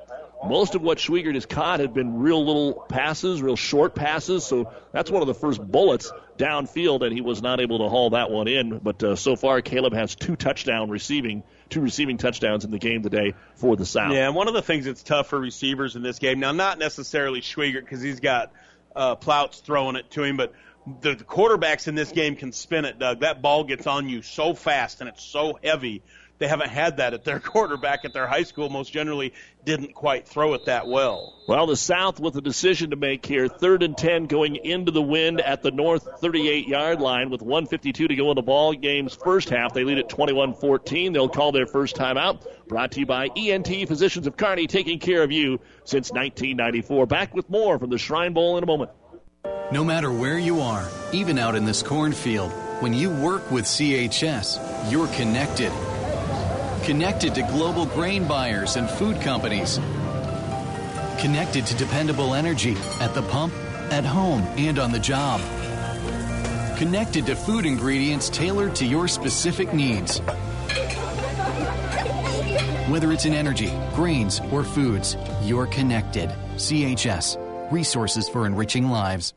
most of what Schweigert has caught have been real little passes, real short passes. So that's one of the first bullets downfield, and he was not able to haul that one in. But uh, so far, Caleb has two touchdown receiving, two receiving touchdowns in the game today for the South. Yeah, and one of the things that's tough for receivers in this game now, not necessarily Schweigert because he's got uh, Plouts throwing it to him, but the, the quarterbacks in this game can spin it, Doug. That ball gets on you so fast and it's so heavy they haven't had that at their quarterback at their high school. Most generally, didn't quite throw it that well. Well, the South with a decision to make here. Third and 10 going into the wind at the North 38 yard line with 152 to go in the ball game's first half. They lead at 21 14. They'll call their first timeout. Brought to you by ENT Physicians of Kearney, taking care of you since 1994. Back with more from the Shrine Bowl in a moment. No matter where you are, even out in this cornfield, when you work with CHS, you're connected Connected to global grain buyers and food companies. Connected to dependable energy at the pump, at home, and on the job. Connected to food ingredients tailored to your specific needs. Whether it's in energy, grains, or foods, you're connected. CHS, resources for enriching lives.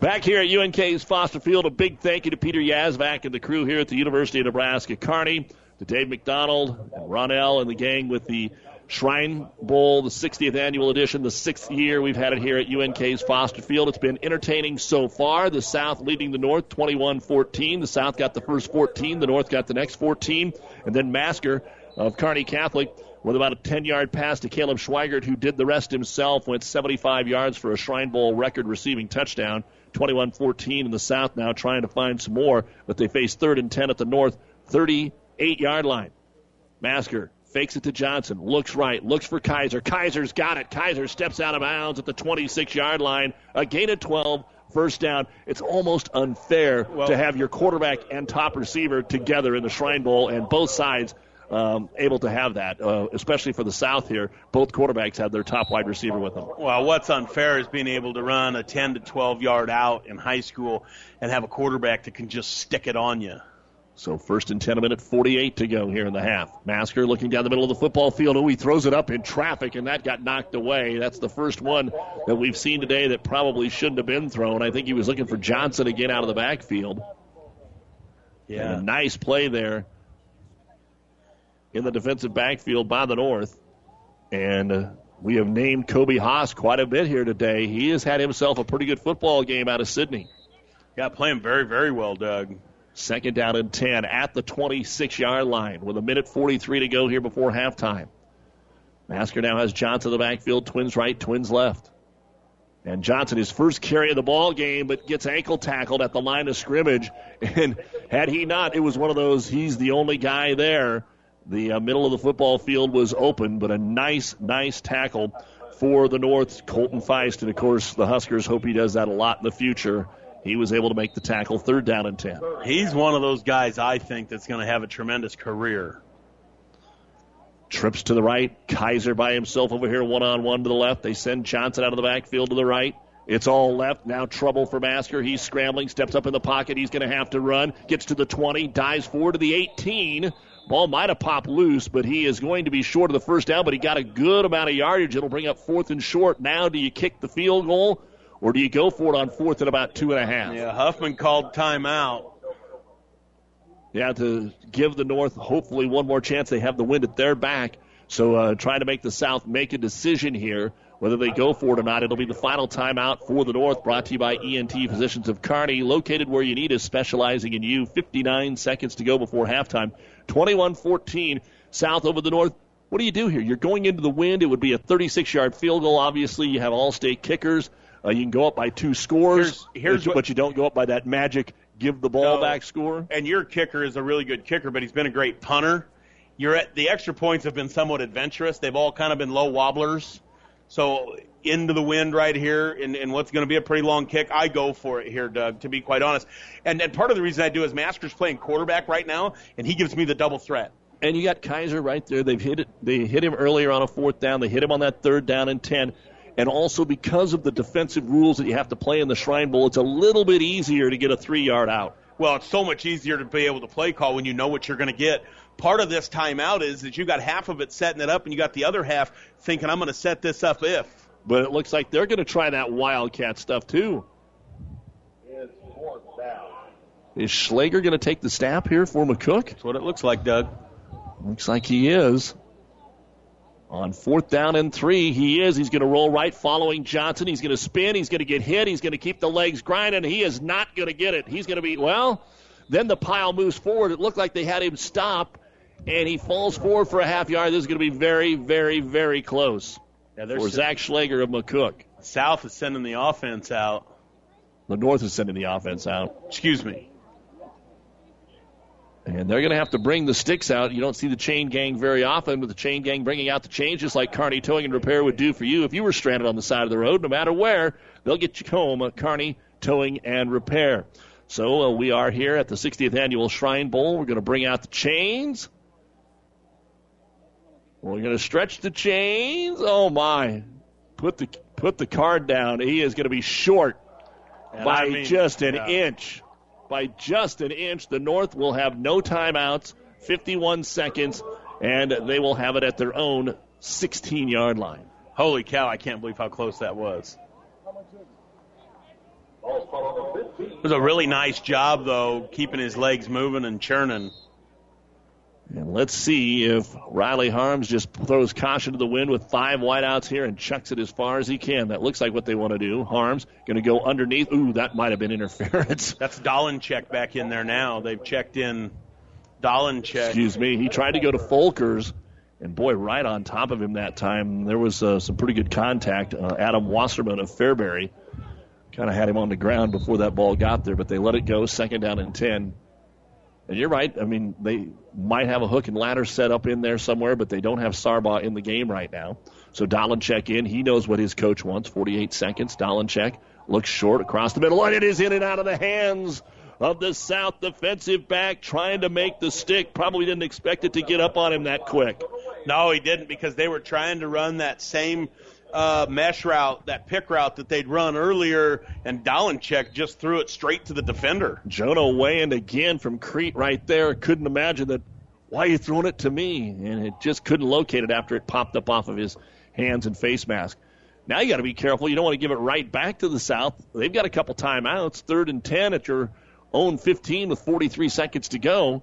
Back here at UNK's Foster Field, a big thank you to Peter Yazvac and the crew here at the University of Nebraska Kearney to Dave McDonald, and Ronell, and the gang with the Shrine Bowl, the 60th annual edition, the sixth year we've had it here at UNK's Foster Field. It's been entertaining so far. The South leading the North 21 14. The South got the first 14, the North got the next 14. And then Masker of Kearney Catholic with about a 10 yard pass to Caleb Schweigert, who did the rest himself, went 75 yards for a Shrine Bowl record receiving touchdown. 21 14 in the South now trying to find some more, but they face third and 10 at the North. 30 eight yard line. Masker fakes it to Johnson, looks right, looks for Kaiser. Kaiser's got it. Kaiser steps out of bounds at the 26 yard line. A gain of 12, first down. It's almost unfair well, to have your quarterback and top receiver together in the Shrine Bowl, and both sides um, able to have that, uh, especially for the South here. Both quarterbacks had their top wide receiver with them. Well, what's unfair is being able to run a 10 to 12 yard out in high school and have a quarterback that can just stick it on you. So first and 10, a minute 48 to go here in the half. Masker looking down the middle of the football field. Oh, he throws it up in traffic, and that got knocked away. That's the first one that we've seen today that probably shouldn't have been thrown. I think he was looking for Johnson again out of the backfield. Yeah. And a nice play there in the defensive backfield by the North. And uh, we have named Kobe Haas quite a bit here today. He has had himself a pretty good football game out of Sidney. Yeah, playing very, very well, Doug. Second down and 10 at the 26 yard line with a minute 43 to go here before halftime. Masker now has Johnson in the backfield, twins right, twins left. And Johnson, his first carry of the ball game, but gets ankle tackled at the line of scrimmage. And had he not, it was one of those, he's the only guy there. The uh, middle of the football field was open, but a nice, nice tackle for the North. Colton Feist, and of course, the Huskers hope he does that a lot in the future. He was able to make the tackle, third down and 10. He's one of those guys I think that's going to have a tremendous career. Trips to the right. Kaiser by himself over here, one on one to the left. They send Johnson out of the backfield to the right. It's all left. Now trouble for Masker. He's scrambling, steps up in the pocket. He's going to have to run. Gets to the 20, dives forward to the 18. Ball might have popped loose, but he is going to be short of the first down, but he got a good amount of yardage. It'll bring up fourth and short. Now, do you kick the field goal or do you go for it on fourth and about two and a half? Yeah, Huffman called timeout. Yeah, to give the North hopefully one more chance. They have the wind at their back. So uh, trying to make the South make a decision here. Whether they go for it or not, it'll be the final timeout for the North, brought to you by ENT Physicians of Kearney, located where you need us, specializing in you. 59 seconds to go before halftime. 21 14, South over the North. What do you do here? You're going into the wind. It would be a 36 yard field goal. Obviously, you have all state kickers. Uh, you can go up by two scores, Here's- here's but what- you don't go up by that magic give the ball No. back score. And your kicker is a really good kicker, but he's been a great punter. You're at the extra points have been somewhat adventurous. They've all kind of been low wobblers. So into the wind right here, and, and what's going to be a pretty long kick, I go for it here, Doug. To be quite honest, and and part of the reason I do is Masker's playing quarterback right now, and he gives me the double threat. And you got Kaiser right there. They've hit it. They hit him earlier on a fourth down. They hit him on that third down and ten. And also because of the defensive rules that you have to play in the Shrine Bowl, it's a little bit easier to get a three yard out. Well, it's so much easier to be able to play call when you know what you're going to get. Part of this timeout is that you got half of it setting it up, and you got the other half thinking, "I'm going to set this up if." But it looks like they're going to try that Wildcat stuff too. Is Schlager going to take the snap here for McCook? That's what it looks like, Doug. Looks like he is. On fourth down and three, he is. He's going to roll right following Johnson. He's going to spin. He's going to get hit. He's going to keep the legs grinding. He is not going to get it. He's going to be, well, then the pile moves forward. It looked like they had him stop, and he falls forward for a half yard. This is going to be very, very, very close Yeah, for Zach Schlager of McCook. South is sending the offense out. The North is sending the offense out. Excuse me. And they're going to have to bring the sticks out. You don't see the chain gang very often, but the chain gang bringing out the chains, just like Kearney Towing and Repair would do for you if you were stranded on the side of the road. No matter where, they'll get you home at Kearney Towing and Repair. So uh, we are here at the 60th Annual Shrine Bowl. We're going to bring out the chains. We're going to stretch the chains. Oh my! Put the put the card down. He is going to be short And by I mean, just an yeah. inch. By just an inch. The North will have no timeouts, 51 seconds, and they will have it at their own 16 yard line. Holy cow! I can't believe how close that was. It was a really nice job, though, keeping his legs moving and churning. And let's see if Riley Harms just throws caution to the wind with five wideouts here and chucks it as far as he can. That looks like what they want to do. Harms going to go underneath. Ooh, that might have been interference. That's Dolenchek back in there now. They've checked in Dolenchek. Excuse me. He tried to go to Folkers, and boy, right on top of him that time. There was uh, some pretty good contact. Uh, Adam Wasserman of Fairbury kind of had him on the ground before that ball got there, but they let it go. Second down and 10. And you're right. I mean, they might have a hook and ladder set up in there somewhere, but they don't have Sargbah in the game right now. So Dolenchek in. He knows what his coach wants. 48 seconds. Dolenchek looks short across the middle, and it is in and out of the hands of the South defensive back trying to make the stick. Probably didn't expect it to get up on him that quick. No, he didn't because they were trying to run that same uh, mesh route, that pick route that they'd run earlier, and Dolenchek just threw it straight to the defender. Jonah Wayand again from Crete right there. Couldn't imagine that. Why you throwing it to me? And it just couldn't locate it after it popped up off of his hands and face mask. Now you got to be careful. You don't want to give it right back to the South. They've got a couple timeouts, third and 10 at your own 15 with 43 seconds to go.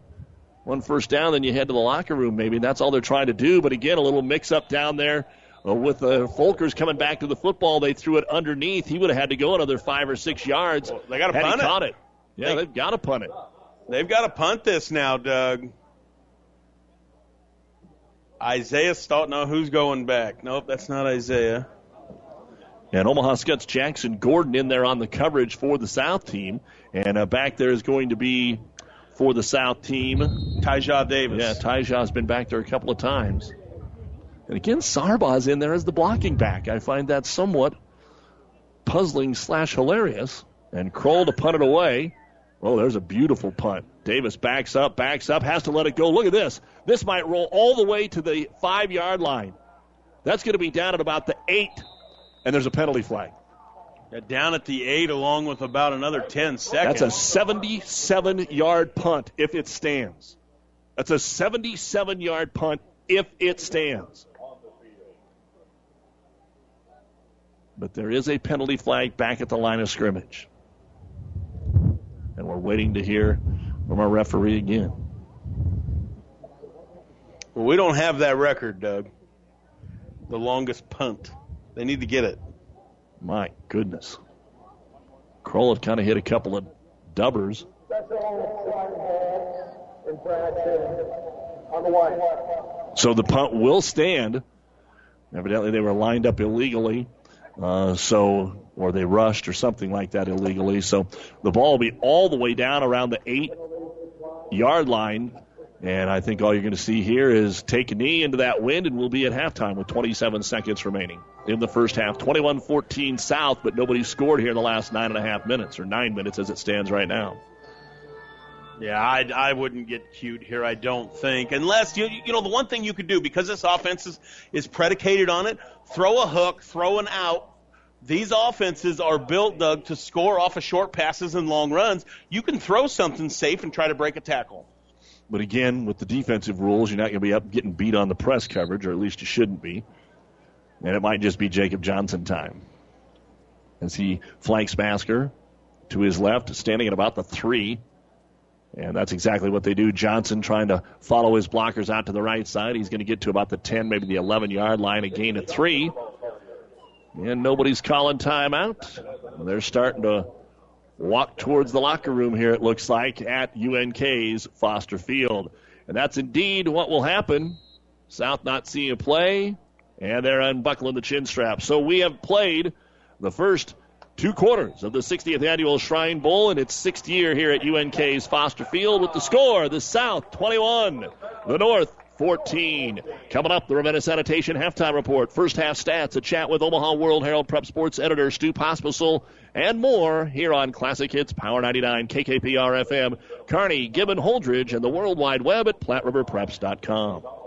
One first down, then you head to the locker room maybe. That's all they're trying to do. But again, a little mix up down there with uh, Folkers coming back to the football. They threw it underneath. He would have had to go another five or six yards. Well, they got to punt it. it. Yeah, they, have got to punt it. They've got to punt this now, Doug. Isaiah Stott. No, who's going back? Nope, that's not Isaiah. And Omaha Skutt's Jackson Gordon in there on the coverage for the South team. And uh, back there is going to be for the South team. Tyjaw Davis. Yeah, Tyjaw's been back there a couple of times. And again, Sargbah's in there as the blocking back. I find that somewhat puzzling slash hilarious. And Kroll to punt it away. Oh, there's a beautiful punt. Davis backs up, backs up, has to let it go. Look at this. This might roll all the way to the five yard line. That's going to be down at about the eight, and there's a penalty flag. Yeah, down at the eight, along with about another 10 seconds. That's a 77 yard punt if it stands. That's a 77 yard punt if it stands. But there is a penalty flag back at the line of scrimmage. And we're waiting to hear from our referee again. Well, we don't have that record, Doug. The longest punt. They need to get it. My goodness. Kroll had kind of hit a couple of dubbers. So the punt will stand. Evidently, they were lined up illegally. Uh, so, or they rushed or something like that illegally. So the ball will be all the way down around the eight yard line. And I think all you're going to see here is take a knee into that wind, and we'll be at halftime with 27 seconds remaining in the first half. 21 14 South, but nobody scored here in the last nine and a half minutes, or nine minutes as it stands right now. Yeah, I, I wouldn't get cute here, I don't think. Unless, you, you know, the one thing you could do, because this offense is, is predicated on it, throw a hook, throw an out. These offenses are built, Doug, to score off of short passes and long runs. You can throw something safe and try to break a tackle. But again, with the defensive rules, you're not going to be up getting beat on the press coverage, or at least you shouldn't be. And it might just be Jacob Johnson time. As he flanks Masker to his left, standing at about the three. And that's exactly what they do. Johnson trying to follow his blockers out to the right side. He's going to get to about the 10, maybe the 11 yard line, a gain of three. And nobody's calling timeout. They're starting to walk towards the locker room here, it looks like, at UNK's Foster Field. And that's indeed what will happen. South not seeing a play, and they're unbuckling the chin strap. So we have played the first two quarters of the 60th annual Shrine Bowl in its sixth year here at UNK's Foster Field with the score the South 21, the North 14. Coming up, the Ravenna Sanitation halftime report, first half stats, a chat with Omaha World Herald Prep Sports editor Stu Pospisil, and more here on Classic Hits Power 99 KKPR FM, Kearney, Gibbon, Holdrege, and the World Wide Web at PlatteRiverPreps.com.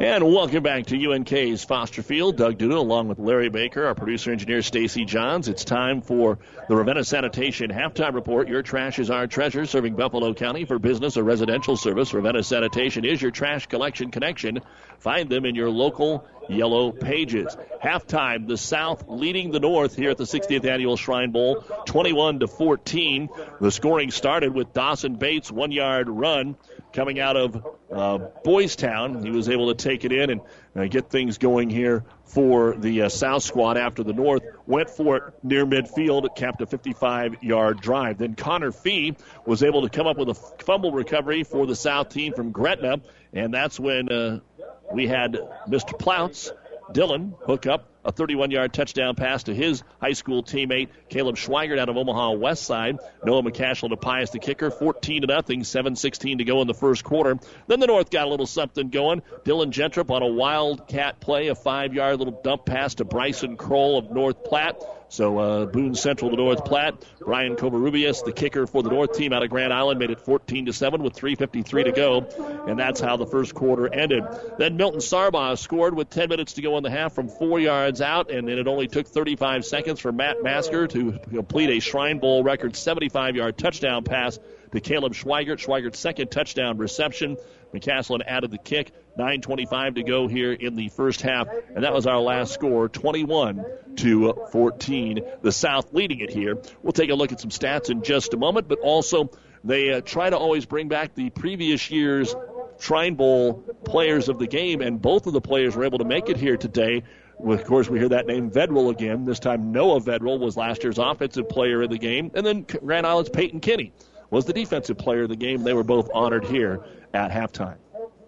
And welcome back to UNK's Foster Field. Doug Duda along with Larry Baker, our producer engineer Stacy Johns. It's time for the Ravenna Sanitation halftime report. Your trash is our treasure, serving Buffalo County for business or residential service. Ravenna Sanitation is your trash collection connection. Find them in your local yellow pages. Halftime, the South leading the North here at the 60th annual Shrine Bowl, 21 to 14. The scoring started with Dawson Bates' one yard run coming out of uh, Boys Town. He was able to take it in and uh, get things going here for the uh, South squad after the North went for it near midfield, capped a 55 yard drive. Then Connor Fee was able to come up with a fumble recovery for the South team from Gretna, and that's when uh, we had Mr. Ploutz, Dylan, hook up a 31 yard touchdown pass to his high school teammate, Caleb Schweigert out of Omaha West Side. Noah McCashel to Pius the kicker, 14 to nothing, 7 16 to go in the first quarter. Then the North got a little something going. Dylan Gentrup on a wildcat play, a five yard little dump pass to Bryson Kroll of North Platte. So uh, Boone Central to North Platte. Brian Covarrubias, the kicker for the North team out of Grand Island, made it 14 to 7 with 3:53 to go, and that's how the first quarter ended. Then Milton Sargbah scored with 10 minutes to go in the half from four yards out, and then it only took 35 seconds for Matt Masker to complete a Shrine Bowl record 75-yard touchdown pass to Caleb Schweigert. Schweigert's second touchdown reception. McCaslin added the kick. 9.25 to go here in the first half, and that was our last score 21 to 14. The South leading it here. We'll take a look at some stats in just a moment, but also they uh, try to always bring back the previous year's Shrine Bowl players of the game, and both of the players were able to make it here today. Of course, we hear that name Vedral again. This time, Noah Vedral was last year's offensive player of the game, and then Grand Island's Peyton Kinney was the defensive player of the game. They were both honored here at halftime.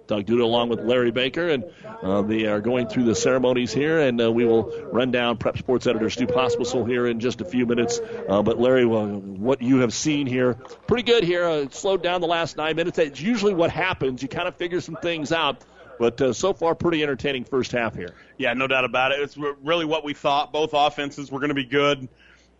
Doug Duda along with Larry Baker, and uh, they are going through the ceremonies here, and uh, we will run down Prep Sports Editor Stu Pospisil here in just a few minutes. Uh, but Larry, well, what you have seen here, pretty good here. Uh, slowed down the last nine minutes. It's usually what happens. You kind of figure some things out. But uh, so far, pretty entertaining first half here. Yeah, no doubt about it. It's really what we thought. Both offenses were going to be good,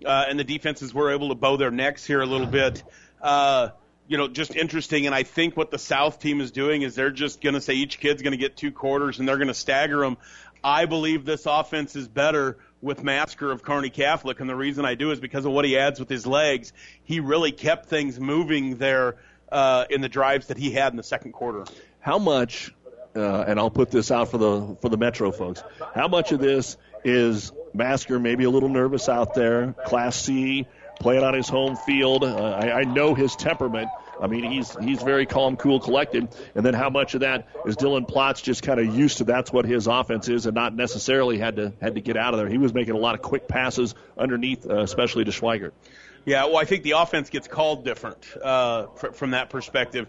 uh, and the defenses were able to bow their necks here a little bit. Uh, you know, just interesting. And I think what the South team is doing is they're just going to say each kid's going to get two quarters and they're going to stagger them. I believe this offense is better with Masker of Kearney Catholic, and the reason I do is because of what he adds with his legs. He really kept things moving there uh, in the drives that he had in the second quarter. How much? Uh, and I'll put this out for the for the Metro folks. How much of this is Masker maybe a little nervous out there, Class C, playing on his home field. Uh, I, I know his temperament. I mean, he's he's very calm, cool, collected. And then how much of that is Dylan Plotz just kind of used to that's what his offense is, and not necessarily had to had to get out of there. He was making a lot of quick passes underneath, uh, especially to Schweigert. Yeah, well, I think the offense gets called different uh, fr- from that perspective.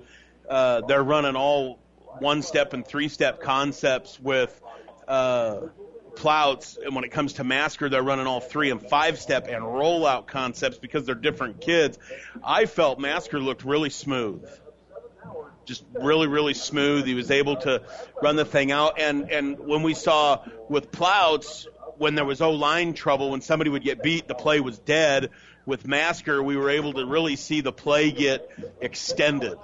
Uh, they're running all one step and three step concepts with uh, Plouts, and when it comes to Masker, they're running all three and five step and rollout concepts because they're different kids. I felt Masker looked really smooth. Just really, really smooth. He was able to run the thing out. And, and when we saw with Plouts, when there was O line trouble, when somebody would get beat, the play was dead. With Masker, we were able to really see the play get extended.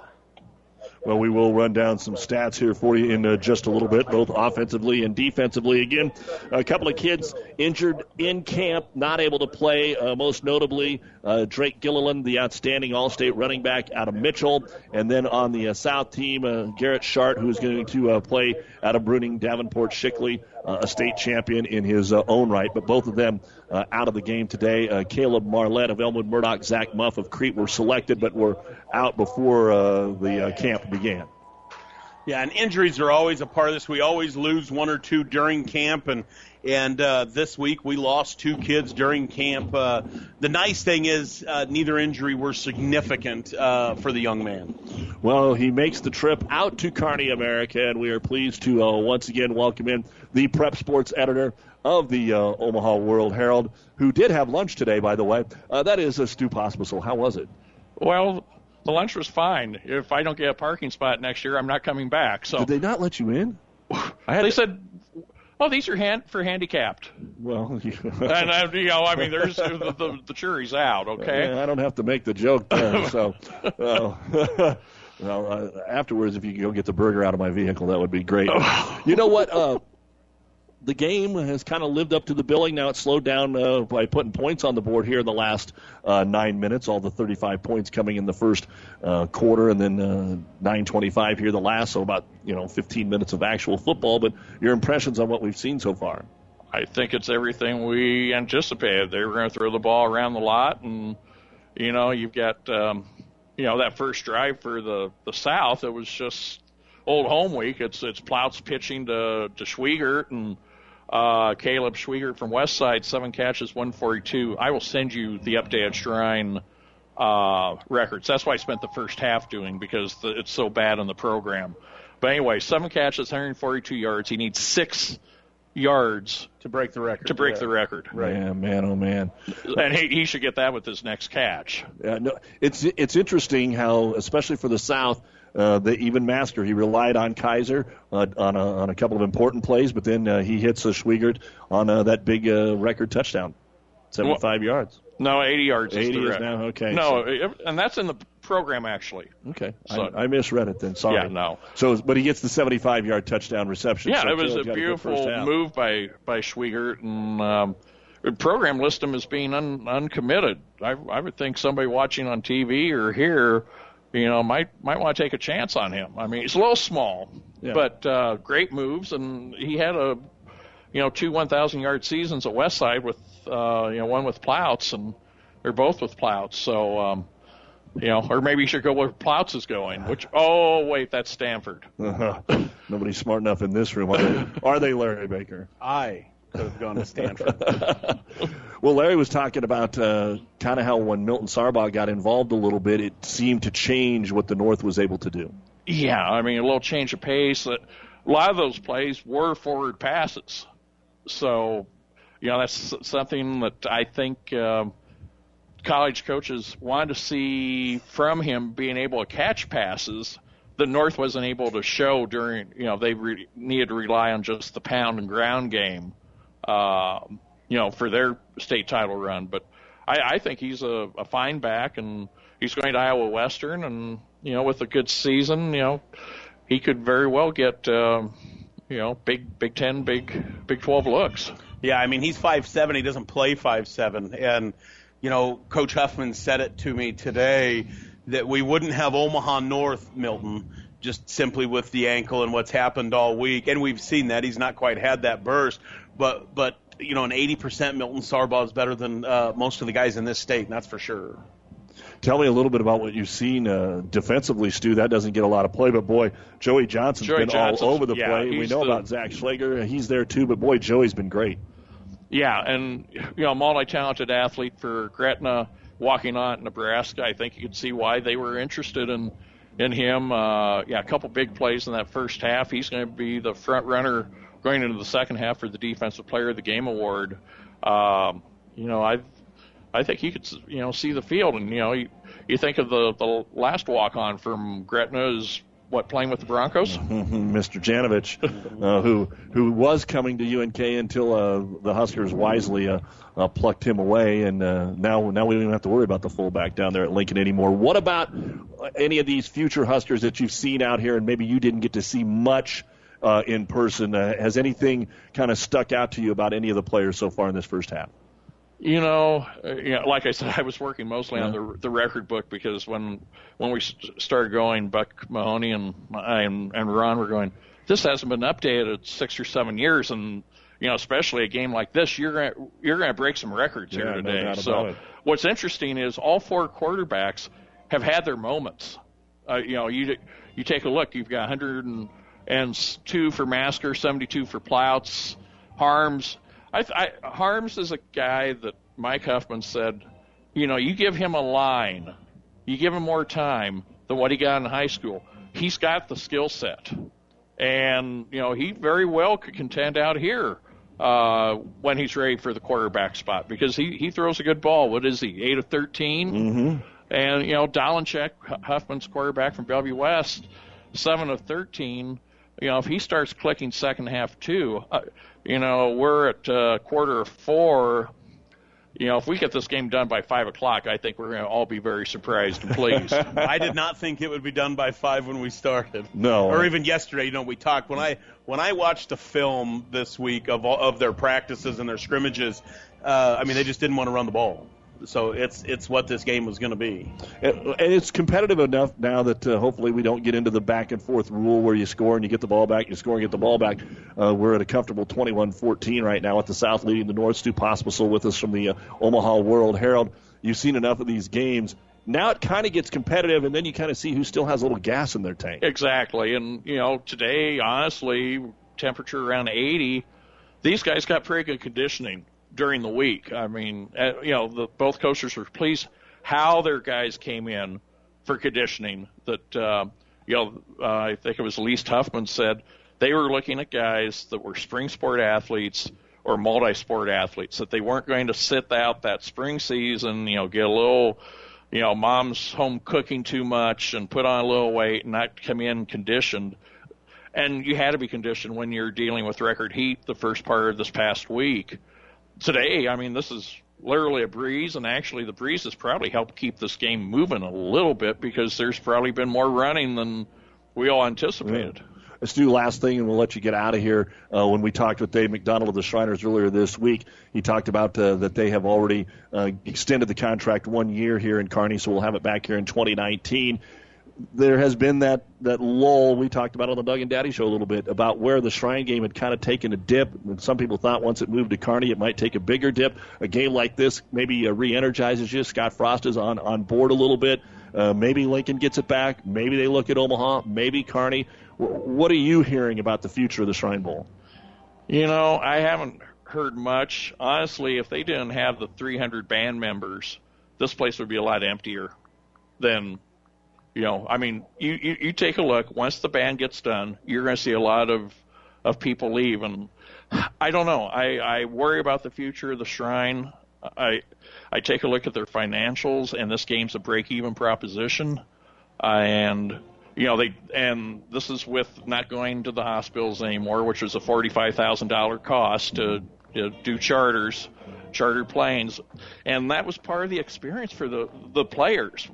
Well, we will run down some stats here for you in uh, just a little bit, both offensively and defensively. Again, a couple of kids injured in camp, not able to play, uh, most notably uh, Drake Gilliland, the outstanding All State running back out of Mitchell. And then on the uh, South team, uh, Garrett Shart, who's going to uh, play out of Bruning, Davenport, Shickley, a state champion in his own right. But both of them out of the game today. Caleb Marlette of Elmwood Murdock, Zach Muff of Crete were selected, but were out before the camp began. Yeah, and injuries are always a part of this. We always lose one or two during camp, and and uh, this week we lost two kids during camp. Uh, the nice thing is uh, neither injury were significant uh, for the young man. Well, he makes the trip out to Kearney, America, and we are pleased to uh, once again welcome in the prep sports editor of the uh, Omaha World Herald, who did have lunch today, by the way. that is a Stu Pospisil. How was it? Well, the lunch was fine. If I don't get a parking spot next year, I'm not coming back. So did they not let you in? I had they to... said, "Oh, these are hand for handicapped." Well, yeah. and uh, you know, I mean, there's the, the, the jury's out. Okay, yeah, I don't have to make the joke so, uh, Well, uh, afterwards, if you could go get the burger out of my vehicle, that would be great. you know what? Uh, the game has kind of lived up to the billing. Now it's slowed down uh, by putting points on the board here in the last uh, nine minutes. All the 35 points coming in the first uh, quarter, and then uh, 9:25 here the last. So about you know 15 minutes of actual football. But your impressions on what we've seen so far? I think it's everything we anticipated. They were going to throw the ball around the lot, and you know you've got um, you know that first drive for the the South. It was just old home week. It's it's Plouts pitching to to Schweigert and uh, Caleb Schweigert from West Side, seven catches, 142. I will send you the updated Shrine uh, records. That's why I spent the first half doing because the, it's so bad in the program. But anyway, seven catches, 142 yards. He needs six yards to break the record. To break Yeah. the record. Man, man, oh man. And he, he should get that with his next catch. Yeah, no, it's it's interesting how, especially for the South, uh, the even Masker he relied on Kaiser uh, on a on a couple of important plays, but then uh, he hits a Schweigert on uh, that big uh, record touchdown, seventy five yards. No, 80 yards. 80 is, the is now okay. No, so- and that's in the program actually. Okay, So- I, I misread it then. Sorry. Yeah, no. So, but he gets the seventy-five yard touchdown reception. Yeah, so it was a beautiful half. move by by Schweigert, and um, program list him as being un, uncommitted. I, I would think somebody watching on TV or here, you know, might might want to take a chance on him. I mean, he's a little small, Yeah. but uh, great moves, and he had a you know two 1,000 yard seasons at Westside with uh, you know one with Plouts, and they're both with Plouts. So. Um, you know, or maybe you should go where Plouts is going. Which, oh wait, that's Stanford. Uh-huh. Nobody's smart enough in this room, are they? Are they, Larry Baker? I could have gone to Stanford. Well, Larry was talking about uh, kind of how when Milton Sargbah got involved a little bit, it seemed to change what the North was able to do. Yeah, I mean a little change of pace. That a lot of those plays were forward passes, so you know that's something that I think um, college coaches wanted to see from him being able to catch passes that North wasn't able to show during. You know they re- needed to rely on just the pound and ground game, um, you know, for their state title run. But I, I think he's a, a fine back, and he's going to Iowa Western, and you know, with a good season, you know, he could very well get, um, you know, big Big Ten, big Big Twelve looks. Yeah, I mean he's five seven. He doesn't play five seven, and you know Coach Huffman said it to me today that we wouldn't have Omaha North Milton just simply with the ankle and what's happened all week, and we've seen that he's not quite had that burst, but but you know an eighty percent Milton Sargbah is better than uh, most of the guys in this state, and that's for sure. Tell me a little bit about what you've seen uh, defensively, Stu. That doesn't get a lot of play, but boy, Joey Johnson's Joey been Johnson's- all over the yeah, play. We know the- about Zach Schlager; he's there too. But boy, Joey's been great. Yeah, and you know, multi-talented athlete for Gretna, walking on Nebraska. I think you could see why they were interested in in him. Uh, yeah, a couple big plays in that first half. He's going to be the front runner going into the second half for the Defensive Player of the Game award. Um, you know, I I think he could you know see the field, and you know, you, you think of the the last walk on from Gretna is what playing with the Broncos. Mr. Janovich, uh, who who was coming to UNK until uh, the Huskers wisely uh, uh, plucked him away, and uh, now now we don't even have to worry about the fullback down there at Lincoln anymore. What about any of these future Huskers that you've seen out here, and maybe you didn't get to see much uh, in person? Uh, has anything kind of stuck out to you about any of the players so far in this first half? You know, uh, you know, like I said, I was working mostly on the the record book because when when we started going, Buck Mahoney and I and, and Ron were going. This hasn't been updated in six or seven years, and you know, especially a game like this, you're gonna you're gonna break some records Yeah, here today. doubt so, what's interesting is all four quarterbacks have had their moments. Uh, you know, you you take a look. You've got 102 for Masker, 72 for Plouts, Harms. I, I Harms is a guy that Mike Huffman said, you know, you give him a line, you give him more time than what he got in high school. He's got the skill set, and you know he very well could contend out here uh, when he's ready for the quarterback spot because he he throws a good ball. What is he? Eight of 13 Mm-hmm. and you know, Dolenchek, Huffman's quarterback from Bellevue West, seven of thirteen. You know, if he starts clicking second half too, uh, you know, we're at uh, quarter four. you know, if we get this game done by five o'clock, I think we're going to all be very surprised and pleased. I did not think it would be done by five when we started. No. or even yesterday. You know, we talked when I when I watched the film this week of all, of their practices and their scrimmages. Uh, I mean, they just didn't want to run the ball. So it's it's what this game was going to be. And and it's competitive enough now that uh, hopefully we don't get into the back and forth rule where you score and you get the ball back, you score and get the ball back. Uh, we're at a comfortable 21-14 right now with the South leading the North. Stu Pospisil with us from the uh, Omaha World Herald. You've seen enough of these games. Now it kind of gets competitive, and then you kind of see who still has a little gas in their tank. Exactly. And, you know, today, honestly, temperature around 80, these guys got pretty good conditioning during the week. I mean, uh, you know, the, both coaches were pleased how their guys came in for conditioning. That, uh, you know, uh, I think it was Elise Huffman said they were looking at guys that were spring sport athletes or multi-sport athletes, that they weren't going to sit out that spring season, you know, get a little you know, mom's home cooking too much and put on a little weight and not come in conditioned. And you had to be conditioned when you're dealing with record heat the first part of this past week. Today, I mean, this is literally a breeze, and actually the breeze has probably helped keep this game moving a little bit because there's probably been more running than we all anticipated. Let's do last thing, and we'll let you get out of here. Uh, when we talked with Dave McDonald of the Shriners earlier this week, he talked about uh, that they have already uh, extended the contract one year here in Kearney, so we'll have it back here in 2019. There has been that that lull we talked about on the Doug and Daddy show a little bit about where the Shrine game had kind of taken a dip. And some people thought once it moved to Kearney, it might take a bigger dip. A game like this maybe uh, re-energizes you. Scott Frost is on on board a little bit. Uh, maybe Lincoln gets it back. Maybe they look at Omaha. Maybe Kearney. What are you hearing about the future of the Shrine Bowl? You know, I haven't heard much. Honestly, if they didn't have the 300 band members, this place would be a lot emptier than, you know, I mean, you, you, you take a look. Once the band gets done, you're going to see a lot of, of people leave. And I don't know. I, I worry about the future of the Shrine. I, I take a look at their financials, and this game's a break even proposition. Uh, and you know they and this is with not going to the hospitals anymore, which was a forty-five thousand dollar cost to, to do charters, chartered planes, and that was part of the experience for the the players.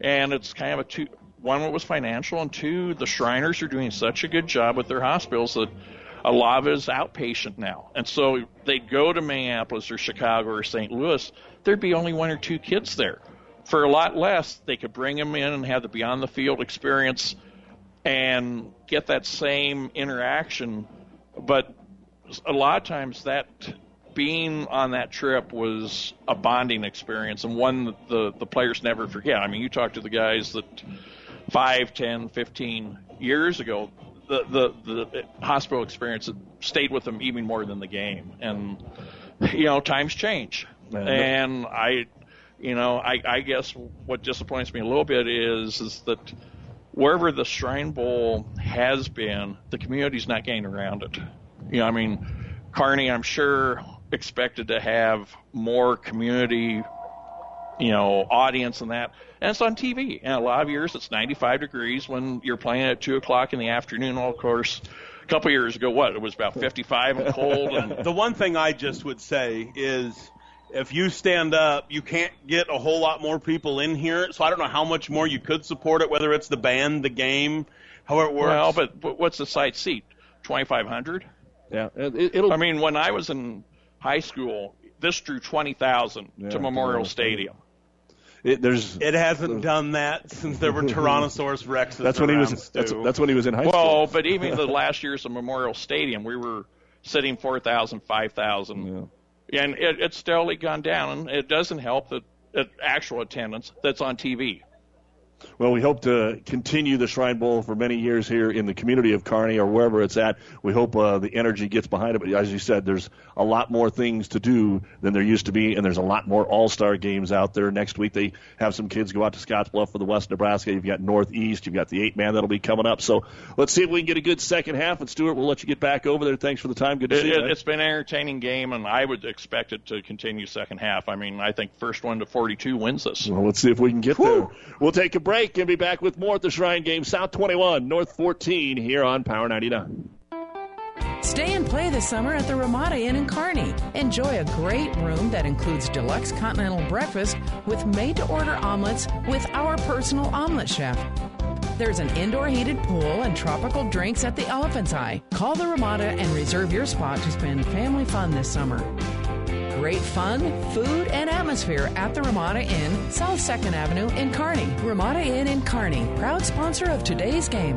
And it's kind of a two. One, it was financial, and two, the Shriners are doing such a good job with their hospitals that a lot of it is outpatient now. And so they'd go to Minneapolis or Chicago or St. Louis, there'd be only one or two kids there for a lot less, they could bring them in and have the beyond the field experience and get that same interaction. But a lot of times that being on that trip was a bonding experience and one that the, the players never forget. I mean, you talk to the guys that five, ten, fifteen years ago, the, the, the hospital experience stayed with them even more than the game. And, you know, times change. And I, you know, I, I guess what disappoints me a little bit is is that wherever the Shrine Bowl has been, the community's not getting around it. You know, I mean, Kearney, I'm sure expected to have more community, you know, audience and that, and it's on TV. And a lot of years it's 95 degrees when you're playing at two o'clock in the afternoon. Well, of course, a couple years ago, what it was about 55 and cold. And the one thing I just would say is if you stand up, you can't get a whole lot more people in here. So I don't know how much more you could support it, whether it's the band, the game, however it works. Well, but, but what's the site seat? 2,500? Yeah. It, will I mean, when I was in high school, this drew 20,000 Yeah, to Memorial Memorial Stadium. It, there's It hasn't done that since there were Tyrannosaurus Rexes. that's when he was. That's, that's when he was in high school. Well, but even the last years of Memorial Stadium, we were sitting 4,000, 5,000. And it, it's steadily gone down, and it doesn't help that, that actual attendance that's on TV. Well, we hope to continue the Shrine Bowl for many years here in the community of Kearney or wherever it's at. We hope uh, the energy gets behind it. But as you said, there's a lot more things to do than there used to be, and there's a lot more All-Star games out there. Next week they have some kids go out to Scottsbluff for the West Nebraska. You've got Northeast. You've got the eight-man that'll be coming up. So let's see if we can get a good second half. And Stuart, we'll let you get back over there. Thanks for the time. Good to it, see you. It, it's been an entertaining game, and I would expect it to continue second half. I mean, I think first one to 42 wins this. Well, let's see if we can get there. We'll take a break and be back with more at the Shrine Game, South 21, North 14, here on Power 99. Stay and play this summer at the Ramada Inn in Kearney. Enjoy a great room that includes deluxe continental breakfast with made to order omelets with our personal omelet chef. There's an indoor heated pool and tropical drinks at the Elephant's Eye. Call the Ramada and reserve your spot to spend family fun this summer. Great fun, food, and atmosphere at the Ramada Inn, South 2nd Avenue in Kearney. Ramada Inn in Kearney, proud sponsor of today's game.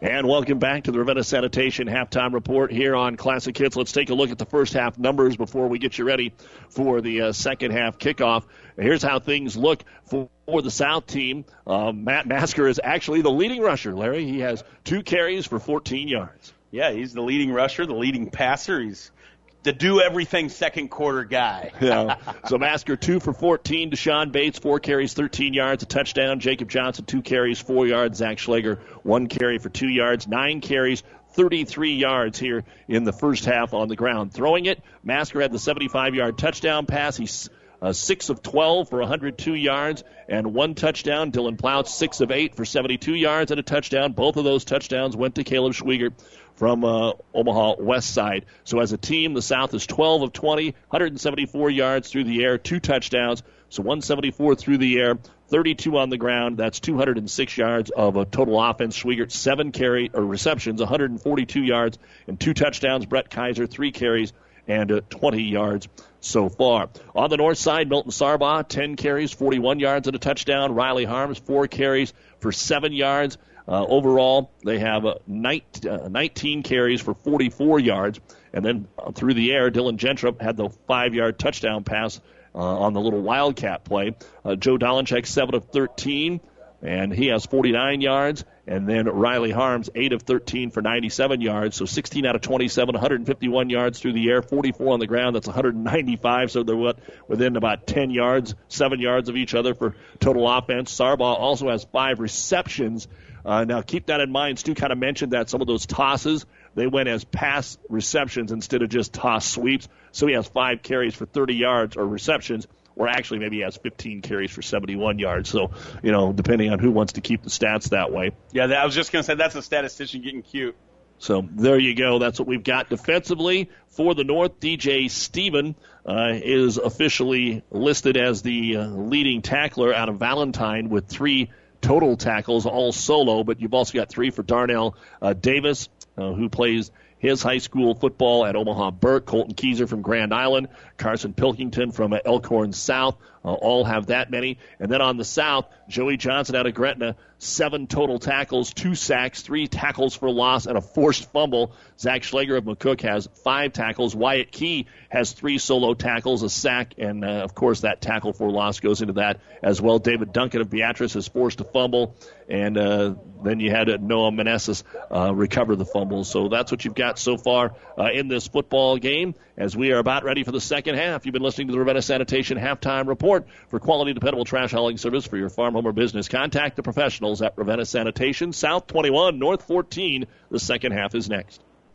And welcome back to the Ravenna Sanitation halftime report here on Classic Hits. Let's take a look at the first half numbers before we get you ready for the uh, second half kickoff. Here's how things look for, for the South team. Uh, Matt Masker is actually the leading rusher, Larry. He has two carries for 14 yards. Yeah, he's the leading rusher, the leading passer. He's the do everything second quarter guy. yeah. So Masker two for 14. Deshaun Bates four carries, 13 yards, a touchdown. Jacob Johnson two carries, four yards. Zach Schlager one carry for two yards, nine carries. 33 yards here in the first half on the ground. Throwing it, Masker had the 75 yard touchdown pass. He's uh, 6 of 12 for 102 yards and one touchdown. Dylan Plouts, 6 of 8 for 72 yards and a touchdown. Both of those touchdowns went to Caleb Schweigert from uh, Omaha West Side. So as a team, the South is 12 of 20, 174 yards through the air, two touchdowns. So 174 through the air, 32 on the ground. That's 206 yards of a total offense. Schweigert seven carry or receptions, 142 yards and two touchdowns. Brett Kaiser three carries and uh, 20 yards so far. On the north side, Milton Sargbah 10 carries, 41 yards and a touchdown. Riley Harms four carries for seven yards. Uh, overall, they have uh, 19, uh, 19 carries for 44 yards. And then uh, through the air, Dylan Gentrup had the five yard touchdown pass uh, on the little Wildcat play. Uh, Joe Dolenchek, 7 of 13, and he has 49 yards. And then Riley Harms, 8 of 13 for 97 yards. So 16 out of 27, 151 yards through the air, 44 on the ground. That's 195. So they're within about 10 yards, 7 yards of each other for total offense. Sargbah also has five receptions uh, now, keep that in mind. Stu kind of mentioned that some of those tosses, they went as pass receptions instead of just toss sweeps. So he has five carries for 30 yards or receptions, or actually maybe he has 15 carries for 71 yards. So, you know, depending on who wants to keep the stats that way. Yeah, I was just going to say that's a statistician getting cute. So there you go. That's what we've got defensively for the North. DJ Steven uh, is officially listed as the uh, leading tackler out of Valentine with three total tackles, all solo, but you've also got three for Darnell uh, Davis, uh, who plays his high school football at Omaha Burke, Colton Keyser from Grand Island, Carson Pilkington from Elkhorn South, uh, all have that many. And then on the South, Joey Johnson out of Gretna, seven total tackles, two sacks, three tackles for loss, and a forced fumble. Zach Schlager of McCook has five tackles. Wyatt Key has three solo tackles, a sack, and uh, of course that tackle for loss goes into that as well. David Duncan of Beatrice has forced a fumble, and uh, then you had uh, Noah Meneses uh, recover the fumble. So that's what you've got so far uh, in this football game. As we are about ready for the second half, you've been listening to the Ravenna Sanitation halftime report for quality, dependable trash hauling service for your farm, home, or business. Contact the professionals at Ravenna Sanitation, South 21, North 14. The second half is next.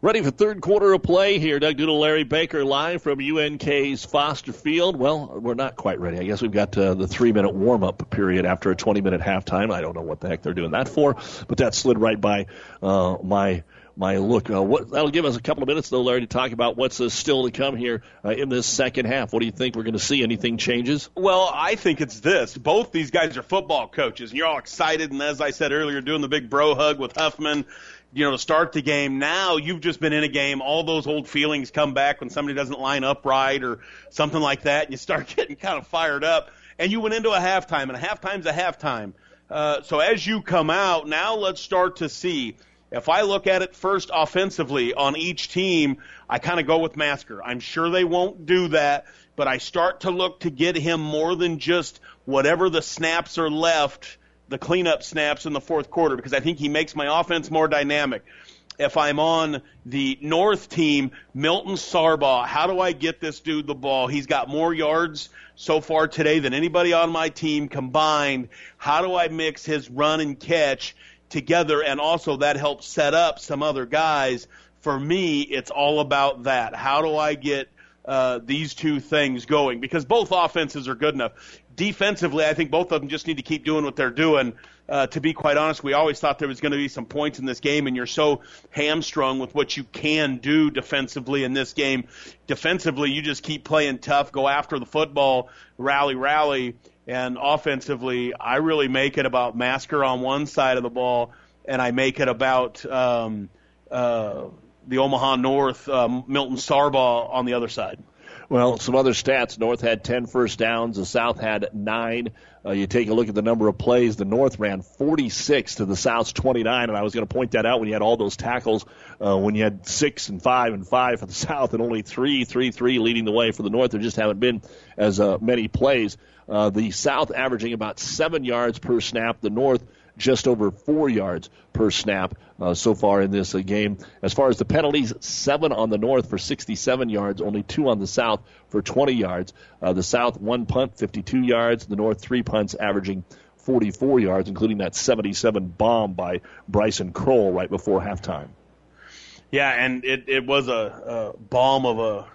Ready for third quarter of play here. Doug Doodle, Larry Baker live from UNK's Foster Field. Well, we're not quite ready. I guess we've got uh, the three minute warm up period after a 20 minute halftime. I don't know what the heck they're doing that for, but that slid right by uh, my my look. Uh, what, that'll give us a couple of minutes, though, Larry, to talk about what's uh, still to come here uh, in this second half. What do you think we're going to see? Anything changes? Well, I think it's this. Both these guys are football coaches, and you're all excited. And as I said earlier, doing the big bro hug with Huffman you know, to start the game. Now you've just been in a game. All those old feelings come back when somebody doesn't line up right or something like that, and you start getting kind of fired up. And you went into a halftime, and a halftime's a halftime. Uh, so as you come out, now let's start to see. If I look at it first offensively on each team, I kind of go with Masker. I'm sure they won't do that, but I start to look to get him more than just whatever the snaps are left the cleanup snaps in the fourth quarter because I think he makes my offense more dynamic. If I'm on the North team, Milton Sargbah, how do I get this dude the ball? He's got more yards so far today than anybody on my team combined. How do I mix his run and catch together? And also that helps set up some other guys. For me, it's all about that. How do I get uh, these two things going because both offenses are good enough. Defensively, I think both of them just need to keep doing what they're doing. Uh, to be quite honest, we always thought there was going to be some points in this game, and you're so hamstrung with what you can do defensively in this game. Defensively, you just keep playing tough, go after the football, rally, rally, and offensively, I really make it about Masker on one side of the ball, and I make it about um, uh, the Omaha North, um, Milton Sargbah on the other side. Well, some other stats. North had 10 first downs. The South had nine. Uh, you take a look at the number of plays. The North ran 46 to the South's 29, and I was going to point that out when you had all those tackles. Uh, when you had six and five and five for the South, and only three, three, three leading the way for the North. There just haven't been as uh, many plays. Uh, the South averaging about seven yards per snap. The North just over four yards per snap uh, so far in this uh, game. As far as the penalties, seven on the North for 67 yards, only two on the South for 20 yards. Uh, the South one punt, 52 yards. The North three punts, averaging 44 yards, including that 77 bomb by Bryson Kroll right before halftime. Yeah, and it, it was a, a bomb of a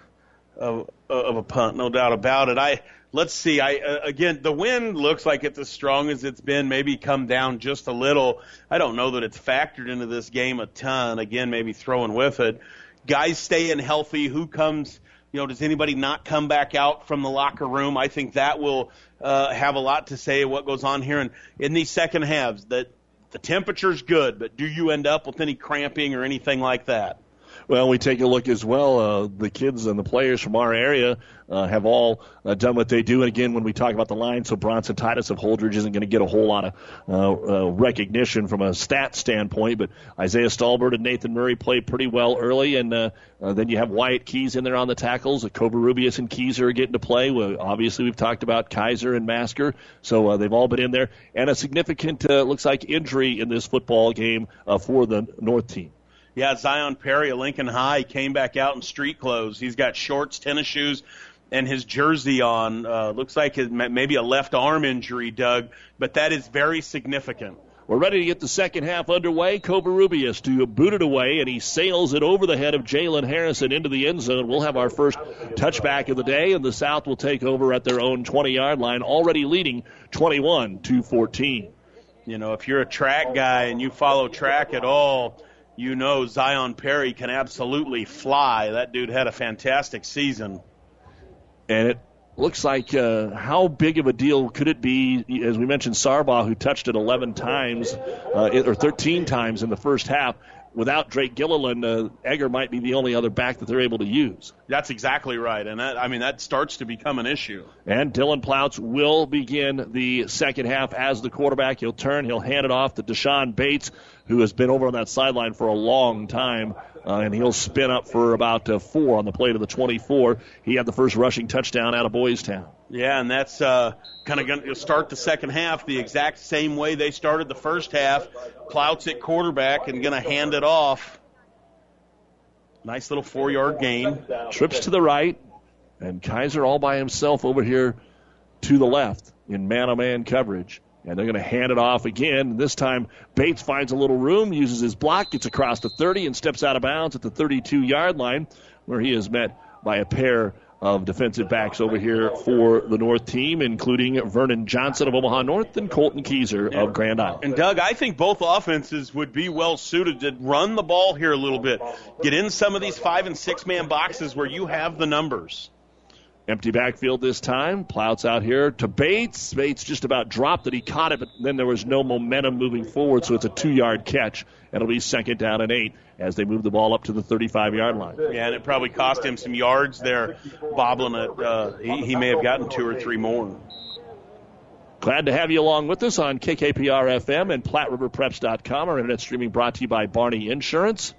of, of a punt, no doubt about it. I let's see. I uh, again, the wind looks like it's as strong as it's been. Maybe come down just a little. I don't know that it's factored into this game a ton. Again, maybe throwing with it. Guys staying healthy. Who comes? You know, does anybody not come back out from the locker room? I think that will uh, have a lot to say what goes on here. And in these second halves, that the temperature's good, but do you end up with any cramping or anything like that? Well, we take a look as well. Uh, the kids and the players from our area uh, have all uh, done what they do. And again, when we talk about the line, so Bronson Titus of Holdrege isn't going to get a whole lot of uh, uh, recognition from a stat standpoint, but Isaiah Stalbird and Nathan Murray played pretty well early. And uh, then you have Wyatt Keys in there on the tackles. Uh, Rubius and Keys are getting to play. Well, obviously, we've talked about Kaiser and Masker, so they've all been in there. And a significant, looks like, injury in this football game for the North team. Yeah, Zion Perry of Lincoln High came back out in street clothes. He's got shorts, tennis shoes, and his jersey on. Uh, looks like his, maybe a left arm injury, Doug, but that is very significant. We're ready to get the second half underway. Covarrubias to boot it away, and he sails it over the head of Jalen Harrison into the end zone. We'll have our first touchback of the day, and the South will take over at their own 20 yard line, already leading 21 to 14. You know, if you're a track guy and you follow track at all, you know Zion Perry can absolutely fly. That dude had a fantastic season. And it looks like uh, how big of a deal could it be? As we mentioned, Sargbah, who touched it 11 times uh, or 13 times in the first half, without Drake Gilliland, uh, Egger might be the only other back that they're able to use. That's exactly right, and that I mean that starts to become an issue. And Dylan Plouts will begin the second half as the quarterback. He'll turn, he'll hand it off to Deshaun Bates, who has been over on that sideline for a long time. Uh, and he'll spin up for about uh, four on the play to the 24. He had the first rushing touchdown out of Boys Town. Yeah, and that's uh, kind of going to start the second half the exact same way they started the first half. Plouts at quarterback and going to hand it off. Nice little four yard gain. Trips to the right, and Kaiser all by himself over here to the left in man on man coverage. And they're going to hand it off again. This time, Bates finds a little room, uses his block, gets across the 30, and steps out of bounds at the 32 yard line, where he is met by a pair of defensive backs over here for the North team, including Vernon Johnson of Omaha North and Colton Keyser of Grand Island. And Doug, I think both offenses would be well suited to run the ball here a little bit. Get in some of these five and six man boxes where you have the numbers. Empty backfield this time. Plouts out here to Bates. Bates just about dropped it. He caught it, but then there was no momentum moving forward, so it's a two yard catch. And it'll be second down and eight as they move the ball up to the 35 yard line. Yeah, and it probably cost him some yards there, bobbling it. Uh, he, he may have gotten two or three more. Glad to have you along with us on KKPR FM and PlatteRiverPreps.com. Our internet streaming brought to you by Barney Insurance.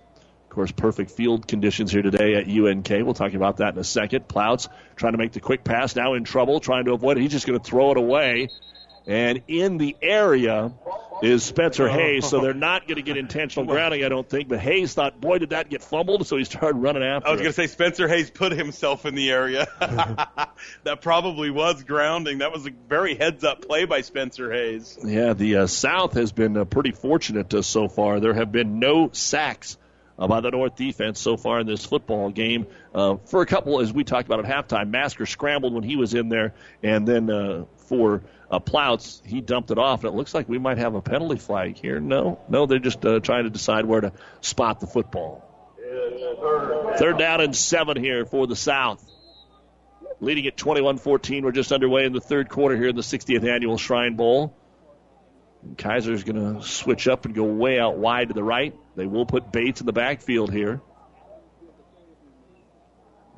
Of course, perfect field conditions here today at UNK. We'll talk about that in a second. Plouts trying to make the quick pass, now in trouble, trying to avoid it. He's just going to throw it away. And in the area is Spencer Hayes, so they're not going to get intentional grounding, I don't think. But Hayes thought, boy, did that get fumbled, so he started running after I was going to say Spencer Hayes put himself in the area. that probably was grounding. That was a very heads up play by Spencer Hayes. Yeah, the uh, South has been uh, pretty fortunate uh, so far. There have been no sacks uh, by the North defense so far in this football game. Uh, for a couple, as we talked about at halftime, Masker scrambled when he was in there, and then uh, for uh, Plouts, he dumped it off, and it looks like we might have a penalty flag here. No, no, they're just uh, trying to decide where to spot the football. Third down and seven here for the South. Leading at 21 14. We're just underway in the third quarter here in the 60th annual Shrine Bowl. And Kaiser's going to switch up and go way out wide to the right. They will put Bates in the backfield here.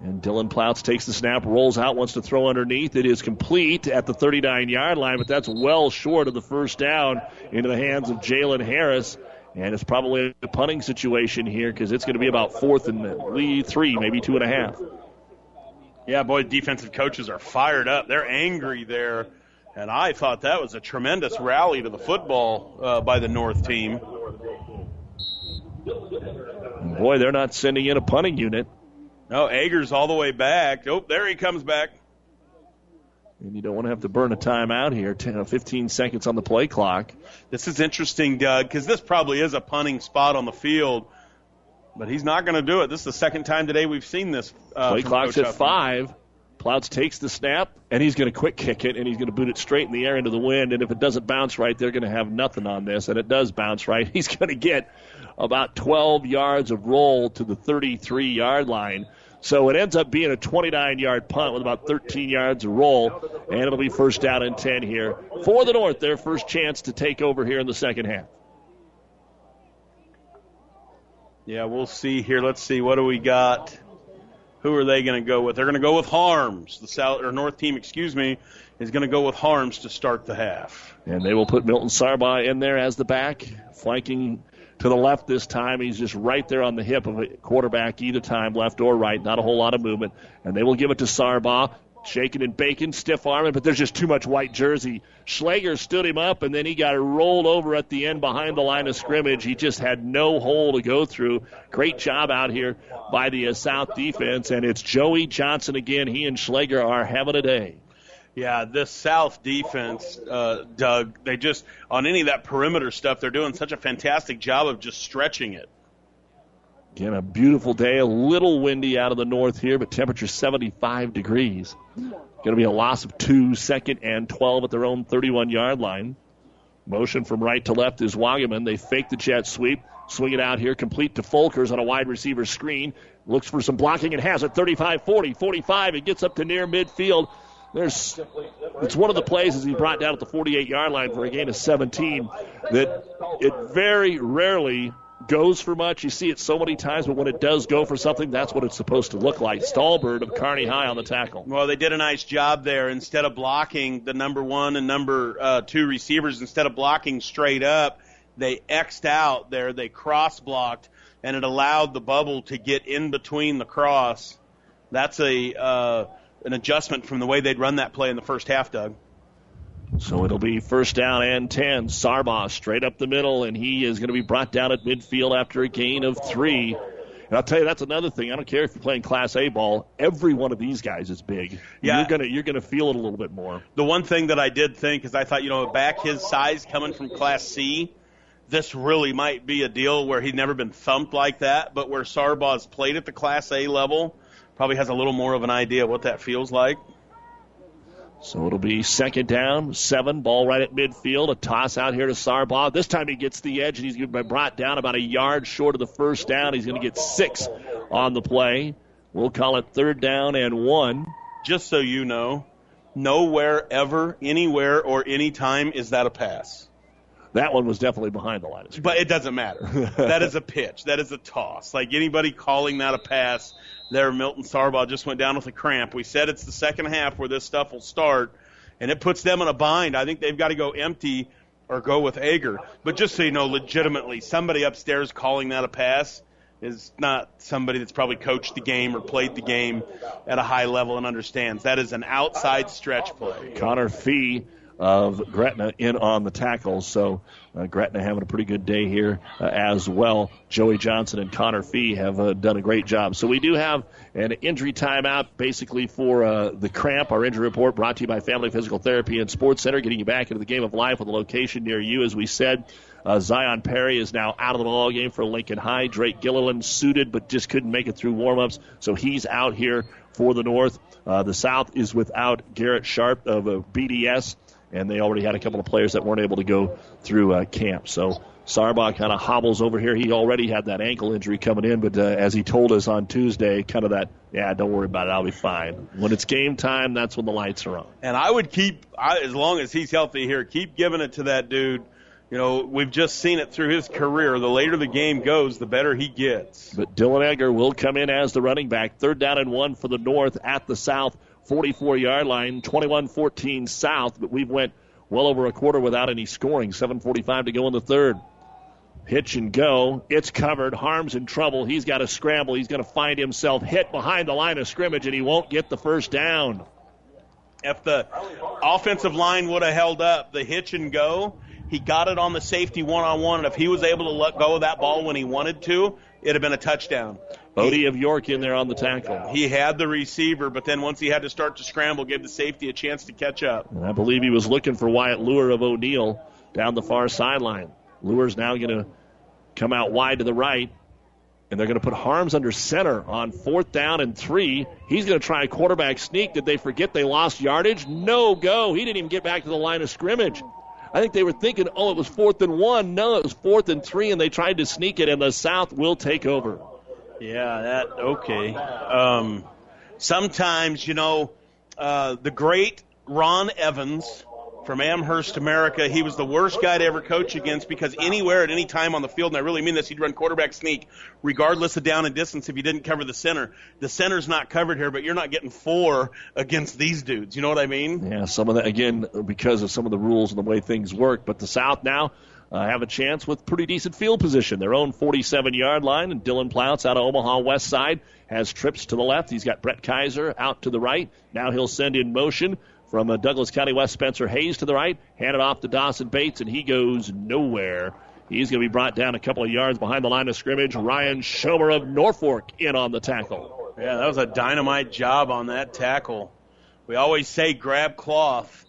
And Dylan Plouts takes the snap, rolls out, wants to throw underneath. It is complete at the 39 yard line, but that's well short of the first down into the hands of Jalen Harris. And it's probably a punting situation here because it's going to be about fourth and three, maybe two and a half. Yeah, boy, defensive coaches are fired up. They're angry there. And I thought that was a tremendous rally to the football uh, by the North team. Boy, they're not sending in a punting unit. No, Agers all the way back. Oh, there he comes back. And you don't want to have to burn a timeout here. 10, 15 seconds on the play clock. This is interesting, Doug, because this probably is a punting spot on the field, but he's not going to do it. This is the second time today we've seen this. Uh, Play clock's Coach at Huffman. five. Plouts takes the snap, and he's going to quick kick it, and he's going to boot it straight in the air into the wind. And if it doesn't bounce right, they're going to have nothing on this. And it does bounce right. He's going to get about 12 yards of roll to the 33 yard line. So it ends up being a 29 yard punt with about 13 yards of roll, and it'll be first down and 10 here for the North. Their first chance to take over here in the second half. Yeah, we'll see here. Let's see. What do we got? Who are they going to go with? They're going to go with Harms. The South or North team, excuse me, is going to go with Harms to start the half. And they will put Milton Sargbah in there as the back, flanking to the left this time. He's just right there on the hip of a quarterback either time, left or right. Not a whole lot of movement. And they will give it to Sargbah. Shaking and baking, stiff arming, but there's just too much white jersey. Schlager stood him up, and then he got rolled over at the end behind the line of scrimmage. He just had no hole to go through. Great job out here by the uh, South defense, and it's Joey Johnson again. He and Schlager are having a day. Yeah, this South defense, uh, Doug, they just, on any of that perimeter stuff, they're doing such a fantastic job of just stretching it. Again, a beautiful day, a little windy out of the north here, but temperature 75 degrees. Going to be a loss of two, second and 12 at their own 31 yard line. Motion from right to left is Wagaman. They fake the jet sweep, swing it out here, complete to Folkers on a wide receiver screen. Looks for some blocking and has it 35 40, 45. It gets up to near midfield. There's, it's one of the plays as he brought down at the 48 yard line for a gain of 17 that it very rarely goes for much. You see it so many times, but when it does go for something, that's what it's supposed to look like. Stalbird of Kearney High on the tackle. Well, they did a nice job there. Instead of blocking the number one and number uh, two receivers, instead of blocking straight up, they X'd out there. They cross blocked, and it allowed the bubble to get in between the cross. That's a uh, an adjustment from the way they'd run that play in the first half, Doug. So it'll be first down and 10. Sargbah straight up the middle, and he is going to be brought down at midfield after a gain of three. And I'll tell you, that's another thing. I don't care if you're playing Class A ball. Every one of these guys is big. Yeah. You're gonna you're gonna feel it a little bit more. The one thing that I did think is I thought, you know, back his size coming from Class C, this really might be a deal where he'd never been thumped like that, but where Sargbah's played at the Class A level, probably has a little more of an idea what that feels like. So it'll be second down, seven, ball right at midfield. A toss out here to Sargbah. This time he gets the edge, and he's going to be brought down about a yard short of the first down. He's going to get six on the play. We'll call it third down and one. Just so you know, nowhere, ever, anywhere, or anytime is that a pass. That one was definitely behind the line of scrimmage. But it doesn't matter. that is a pitch. That is a toss. Like anybody calling that a pass, there Milton Sargbah just went down with a cramp. We said it's the second half where this stuff will start, and it puts them in a bind. I think they've got to go empty or go with Egger. But just so you know, legitimately, somebody upstairs calling that a pass is not somebody that's probably coached the game or played the game at a high level and understands. That is an outside stretch play. Connor Fee of Gretna in on the tackle. So uh, Gretna having a pretty good day here uh, as well. Joey Johnson and Connor Fee have uh, done a great job. So we do have an injury timeout basically for uh, the cramp. Our injury report brought to you by Family Physical Therapy and Sports Center, getting you back into the game of life with a location near you. As we said, uh, Zion Perry is now out of the ball game for Lincoln High. Drake Gilliland suited but just couldn't make it through warmups, so he's out here for the North. Uh, the South is without Garrett Sharp of uh, BDS and they already had a couple of players that weren't able to go through uh, camp. So Sargbah kind of hobbles over here. He already had that ankle injury coming in, but uh, as he told us on Tuesday, kind of that, yeah, don't worry about it, I'll be fine. When it's game time, that's when the lights are on. And I would keep, I, as long as he's healthy here, keep giving it to that dude. You know, we've just seen it through his career. The later the game goes, the better he gets. But Dylan Egger will come in as the running back. Third down and one for the North at the South 44 yard line, 21 14 South. But we've went well over a quarter without any scoring. 7.45 to go in the third. Hitch and go. It's covered. Harm's in trouble. He's got to scramble. He's going to find himself hit behind the line of scrimmage, and he won't get the first down. If the offensive line would have held up the hitch and go, he got it on the safety one on one, and if he was able to let go of that ball when he wanted to, it'd have been a touchdown. Bodie of York in there on the tackle. He had the receiver, but then once he had to start to scramble, gave the safety a chance to catch up. And I believe he was looking for Wyatt Lure of O'Neill down the far sideline. Lure's now going to come out wide to the right, and they're going to put Harms under center on fourth down and three. He's going to try a quarterback sneak. Did they forget they lost yardage? No go. He didn't even get back to the line of scrimmage. I think they were thinking, oh, it was fourth and one. No, it was fourth and three, and they tried to sneak it, and the South will take over. Yeah, that okay. Um, sometimes you know uh, the great Ron Evans from Amherst, America. He was the worst guy to ever coach against because anywhere at any time on the field, and I really mean this, he'd run quarterback sneak regardless of down and distance if you didn't cover the center. The center's not covered here, but you're not getting four against these dudes. You know what I mean? Yeah, some of that again because of some of the rules and the way things work. But the South now uh, have a chance with pretty decent field position. Their own 47 yard line, and Dylan Plouts out of Omaha West Side has trips to the left. He's got Brett Kaiser out to the right. Now he'll send in motion from uh, Douglas County West Spencer Hayes to the right, hand it off to Dawson Bates, and he goes nowhere. He's going to be brought down a couple of yards behind the line of scrimmage. Ryan Schomer of Norfolk in on the tackle. Yeah, that was a dynamite job on that tackle. We always say grab cloth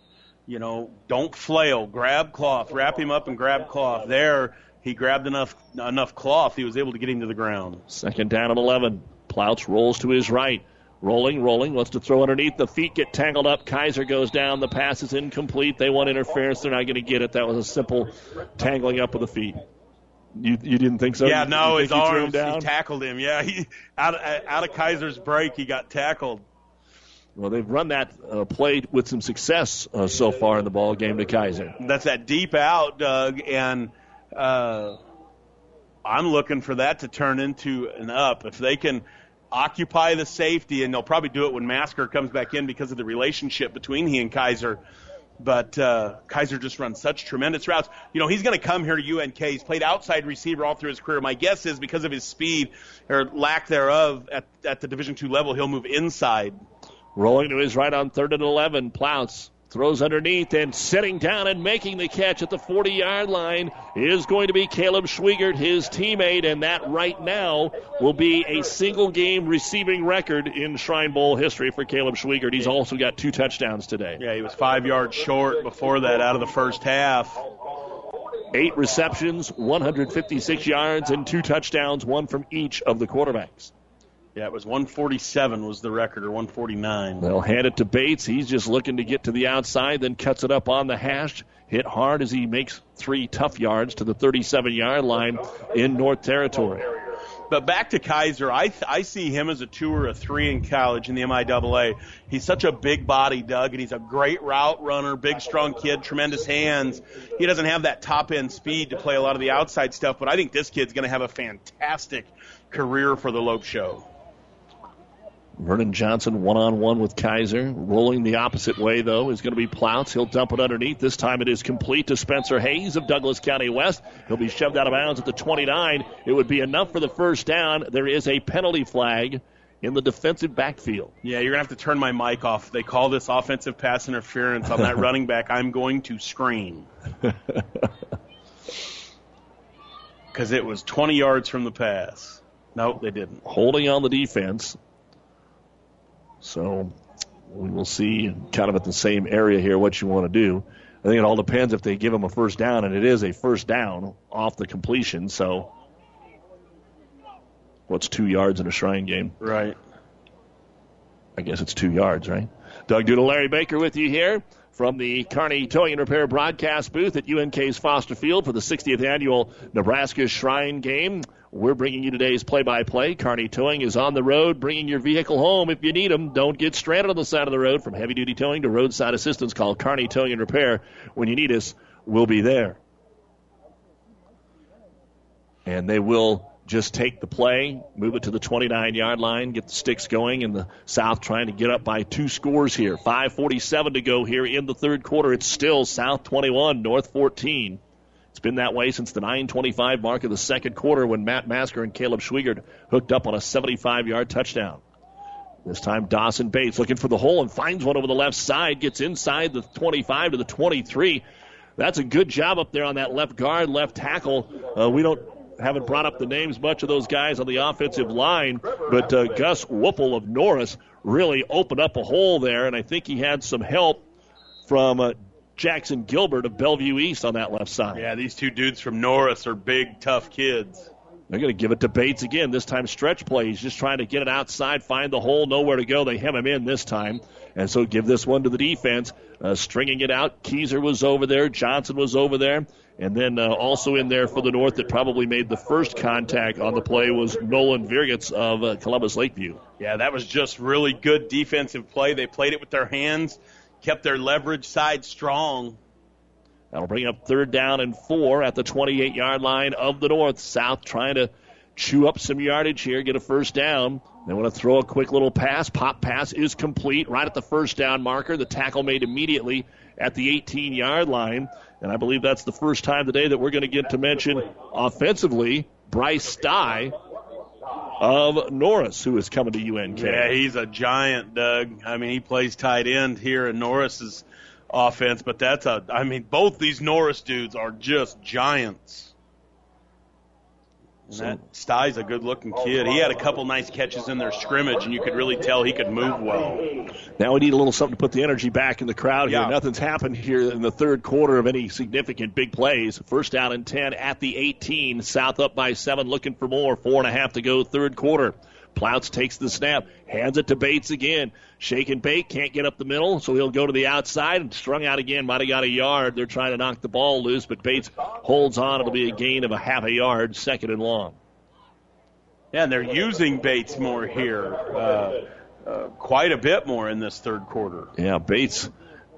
you know, don't flail. Grab cloth, wrap him up and grab cloth. There, he grabbed enough enough cloth. He was able to get him to the ground. Second down and 11. Plouts rolls to his right. Rolling, rolling, wants to throw underneath. The feet get tangled up. Kaiser goes down. The pass is incomplete. They want interference. They're not going to get it. That was a simple tangling up of the feet. You you didn't think so? Yeah, you, no, you his arms. He tackled him. Yeah, he out out of Kaiser's break, he got tackled. Well, they've run that uh, play with some success uh, so far in the ball game to Kaiser. That's that deep out, Doug, and uh, I'm looking for that to turn into an up. If they can occupy the safety, and they'll probably do it when Masker comes back in because of the relationship between he and Kaiser. But uh, Kaiser just runs such tremendous routes. You know, he's going to come here to UNK. He's played outside receiver all through his career. My guess is because of his speed or lack thereof at, at the Division two level, he'll move inside. Rolling to his right on third and 11. Plouts Throws underneath and sitting down and making the catch at the 40 yard line is going to be Caleb Schweigert, his teammate, and that right now will be a single game receiving record in Shrine Bowl history for Caleb Schweigert. He's also got two touchdowns today. Yeah, he was five yards short before that out of the first half. Eight receptions, 156 yards, and two touchdowns, one from each of the quarterbacks. Yeah, it was 147 was the record, or 149. They'll hand it to Bates. He's just looking to get to the outside, then cuts it up on the hash. Hit hard as he makes three tough yards to the 37 yard line in North Territory. But back to Kaiser, I I see him as a two or a three in college in the MIAA. He's such a big body, Doug, and he's a great route runner, big strong kid, tremendous hands. He doesn't have that top end speed to play a lot of the outside stuff, but I think this kid's going to have a fantastic career for the Lope Show. Vernon Johnson one on one with Kaiser. Rolling the opposite way, though, is going to be Plouts. He'll dump it underneath. This time it is complete to Spencer Hayes of Douglas County West. He'll be shoved out of bounds at the 29. It would be enough for the first down. There is a penalty flag in the defensive backfield. Yeah, you're going to have to turn my mic off. They call this offensive pass interference on that running back. I'm going to scream. Because it was 20 yards from the pass. Nope, they didn't. Holding on the defense. So we will see kind of at the same area here what you want to do. I think it all depends if they give him a first down, and it is a first down off the completion. So what's two yards in a Shrine game? Right. I guess it's two yards, right? Doug Duda, Larry Baker with you here from the Kearney Towing and Repair broadcast booth at UNK's Foster Field for the 60th annual Nebraska Shrine Game. We're bringing you today's play-by-play. Kearney Towing is on the road, bringing your vehicle home if you need them. Don't get stranded on the side of the road. From heavy-duty towing to roadside assistance, call Kearney Towing and Repair. When you need us, we'll be there. And they will just take the play, move it to the 29 yard line, get the sticks going, and the South trying to get up by two scores here. 5.47 to go here in the third quarter. It's still South 21, North 14. It's been that way since the 9:25 mark of the second quarter when Matt Masker and Caleb Schweigert hooked up on a 75-yard touchdown. This time Dawson Bates looking for the hole and finds one over the left side, gets inside the 25 to the 23. That's a good job up there on that left guard, left tackle. Uh, we don't haven't brought up the names much of those guys on the offensive line, but uh, Gus Whoople of Norris really opened up a hole there, and I think he had some help from uh, Jackson Gilbert of Bellevue East on that left side. Yeah, these two dudes from Norris are big, tough kids. They're going to give it to Bates again. This time, stretch play. He's just trying to get it outside, find the hole, nowhere to go. They hem him in this time. And so give this one to the defense. Uh, stringing it out. Keyser was over there. Johnson was over there. And then uh, also in there for the North that probably made the first contact on the play was Nolan Virgits of uh, Columbus Lakeview. Yeah, that was just really good defensive play. They played it with their hands, kept their leverage side strong. That'll bring up third down and four at the 28 yard line of the North. South trying to chew up some yardage here, get a first down. They want to throw a quick little pass. Pop pass is complete right at the first down marker. The tackle made immediately at the 18 yard line. And I believe that's the first time today that we're going to get to mention offensively Bryce Stye of Norris, who is coming to UNK. Yeah, he's a giant, Doug. I mean, he plays tight end here in Norris's offense, but that's a, I mean, both these Norris dudes are just giants. And that Stye's a good looking kid. He had a couple nice catches in their scrimmage, and you could really tell he could move well. Now we need a little something to put the energy back in the crowd here. Yeah. Nothing's happened here in the third quarter of any significant big plays. First down and 10 at the 18. South up by seven, looking for more. Four and a half to go, third quarter. Plouts takes the snap, hands it to Bates again. Shake and bake, can't get up the middle, so he'll go to the outside and strung out again. Might have got a yard. They're trying to knock the ball loose, but Bates holds on. It'll be a gain of a half a yard, second and long. Yeah, and they're using Bates more here, uh, uh, quite a bit more in this third quarter. Yeah, Bates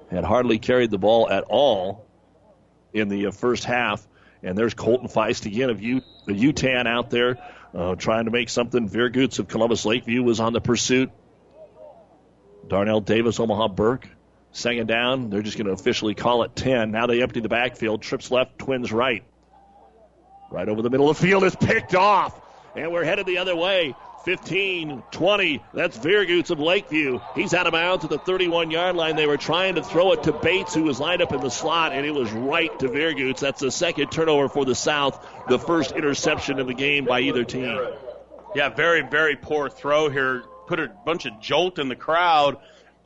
had hardly carried the ball at all in the uh, first half. And there's Colton Feist again of U- the Yutan out there uh, trying to make something. Virgoots of Columbus Lakeview was on the pursuit. Darnell Davis, Omaha Burke. Second down. They're just going to officially call it 10. Now they empty the backfield. Trips left, twins right. Right over the middle of the field is picked off. And we're headed the other way. 15, 20. That's Virgoots of Lakeview. He's out of bounds at the 31 yard line. They were trying to throw it to Bates, who was lined up in the slot, and it was right to Virgoots. That's the second turnover for the South, the first interception of the game by either team. Yeah, very, very poor throw here. Put a bunch of jolt in the crowd,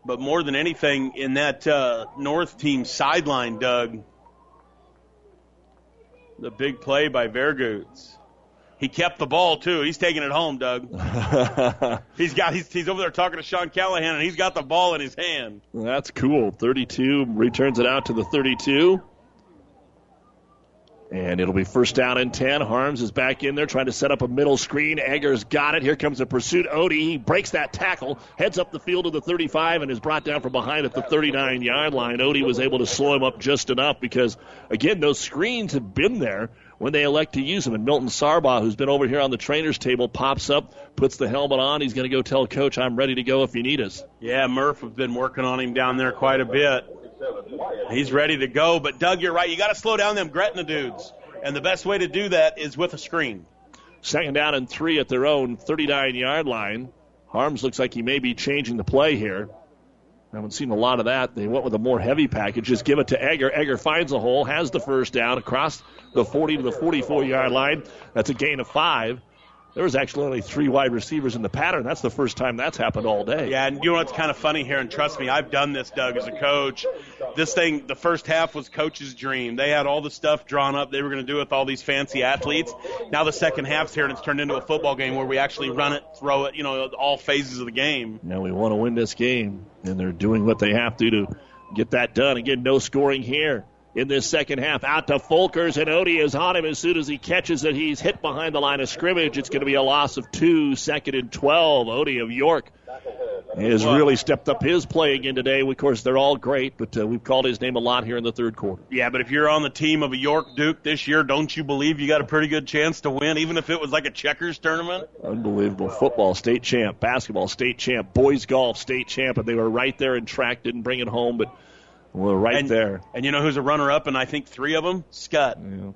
but more than anything, in that uh, North team sideline, Doug. The big play by Vergoots. He kept the ball too. He's taking it home, Doug. he's got he's, he's over there talking to Sean Callahan, and he's got the ball in his hand. That's cool. 32 returns it out to the 32. And it'll be first down and 10. Harms is back in there trying to set up a middle screen. Egger's got it. Here comes the pursuit. Odie, he breaks that tackle, heads up the field to the 35, and is brought down from behind at the 39 yard line. Odie was able to slow him up just enough because, again, those screens have been there when they elect to use them. And Milton Sargbah, who's been over here on the trainer's table, pops up, puts the helmet on. He's going to go tell coach, I'm ready to go if you need us. Yeah, Murph has been working on him down there quite a bit. He's ready to go. But Doug, you're right. You got to slow down them Gretna dudes. And the best way to do that is with a screen. Second down and three at their own 39 yard line. Harms looks like he may be changing the play here. I haven't seen a lot of that. They went with a more heavy package. Just give it to Egger. Egger finds a hole, has the first down across the 40 to the 44 yard line. That's a gain of five. There was actually only three wide receivers in the pattern. That's the first time that's happened all day. Yeah, and you know what's kind of funny here, and trust me, I've done this, Doug, as a coach. This thing, the first half was coach's dream. They had all the stuff drawn up they were going to do with all these fancy athletes. Now the second half's here, and it's turned into a football game where we actually run it, throw it, you know, all phases of the game. Now we want to win this game, and they're doing what they have to to get that done. Again, no scoring here in this second half. Out to Folkers, and Odie is on him as soon as he catches it. He's hit behind the line of scrimmage. It's going to be a loss of two, second and 12. Odie of York has really stepped up his play again today. Of course, they're all great, but uh, we've called his name a lot here in the third quarter. Yeah, but if you're on the team of a York Duke this year, don't you believe you got a pretty good chance to win, even if it was like a checkers tournament? Unbelievable. Football state champ, basketball state champ, boys golf state champ, and they were right there in track, didn't bring it home, but we're right and, there. And you know who's a runner up, and I think three of them? Scott. Yeah.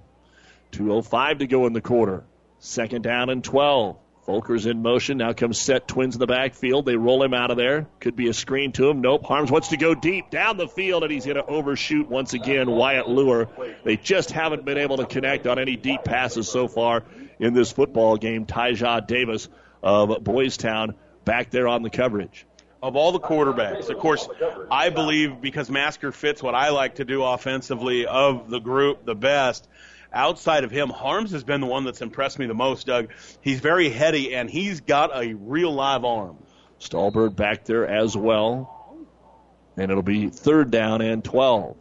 2.05 to go in the quarter. Second down and 12. Folkers in motion. Now comes set twins in the backfield. They roll him out of there. Could be a screen to him. Nope. Harms wants to go deep down the field, and he's going to overshoot once again. Wyatt Lure. They just haven't been able to connect on any deep passes so far in this football game. Tyja Davis of Boys Town back there on the coverage of all the quarterbacks. Of course, I believe because Masker fits what I like to do offensively of the group the best. Outside of him, Harms has been the one that's impressed me the most, Doug. He's very heady and he's got a real live arm. Stalbird back there as well. And it'll be third down and 12.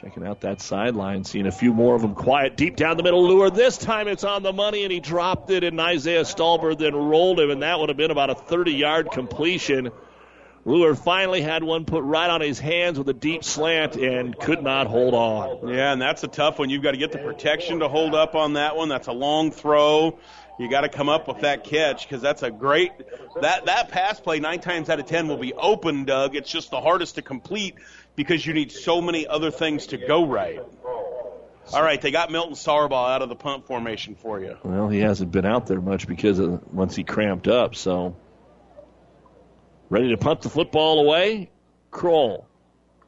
Checking out that sideline, seeing a few more of them quiet deep down the middle. Lure. This time it's on the money, and he dropped it, and Isaiah Stalbird then rolled him, and that would have been about a 30 yard completion. Lure finally had one put right on his hands with a deep slant and could not hold on. Yeah, and that's a tough one. You've got to get the protection to hold up on that one. That's a long throw. You got to come up with that catch because that's a great that that pass play nine times out of ten will be open, Doug. It's just the hardest to complete because you need so many other things to go right. All right, they got Milton Sargbah out of the punt formation for you. Well, he hasn't been out there much because of once he cramped up. So, ready to punt the football away. Kroll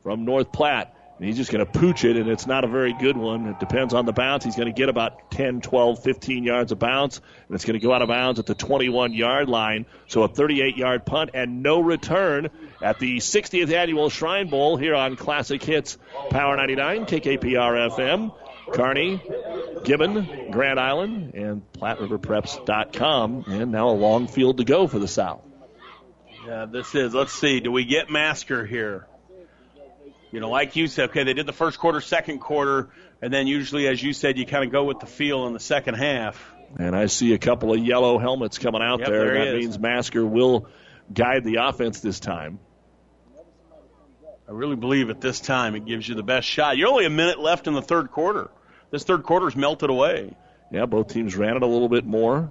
from North Platte. And he's just going to pooch it, and it's not a very good one. It depends on the bounce. He's going to get about 10, 12, 15 yards of bounce, and it's going to go out of bounds at the 21 yard line. So a 38 yard punt and no return at the 60th annual Shrine Bowl here on Classic Hits Power 99, KKPR FM. Kearney, Gibbon, Grand Island, and PlatteRiverPreps.com. And now a long field to go for the South. Yeah, this is. Let's see. Do we get Masker here? You know, like you said, okay, they did the first quarter, second quarter, and then usually, as you said, you kind of go with the feel in the second half. And I see a couple of yellow helmets coming out Yep, there. there he that is. means Masker will guide the offense this time. I really believe at this time it gives you the best shot. You're only a minute left in the third quarter. This third quarter's melted away. Yeah, both teams ran it a little bit more.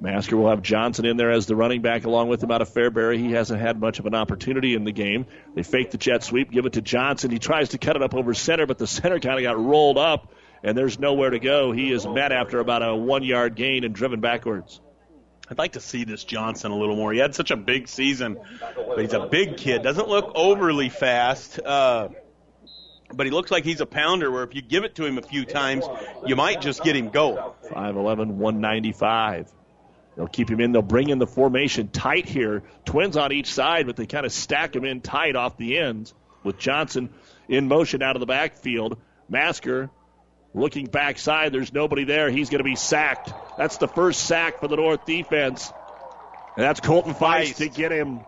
Masker will have Johnson in there as the running back along with him out of Fairbury. He hasn't had much of an opportunity in the game. They fake the jet sweep, give it to Johnson. He tries to cut it up over center, but the center kind of got rolled up, and there's nowhere to go. He is met after about a one yard gain and driven backwards. I'd like to see this Johnson a little more. He had such a big season, but he's a big kid. Doesn't look overly fast, uh, but he looks like he's a pounder. Where if you give it to him a few times, you might just get him going. 5'11", 195. They'll keep him in. They'll bring in the formation tight here. Twins on each side, but they kind of stack him in tight off the ends with Johnson in motion out of the backfield. Masker looking backside. There's nobody there. He's going to be sacked. That's the first sack for the North defense. And that's Colton Feist to get him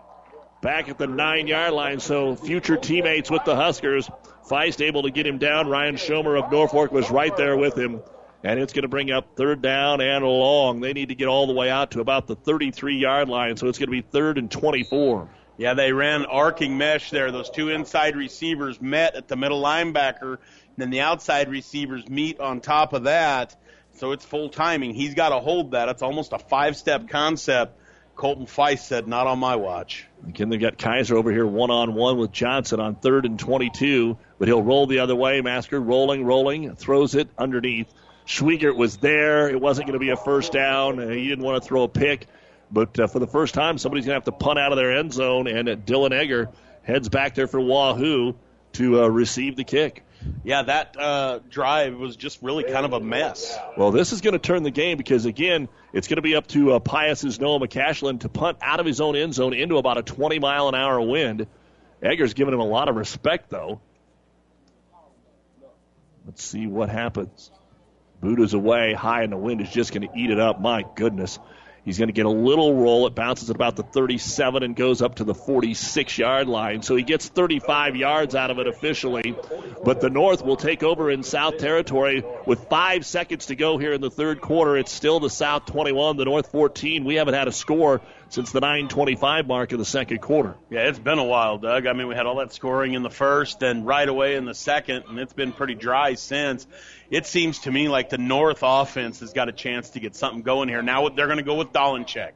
back at the nine yard line. So future teammates with the Huskers. Feist able to get him down. Ryan Schomer of Norfolk was right there with him. And it's going to bring up third down and long. They need to get all the way out to about the 33 yard line. So it's going to be third and 24. Yeah, they ran arcing mesh there. Those two inside receivers met at the middle linebacker. And then the outside receivers meet on top of that. So it's full timing. He's got to hold that. It's almost a five step concept. Colton Feist said, not on my watch. Again, they've got Kaiser over here one on one with Johnson on third and 22, but he'll roll the other way. Masker rolling, rolling, throws it underneath. Schweigert was there. It wasn't going to be a first down. He didn't want to throw a pick. But uh, for the first time, somebody's going to have to punt out of their end zone, and uh, Dylan Egger heads back there for Wahoo to uh, receive the kick. Yeah, that uh, drive was just really kind of a mess. Well, this is going to turn the game because, again, it's going to be up to uh, Pius's Noah McCashlin to punt out of his own end zone into about a 20 mile an hour wind. Egger's giving him a lot of respect, though. Let's see what happens. Buddha's away, high, and the wind is just going to eat it up. My goodness. He's going to get a little roll. It bounces at about the 37 and goes up to the 46 yard line. So he gets 35 yards out of it officially. But the North will take over in South Territory with five seconds to go here in the third quarter. It's still the South 21, the North 14. We haven't had a score since the 9:25 mark of the second quarter. Yeah, it's been a while, Doug. I mean, we had all that scoring in the first and right away in the second, and it's been pretty dry since. It seems to me like the North offense has got a chance to get something going here. Now they're going to go with Dolenchek.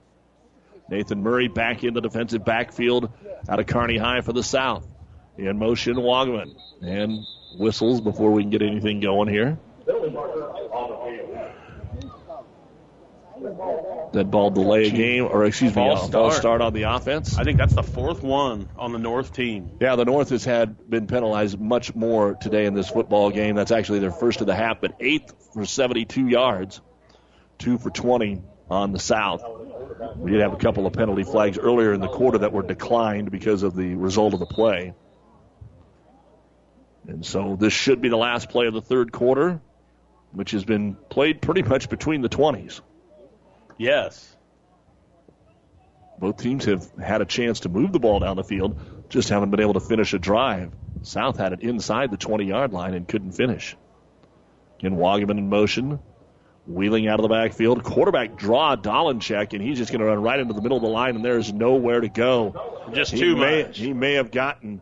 Nathan Murray back in the defensive backfield out of Kearney High for the South. In motion, Wagaman. And whistles before we can get anything going here. That ball delay a game, or excuse me, False uh, start. start on the offense. I think that's the fourth one on the North team. Yeah, the North has had been penalized much more today in this football game. That's actually their first of the half, but eighth for 72 yards, two for 20 on the South. We did have a couple of penalty flags earlier in the quarter that were declined because of the result of the play. And so this should be the last play of the third quarter, which has been played pretty much between the 20s. Yes. Both teams have had a chance to move the ball down the field, just haven't been able to finish a drive. South had it inside the 20 yard line and couldn't finish. Again, Wagaman in motion, wheeling out of the backfield. Quarterback draw Dolenchek, and he's just going to run right into the middle of the line, and there's nowhere to go. Just He too may- much. He may have gotten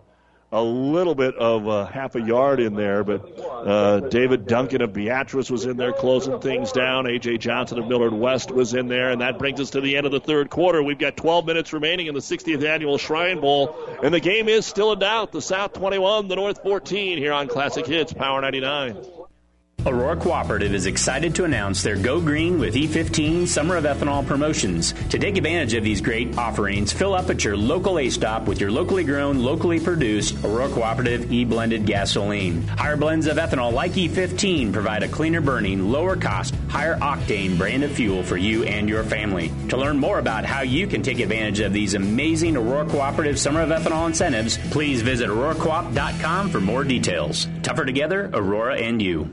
a little bit of uh, half a yard in there, but uh, David Duncan of Beatrice was in there closing things down. A.J. Johnson of Millard West was in there, and that brings us to the end of the third quarter. We've got 12 minutes remaining in the 60th annual Shrine Bowl, and the game is still in doubt. The South 21, the North 14 here on Classic Hits, Power 99. Aurora Cooperative is excited to announce their Go Green with E15 Summer of Ethanol promotions. To take advantage of these great offerings, fill up at your local A stop with your locally grown, locally produced Aurora Cooperative E blended gasoline. Higher blends of ethanol like E15 provide a cleaner burning, lower cost, higher octane brand of fuel for you and your family. To learn more about how you can take advantage of these amazing Aurora Cooperative Summer of Ethanol incentives, please visit auroracoop.com for more details. Tougher together, Aurora and you.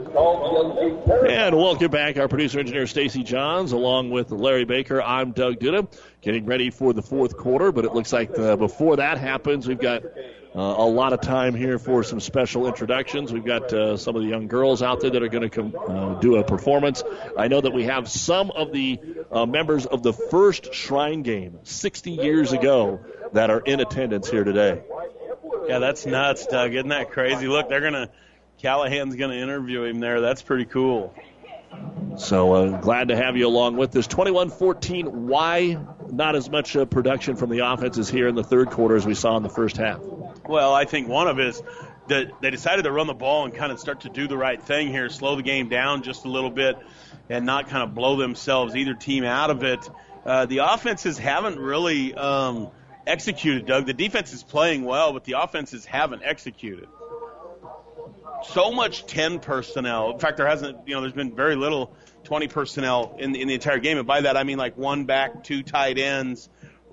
And welcome back, our producer engineer Stacy Johns, along with Larry Baker. I'm Doug Duda, getting ready for the fourth quarter. But it looks like uh, before that happens, we've got uh, a lot of time here for some special introductions. We've got uh, some of the young girls out there that are going to come uh, do a performance. I know that we have some of the uh, members of the first Shrine game 60 years ago that are in attendance here today. Yeah, that's nuts, Doug. Isn't that crazy? Look, they're gonna Callahan's gonna interview him there. That's pretty cool. So uh, glad to have you along with us. 21-14. Why not as much uh, production from the offenses here in the third quarter as we saw in the first half? Well, I think one of it is that they decided to run the ball and kind of start to do the right thing here, slow the game down just a little bit, and not kind of blow themselves either team out of it. Uh, the offenses haven't really um, executed, Doug. The defense is playing well, but the offenses haven't executed. So much 10 personnel. In fact, there hasn't, you know, there's been very little 20 personnel in, in the entire game. And by that, I mean like one back, two tight ends,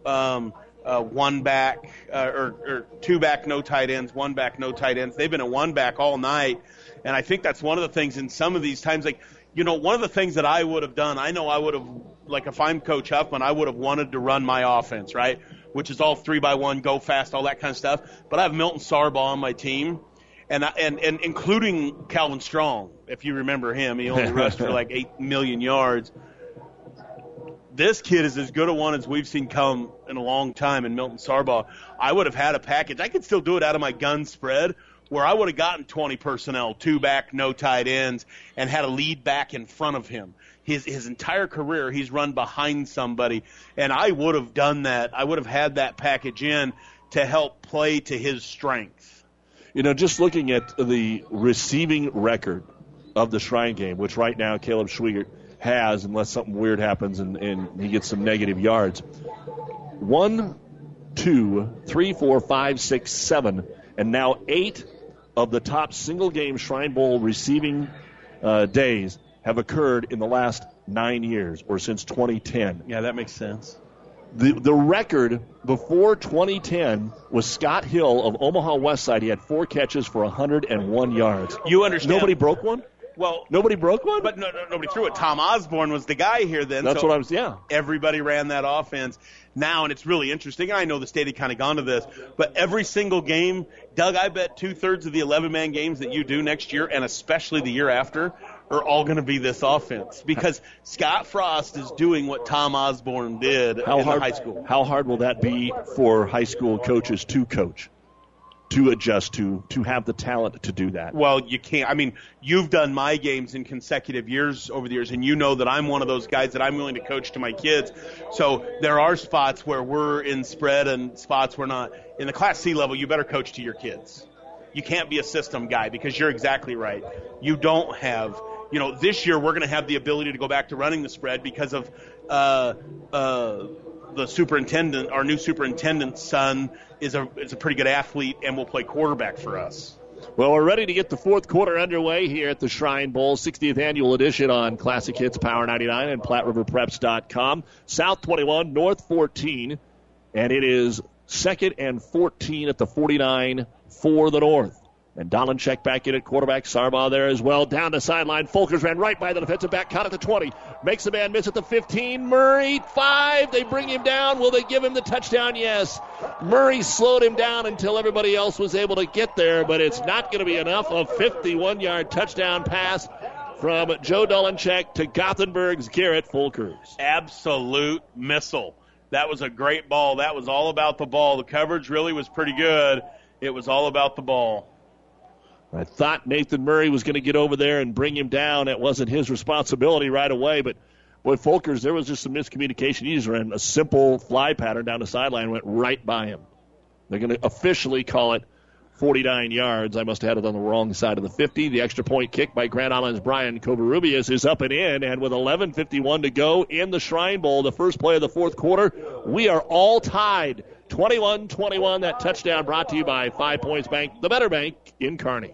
um, uh, one back, uh, or, or two back, no tight ends, one back, no tight ends. They've been a one back all night. And I think that's one of the things in some of these times, like, you know, one of the things that I would have done, I know I would have, like, if I'm Coach Huffman, I would have wanted to run my offense, right? Which is all three by one, go fast, all that kind of stuff. But I have Milton Sargbah on my team, and and and including Calvin Strong, if you remember him, he only rushed for like eight million yards. This kid is as good a one as we've seen come in a long time in Milton Sargbah. I would have had a package. I could still do it out of my gun spread where I would have gotten 20 personnel, two back, no tight ends, and had a lead back in front of him. His his entire career, he's run behind somebody, and I would have done that. I would have had that package in to help play to his strength. You know, just looking at the receiving record of the Shrine game, which right now Caleb Schweigert has, unless something weird happens and, and he gets some negative yards. One, two, three, four, five, six, seven, and now eight of the top single game Shrine Bowl receiving uh, days have occurred in the last nine years or since 2010. Yeah, that makes sense. The, the record before 2010 was Scott Hill of Omaha West Side. He had four catches for 101 yards. You understand? Nobody broke one? Well, nobody broke one, but no, no, nobody threw it. Tom Osborne was the guy here then. That's so what I was. Yeah, everybody ran that offense now, and it's really interesting. I know the state had kind of gone to this, but every single game, Doug, I bet two thirds of the 11 man games that you do next year, and especially the year after, are all going to be this offense because Scott Frost is doing what Tom Osborne did how in hard, high school. How hard will that be for high school coaches to coach, to adjust to, to have the talent to do that? Well, you can't. I mean, you've done my games in consecutive years over the years, and you know that I'm one of those guys that I'm willing to coach to my kids. So there are spots where we're in spread and spots we're not. In the Class C level, you better coach to your kids. You can't be a system guy because you're exactly right. You don't have. You know, this year we're going to have the ability to go back to running the spread because of uh, uh, the superintendent. Our new superintendent's son is a is a pretty good athlete and will play quarterback for us. Well, we're ready to get the fourth quarter underway here at the Shrine Bowl 60th annual edition on Classic Hits Power 99 and PlatteRiverPreps.com. South 21, North 14, and it is second and 14 at the 49 for the North. And Dolenchek back in at quarterback. Sargbah there as well. Down the sideline. Folkers ran right by the defensive back. Caught at the 20. Makes the man miss at the 15. Murray, 5. They bring him down. Will they give him the touchdown? Yes. Murray slowed him down until everybody else was able to get there, but it's not going to be enough. A 51 yard touchdown pass from Joe Dolenchek to Gothenburg's Garrett Folkers. Absolute missile. That was a great ball. That was all about the ball. The coverage really was pretty good. It was all about the ball. I thought Nathan Murray was going to get over there and bring him down. It wasn't his responsibility right away, but boy, Folkers, there was just some miscommunication. He just ran a simple fly pattern down the sideline went right by him. They're going to officially call it 49 yards. I must have had it on the wrong side of the 50. The extra point kick by Grand Island's Brian Covarrubias is up and in, and with 11.51 to go in the Shrine Bowl, the first play of the fourth quarter, we are all tied. 21-21, that touchdown brought to you by Five Points Bank, the better bank in Kearney.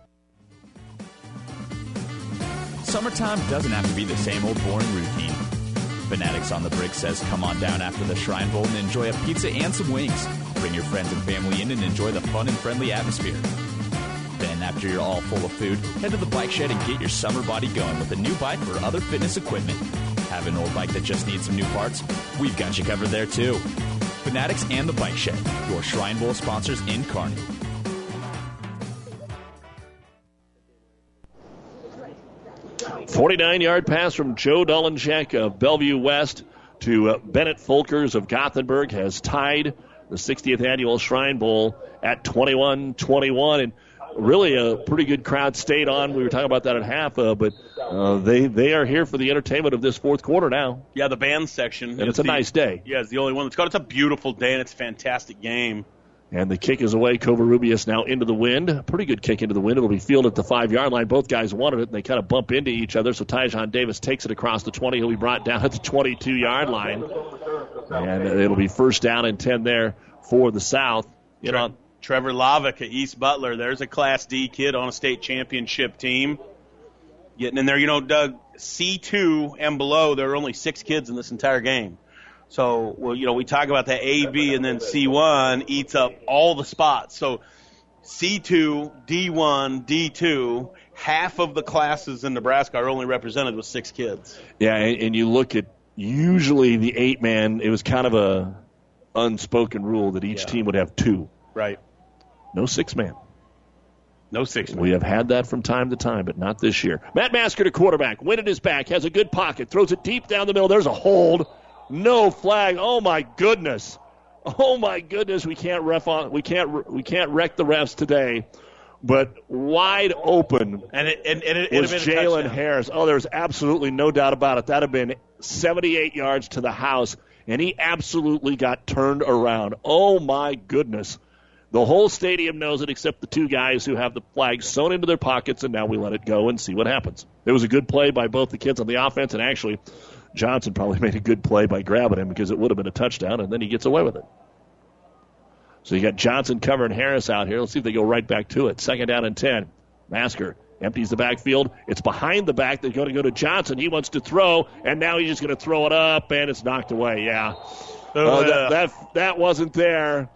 Summertime doesn't have to be the same old boring routine. Fanatics on the Brick says come on down after the Shrine Bowl and enjoy a pizza and some wings. Bring your friends and family in and enjoy the fun and friendly atmosphere. Then, after you're all full of food, head to the bike shed and get your summer body going with a new bike or other fitness equipment. Have an old bike that just needs some new parts? We've got you covered there too. Fanatics and the Bike Shed, your Shrine Bowl sponsors in Kearney. Forty-nine yard pass from Joe Dolenchek of Bellevue West to uh, Bennett Folkers of Gothenburg has tied the 60th annual Shrine Bowl at 21-21 and really a pretty good crowd stayed on. We were talking about that at half, uh, but uh, they they are here for the entertainment of this fourth quarter now. Yeah, the band section. And it's a the- nice day. Yeah, it's the only one that's got. It's a beautiful day and it's a fantastic game. And the kick is away. Covarrubias now into the wind. Pretty good kick into the wind. It'll be fielded at the five yard line. Both guys wanted it, and they kind of bump into each other. So Tyjon Davis takes it across the 20. He'll be brought down at the 22 yard line. And it'll be first down and 10 there for the South. You know, Trevor Lavick at East Butler. There's a Class D kid on a state championship team. Getting in there. You know, Doug, C2 and below, there are only six kids in this entire game. So, well, you know, we talk about that A, B, and then C1 eats up all the spots. So, C2, D1, D2, half of the classes in Nebraska are only represented with six kids. Yeah, and, you look at usually the eight man. It was kind of a unspoken rule that each team would have two. Right. No six man. No six man. We have had that from time to time, but not this year. Matt Masker to quarterback. Wind at his back. Has a good pocket. Throws it deep down the middle. There's a hold. No flag. Oh my goodness. Oh my goodness. We can't ref on. We can't. We can't wreck the refs today. But wide open And it, and, and it, was had been a Jalen. Harris. Oh, there's absolutely no doubt about it. That'd have been 78 yards to the house, and he absolutely got turned around. Oh my goodness. The whole stadium knows it except the two guys who have the flag sewn into their pockets, and now we let it go and see what happens. It was a good play by both the kids on the offense, and actually, Johnson probably made a good play by grabbing him because it would have been a touchdown, and then he gets away with it. So you got Johnson covering Harris out here. Let's see if they go right back to it. Second down and 10. Masker empties the backfield. It's behind the back. They're going to go to Johnson. He wants to throw, and now he's just going to throw it up, and it's knocked away. Yeah. Uh, that, that, that wasn't there.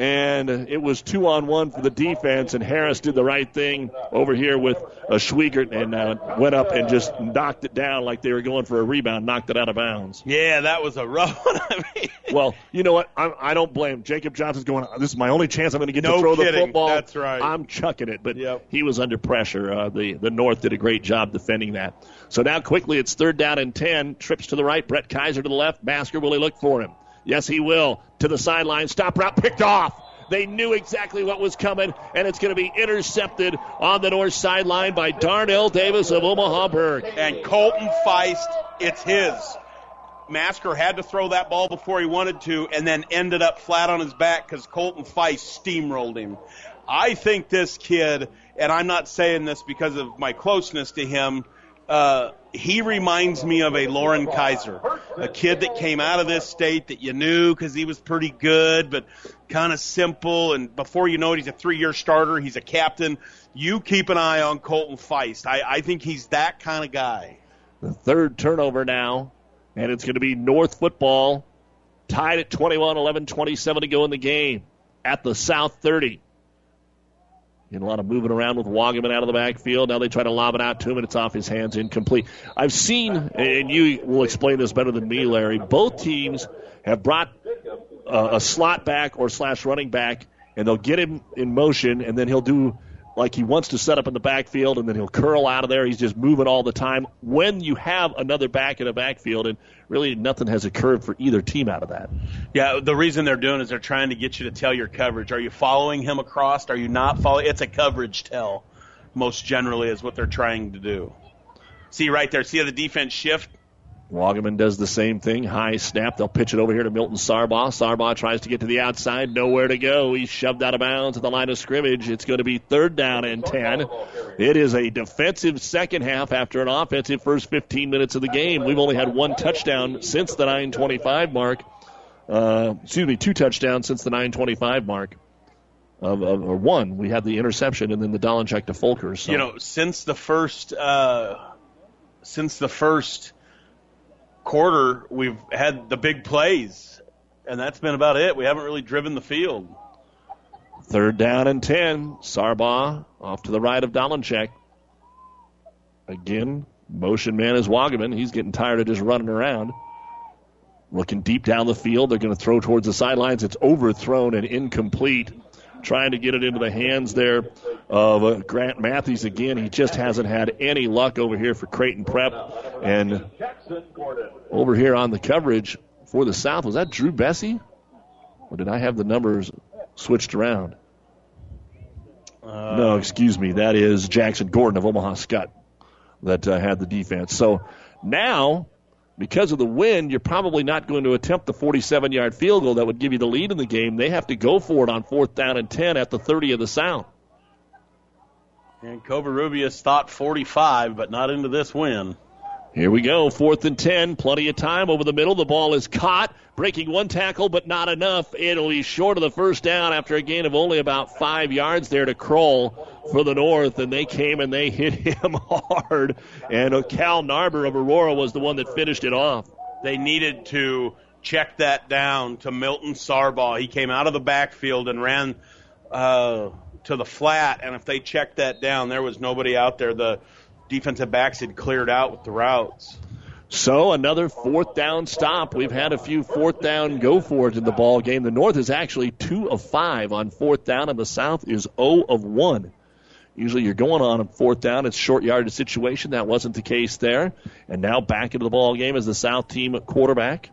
And it was two on one for the defense, and Harris did the right thing over here with a Schweigert and uh, went up and just knocked it down like they were going for a rebound, knocked it out of bounds. Yeah, that was a rough one. I mean, Well, you know what? I'm, I don't blame. Jacob Johnson's going. This is my only chance I'm going to get No to throw the kidding. football. That's right. I'm chucking it, but he was under pressure. Uh, the the North did a great job defending that. So now quickly, it's third down and ten. Trips to the right. Brett Kaiser to the left. Masker will he look for him? Yes, he will. To the sideline. Stop route picked off. They knew exactly what was coming, and it's going to be intercepted on the north sideline by Darnell Davis of Omaha Burke. and Colton Feist, it's his. Masker had to throw that ball before he wanted to, and then ended up flat on his back because Colton Feist steamrolled him. I think this kid, and I'm not saying this because of my closeness to him, uh, he reminds me of a Lauren Kaiser, a kid that came out of this state that you knew because he was pretty good, but kind of simple. And before you know it, he's a three-year starter. He's a captain. You keep an eye on Colton Feist. I, I think he's that kind of guy. The third turnover now, and it's going to be North football tied at 21 11 27 to go in the game at the South 30. Getting a lot of moving around with Wagaman out of the backfield. Now they try to lob it out to him, and it's off his hands, incomplete. I've seen, and you will explain this better than me, Larry. Both teams have brought uh, a slot back or slash running back, and they'll get him in motion, and then he'll do like he wants to set up in the backfield, and then he'll curl out of there. He's just moving all the time. When you have another back in a backfield, and really nothing has occurred for either team out of that. Yeah, the reason they're doing is they're trying to get you to tell your coverage. Are you following him across? Are you not following? It's a coverage tell, most generally, is what they're trying to do. See right there. See how the defense shift? Wagaman does the same thing. High snap. They'll pitch it over here to Milton Sargbah. Sargbah tries to get to the outside. Nowhere to go. He's shoved out of bounds at the line of scrimmage. It's going to be third down and 10. It is a defensive second half after an offensive first 15 minutes of the game. We've only had one touchdown since the 925 mark. Uh, excuse me, two touchdowns since the 925 mark. Of, of, or one, we had the interception and then the Dolenchek to Fulker. So. You know, since the first, uh, since the first quarter, we've had the big plays, and that's been about it. We haven't really driven the field. Third down and 10. Sargbah off to the right of Dolenchek. Again, motion man is Wagaman. He's getting tired of just running around. Looking deep down the field. They're going to throw towards the sidelines. It's overthrown and incomplete. Trying to get it into the hands there of uh, Grant Matthews again. He just hasn't had any luck over here for Creighton Prep. And over here on the coverage for the South, was that Drew Bessie? Or did I have the numbers switched around? Uh, no, excuse me. That is Jackson Gordon of Omaha Skutt that uh, had the defense. So now, because of the wind, you're probably not going to attempt the 47 yard field goal that would give you the lead in the game. They have to go for it on fourth down and 10 at the 30 of the South. And Covarrubias thought 45, but not into this win. Here we go, fourth and 10. Plenty of time over the middle. The ball is caught, breaking one tackle, but not enough. It'll be short of the first down after a gain of only about five yards there to Kroll for the North, and they came and they hit him hard. And Cal Narber of Aurora was the one that finished it off. They needed to check that down to Milton Sargbah. He came out of the backfield and ran uh, to the flat, and if they checked that down, there was nobody out there. The defensive backs had cleared out with the routes. So another fourth down stop. We've had a few fourth down go for it in the ball game. The North is actually two of five on fourth down, and the South is 0 of one. Usually you're going on a fourth down. It's short yardage situation. That wasn't the case there. And now back into the ball game as the South team quarterback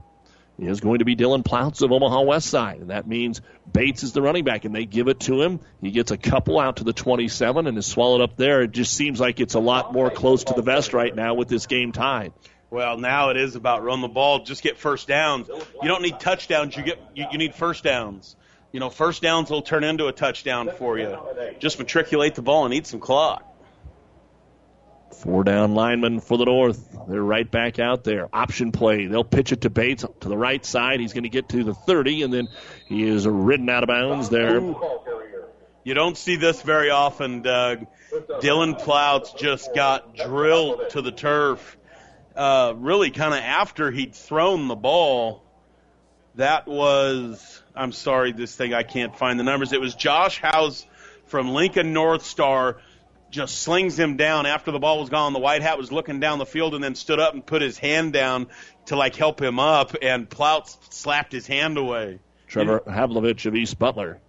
is going to be Dylan Ploutz of Omaha West Side. And that means Bates is the running back, and they give it to him. He gets a couple out to the 27 and is swallowed up there. It just seems like it's a lot more close to the vest right now with this game tied. Well, now it is about run the ball, just get first downs. You don't need touchdowns. You get you, you need first downs. You know, first downs will turn into a touchdown for you. Just matriculate the ball and eat some clock. Four down linemen for the North. They're right back out there. Option play. They'll pitch it to Bates to the right side. He's going to get to the 30, and then he is ridden out of bounds there. You don't see this very often, Doug. Dylan Plouts just got drilled to the turf, uh, really kind of after he'd thrown the ball. That was, I'm sorry, this thing, I can't find the numbers. It was Josh House from Lincoln North Star just slings him down after the ball was gone. The white hat was looking down the field and then stood up and put his hand down to like help him up, and Ploutz slapped his hand away. Trevor Havlovich of East Butler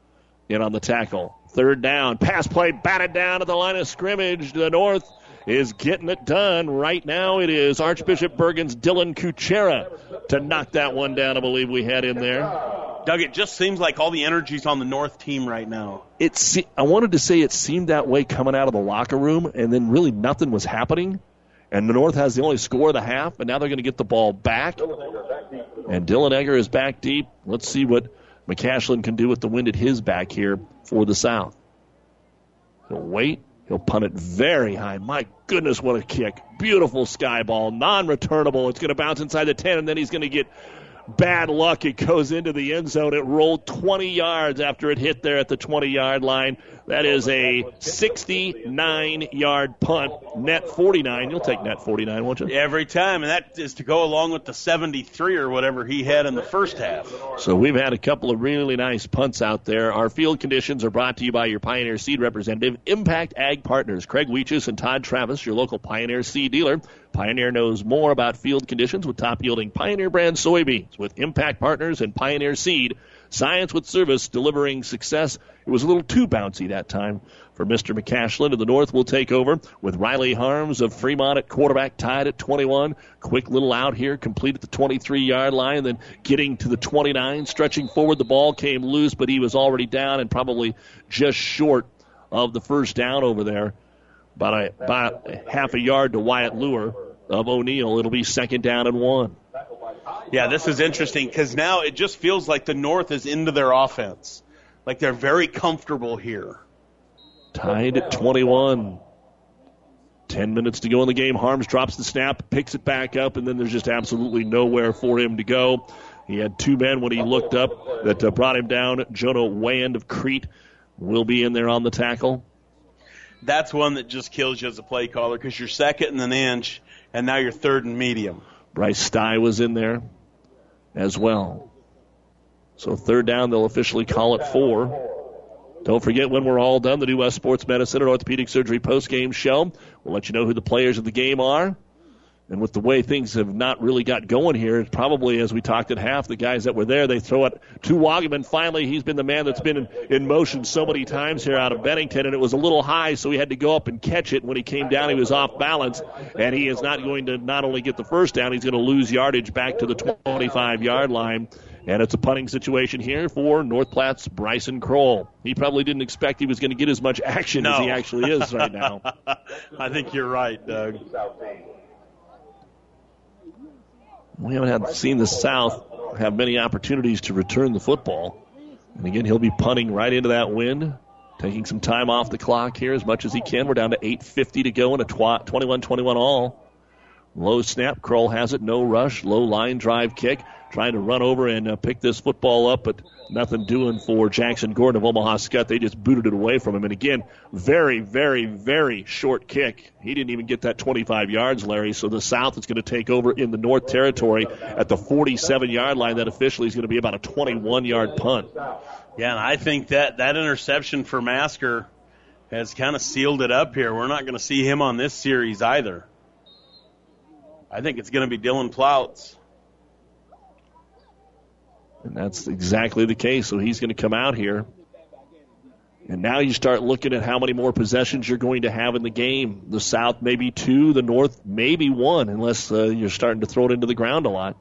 in on the tackle. Third down. Pass play batted down at the line of scrimmage. To the North is getting it done. Right now it is Archbishop Bergan's Dylan Kuchera to knock that one down, I believe we had in there. Doug, it just seems like all the energy's on the North team right now. It's I wanted to say it seemed that way coming out of the locker room, and then really nothing was happening. And the North has the only score of the half, and now they're going to get the ball back. And Dylan Egger is back deep. Let's see what McCashlin can do with the wind at his back here for the South. He'll wait. He'll punt it very high. My goodness, what a kick. Beautiful sky ball. Non returnable. It's going to bounce inside the 10, and then he's going to get bad luck. It goes into the end zone. It rolled 20 yards after it hit there at the 20 yard line. That is a 69 yard punt. Net 49. You'll take net 49, won't you? Every time, and that is to go along with the 73 or whatever he had in the first half. So we've had a couple of really nice punts out there. Our field conditions are brought to you by your Pioneer Seed representative, Impact Ag Partners, Craig Weeches and Todd Travis, your local Pioneer Seed dealer. Pioneer knows more about field conditions with top yielding Pioneer brand soybeans with Impact Partners and Pioneer Seed. Science with service, delivering success. It was a little too bouncy that time for Mr. McCashlin. And the North will take over with Riley Harms of Fremont at quarterback, tied at 21. Quick little out here, complete at the 23 yard line, then getting to the 29. Stretching forward, the ball came loose, but he was already down and probably just short of the first down over there. About a, about half a yard to Wyatt Lure of O'Neill. It'll be second down and one. Yeah, this is interesting because now it just feels like the North is into their offense. Like they're very comfortable here. Tied at 21. 10 minutes to go in the game. Harms drops the snap, picks it back up, and then there's just absolutely nowhere for him to go. He had two men when he looked up that uh, brought him down. Jonah Wand of Crete will be in there on the tackle. That's one that just kills you as a play caller because you're second and an inch, and now you're third and medium. Bryce Stye was in there as well. So third down, they'll officially call it four. Don't forget when we're all done, the New West Sports Medicine and Orthopedic Surgery post-game show. We'll let you know who the players of the game are. And with the way things have not really got going here, it's probably as we talked at half, the guys that were there, they throw it to Wagaman. Finally, he's been the man that's been in, in motion so many times here out of Bennington, and it was a little high, so he had to go up and catch it. When he came down, he was off balance, and he is not going to not only get the first down, he's going to lose yardage back to the 25 yard line. And it's a punting situation here for North Platte's Bryson Kroll. He probably didn't expect he was going to get as much action no. as he actually is right now. I think you're right, Doug. We haven't had, seen the South have many opportunities to return the football. And again, he'll be punting right into that wind, taking some time off the clock here as much as he can. We're down to 8.50 to go in a 21 21 all. Low snap. Kroll has it. No rush. Low line drive kick. Trying to run over and uh, pick this football up, but nothing doing for Jackson Gordon of Omaha Skutt. They just booted it away from him. And again, very, very, very short kick. He didn't even get that 25 yards, Larry. So the South is going to take over in the North Territory at the 47 yard line. That officially is going to be about a 21 yard punt. Yeah, and I think that that interception for Masker has kind of sealed it up here. We're not going to see him on this series either. I think it's going to be Dylan Plouts. And that's exactly the case. So he's going to come out here. And now you start looking at how many more possessions you're going to have in the game. The South maybe two, the North maybe one, unless uh, you're starting to throw it into the ground a lot.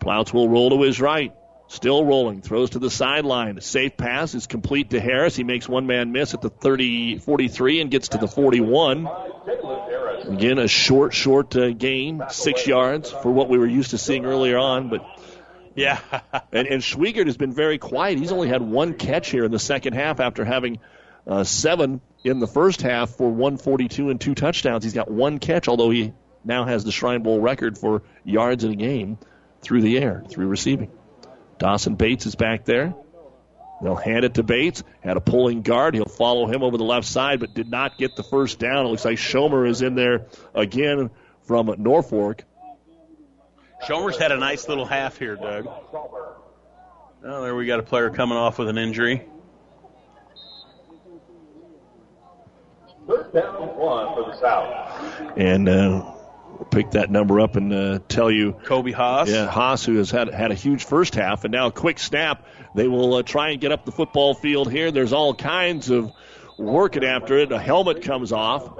Plouts will roll to his right. Still rolling. Throws to the sideline. Safe pass is complete to Harris. He makes one man miss at the 30, 43 and gets to the 41. Again, a short, short uh, gain, six yards for what we were used to seeing earlier on. But yeah, and and Schweigert has been very quiet. He's only had one catch here in the second half after having uh, seven in the first half for 142 and two touchdowns. He's got one catch, although he now has the Shrine Bowl record for yards in a game through the air, through receiving. Dawson Bates is back there. They'll hand it to Bates. Had a pulling guard. He'll follow him over the left side, but did not get the first down. It looks like Schomer is in there again from Norfolk. Schomer's had a nice little half here, Doug. Oh, there we got a player coming off with an injury. Third down and one for the South. And uh, we'll pick that number up and uh, tell you. Kobe Haas. Yeah, Haas, who has had had a huge first half, and now a quick snap. They will uh, try and get up the football field here. There's all kinds of working after it. A helmet comes off.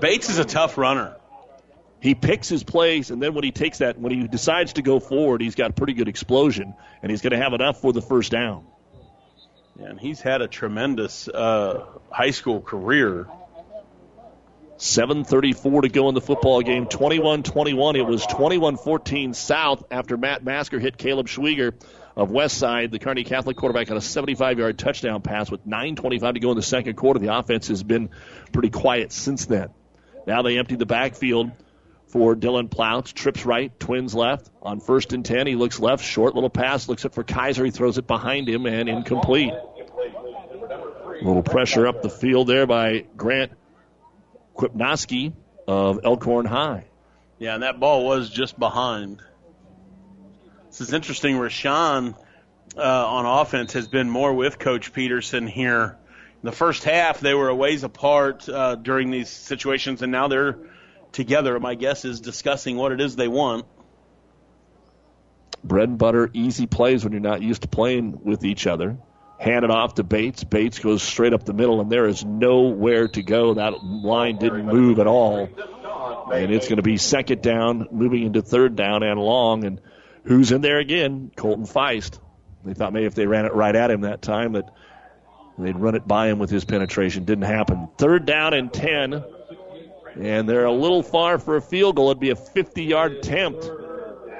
Bates is a tough runner. He picks his place, and then when he takes that, when he decides to go forward, he's got a pretty good explosion, and he's going to have enough for the first down. And he's had a tremendous uh, high school career. 7.34 to go in the football game. 21 21. It was 21 14 South after Matt Masker hit Caleb Schwieger of Westside. The Kearney Catholic quarterback had a 75 yard touchdown pass with 9.25 to go in the second quarter. The offense has been pretty quiet since then. Now they empty the backfield for Dylan Plouts. Trips right, twins left. On first and 10, he looks left. Short little pass, looks up for Kaiser. He throws it behind him and incomplete. A little pressure up the field there by Grant Kwipnoski of Elkhorn High. Yeah, and that ball was just behind. This is interesting. Rashawn uh, on offense has been more with Coach Peterson here. In the first half, they were a ways apart uh, during these situations, and now they're together. My guess is discussing what it is they want. Bread and butter, easy plays when you're not used to playing with each other. Hand it off to Bates. Bates goes straight up the middle, and there is nowhere to go. That line didn't move at all. And it's going to be second down, moving into third down and long. And who's in there again? Colton Feist. They thought maybe if they ran it right at him that time that they'd run it by him with his penetration. Didn't happen. Third down and 10 And they're a little far for a field goal. It'd be a 50 yard attempt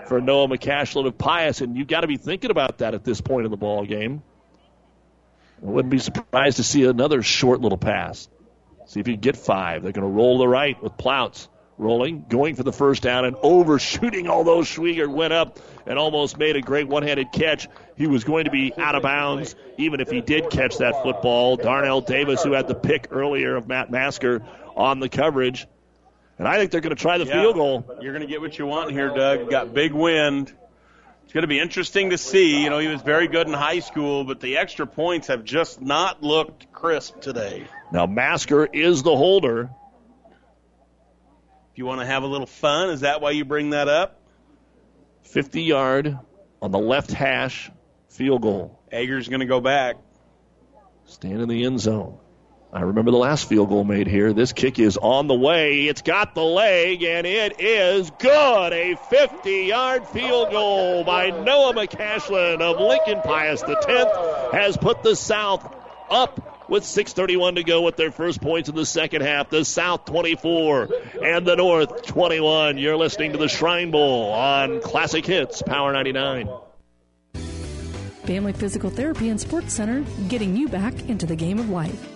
for Noah McCashlin of Pius, and you've got to be thinking about that at this point in the ball game. I wouldn't be surprised to see another short little pass. See if you get five. They're going to roll the right with Plouts rolling, going for the first down, and overshooting. Although Schwieger went up and almost made a great one-handed catch, he was going to be out of bounds even if he did catch that football. Darnell Davis, who had the pick earlier of Matt Masker on the coverage, and I think they're going to try the Yeah. field goal. You're going to get what you want here, Doug. Got big wind. It's going to be interesting to see. You know, he was very good in high school, but the extra points have just not looked crisp today. Now Masker is the holder. If you want to have a little fun, is that why you bring that up? 50 yard on the left hash field goal. Egger's going to go back. Stand in the end zone. I remember the last field goal made here. This kick is on the way. It's got the leg, and it is good. A 50 yard field goal by Noah McCashlin of Lincoln Pius. The 10th has put the South up with 6.31 to go with their first points in the second half. The South 24 and the North 21. You're listening to the Shrine Bowl on Classic Hits, Power 99. Family Physical Therapy and Sports Center, getting you back into the game of life.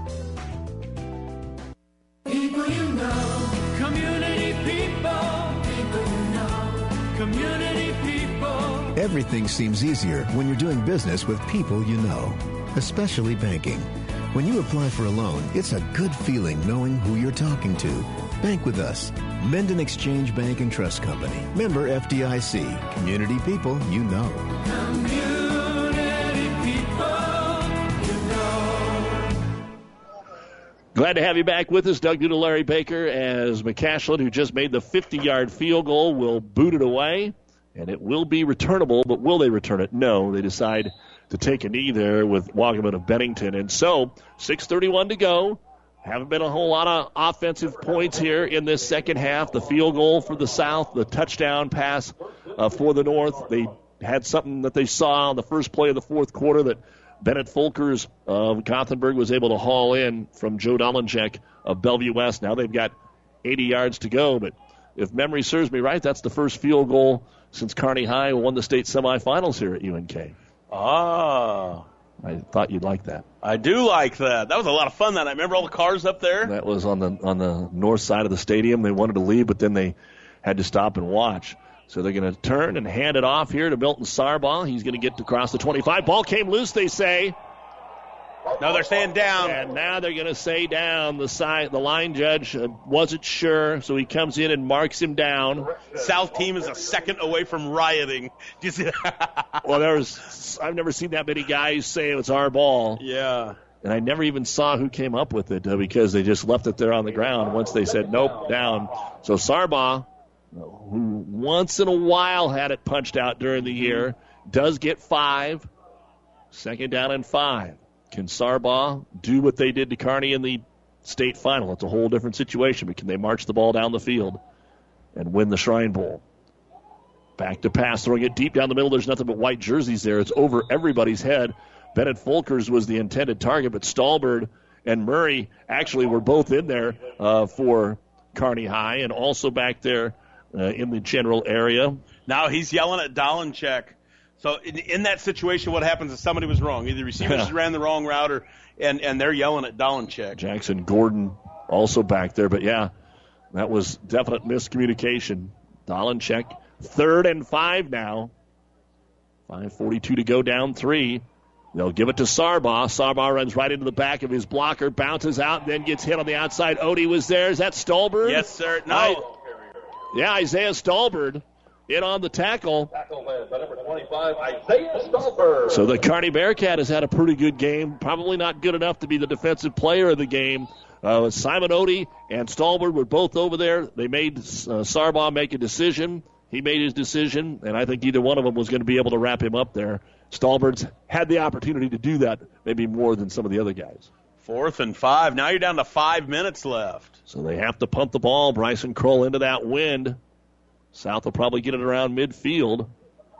Everything seems easier when you're doing business with people you know, especially banking. When you apply for a loan, it's a good feeling knowing who you're talking to. Bank with us. Minden Exchange Bank and Trust Company. Member FDIC. Community people you know. Community people, you know. Glad to have you back with us, Doug Duda, Larry Baker, as McCashlin, who just made the 50 yard field goal, will boot it away. And it will be returnable, but will they return it? No. They decide to take a knee there with Wagaman of Bennington. And so, 6.31 to go. Haven't been a whole lot of offensive points here in this second half. The field goal for the South, the touchdown pass uh, for the North. They had something that they saw on the first play of the fourth quarter that Bennett Folkers of Gothenburg was able to haul in from Joe Dolenchek of Bellevue West. Now they've got 80 yards to go, but if memory serves me right, that's the first field goal since Kearney High won the state semifinals here at UNK. Ah. I thought you'd like that. I do like that. That was a lot of fun that I Remember all the cars up there? That was on the on the north side of the stadium. They wanted to leave, but then they had to stop and watch. So they're going to turn and hand it off here to Milton Sargbah. He's going to get across the 25. Ball came loose, they say. No, they're saying down. And now they're going to say down. The side, the line judge uh, wasn't sure, so he comes in and marks him down. South team is a second away from rioting. Do you see that? Well, there was I've never seen that many guys say it's our ball. Yeah. And I never even saw who came up with it uh, because they just left it there on the ground once they said nope down. So Sargbah, who once in a while had it punched out during the year, does get five. Second down and five. Can Sargbah do what they did to Kearney in the state final? It's a whole different situation, but can they march the ball down the field and win the Shrine Bowl? Back to pass, throwing it deep down the middle. There's nothing but white jerseys there. It's over everybody's head. Bennett Folkers was the intended target, but Stalbird and Murray actually were both in there uh, for Kearney High and also back there uh, in the general area. Now he's yelling at Dolenchek. So in, in that situation, what happens is somebody was wrong. Either the receivers Yeah. ran the wrong route, or and and they're yelling at Dolenchek. Jackson Gordon also back there, but yeah, that was definite miscommunication. Dolenchek, third and five now. 5.42 to go down three. They'll give it to Sargbah. Sargbah runs right into the back of his blocker, bounces out, then gets hit on the outside. Odie was there. Is that Stalbird? Yes, sir. No. I- yeah, Isaiah Stalbird in on the tackle. Tackle led by number 25, Isaiah Stolper. So the Kearney Bearcat has had a pretty good game. Probably not good enough to be the defensive player of the game. Uh, Simon Odie and Stalbird were both over there. They made uh, Sargbah make a decision. he made his decision, and I think either one of them was going to be able to wrap him up there. Stalbird's had the opportunity to do that, maybe more than some of the other guys. Fourth and five. Now you're down to five minutes left. So they have to pump the ball. Bryson Kroll into that wind. South will probably get it around midfield.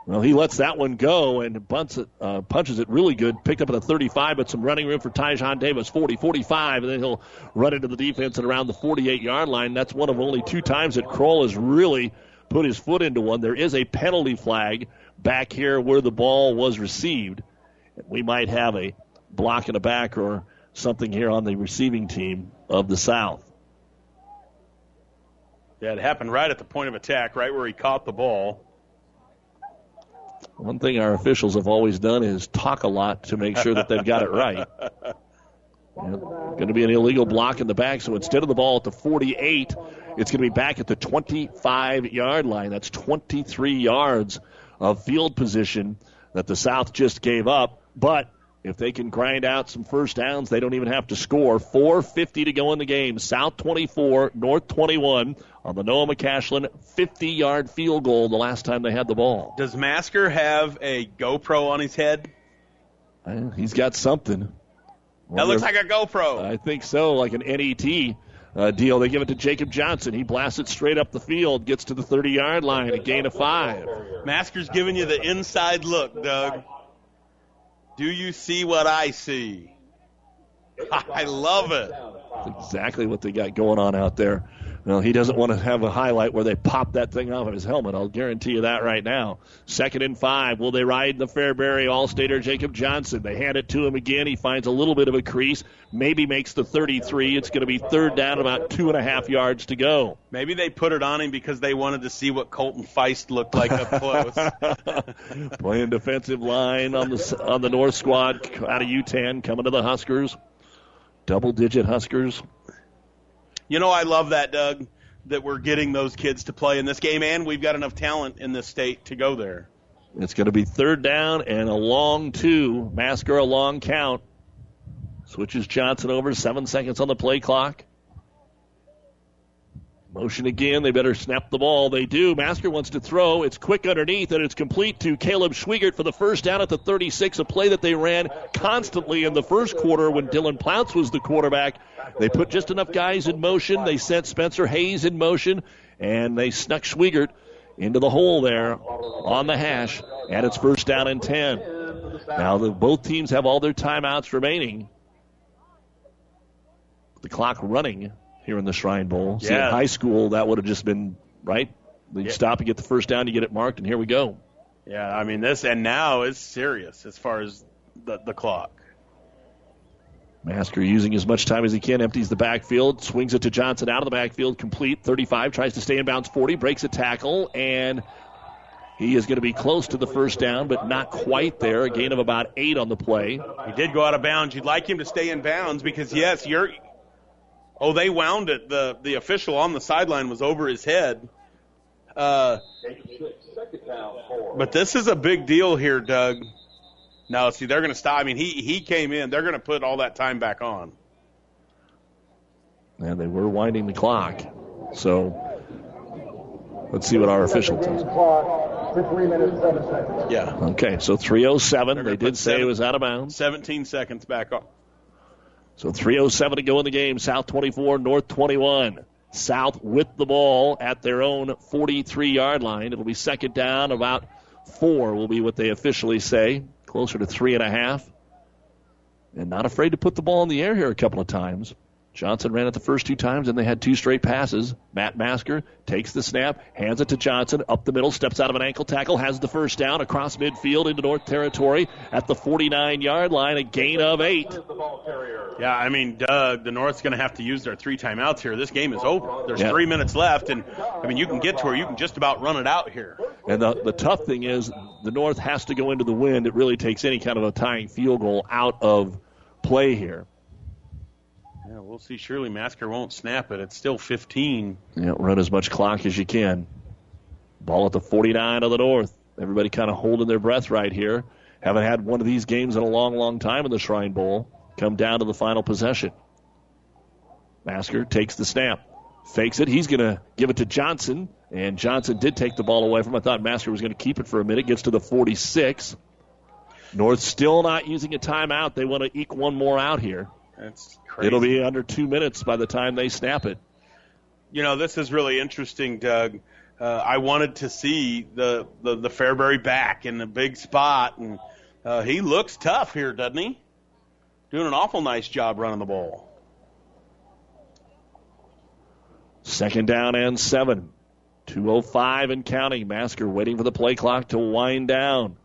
Well, he lets that one go and it, uh, punches it really good. Picked up at the 35, but some running room for Tyjon Davis, 40, 45, and then he'll run into the defense at around the 48 yard line. That's one of only two times that Kroll has really put his foot into one. There is a penalty flag back here where the ball was received. We might have a block in the back or something here on the receiving team of the South. Yeah, it happened right at the point of attack, right where he caught the ball. One thing our officials have always done is talk a lot to make sure that they've got it right. Going to be an illegal block in the back, so instead of the ball at the 48, it's going to be back at the 25 yard line. That's 23 yards of field position that the South just gave up. But if they can grind out some first downs, they don't even have to score. 4.50 to go in the game. South 24, North 21 on the Noah McCashlin 50 yard field goal the last time they had the ball. Does Masker have a GoPro on his head? Uh, he's got something. That looks like a GoPro. I think so, like an NET uh, deal. They give it to Jacob Johnson. He blasts it straight up the field, gets to the 30 yard line, a gain of five. Masker's giving you the inside look, Doug. Do you see what I see? I love it. That's exactly what they got going on out there. Well, he doesn't want to have a highlight where they pop that thing off of his helmet. I'll guarantee you that right now. Second and five. Will they ride the Fairbury All-Stater Jacob Johnson? They hand it to him again. He finds a little bit of a crease. Maybe makes the 33. It's going to be third down, about two and a half yards to go. Maybe they put it on him because they wanted to see what Colton Feist looked like up close. Playing defensive line on the on the North squad out of Yutan, coming to the Huskers. Double-digit Huskers. You know, I love that, Doug, that we're getting those kids to play in this game, and we've got enough talent in this state to go there. It's going to be third down and a long two. Masker a long count. Switches Johnson over. Seven seconds on the play clock. Motion again. They better snap the ball. They do. Masker wants to throw. It's quick underneath, and it's complete to Caleb Schweigert for the first down at the 36. A play that they ran constantly in the first quarter when Dylan Ploutz was the quarterback. They put just enough guys in motion. They sent Spencer Hayes in motion, and they snuck Schweigert into the hole there on the hash, and it's first down and 10. Now, the, both teams have all their timeouts remaining. The clock running here in the Shrine Bowl. See, Yeah. in high school, that would have just been, right? You stop and get the first down, you get it marked, and here we go. Yeah, I mean this, and now it's serious as far as the the clock. Masker using as much time as he can, empties the backfield, swings it to Johnson out of the backfield, complete 35, tries to stay in bounds 40, breaks a tackle, and he is going to be close to the first down, but not quite there. A gain of about eight on the play. He did go out of bounds. You'd like him to stay in bounds because yes, you're. Oh, they wound it. The the official on the sideline was over his head. Uh, but this is a big deal here, Doug. No, see, they're going to stop. I mean, he he came in. They're going to put all that time back on. And they were winding the clock. So let's see what our official tells us. For three minutes, seven seconds. Yeah. Okay, so 307. They did say it was out of bounds. 17 seconds back on. So 307 to go in the game. South 24, North 21. South with the ball at their own 43 yard line. It'll be second down. About four will be what they officially say. Closer to three and a half. And not afraid to put the ball in the air here a couple of times. Johnson ran it the first two times, and they had two straight passes. Matt Masker takes the snap, hands it to Johnson, up the middle, steps out of an ankle tackle, has the first down across midfield into North Territory at the 49 yard line, a gain of eight. Yeah, I mean, Doug, the North's going to have to use their three timeouts here. This game is over. There's Yeah. three minutes left, and I mean, you can get to where you can just about run it out here. And the, the tough thing is, the North has to go into the wind. It really takes any kind of a tying field goal out of play here. Yeah, we'll see. Surely Masker won't snap it. It's still 15. You know, run as much clock as you can. Ball at the 49 of the North. Everybody kind of holding their breath right here. Haven't had one of these games in a long, long time in the Shrine Bowl. Come down to the final possession. Masker takes the snap. fakes it. He's going to give it to Johnson, and Johnson did take the ball away from him. I thought Masker was going to keep it for a minute. Gets to the 46. North still not using a timeout. They want to eke one more out here. That's crazy. It'll be under two minutes by the time they snap it. You know, this is really interesting, Doug. Uh, I wanted to see the, the, the Fairbury back in the big spot, and uh, he looks tough here, doesn't he? Doing an awful nice job running the ball. Second down and seven. 205 and counting. Masker waiting for the play clock to wind down.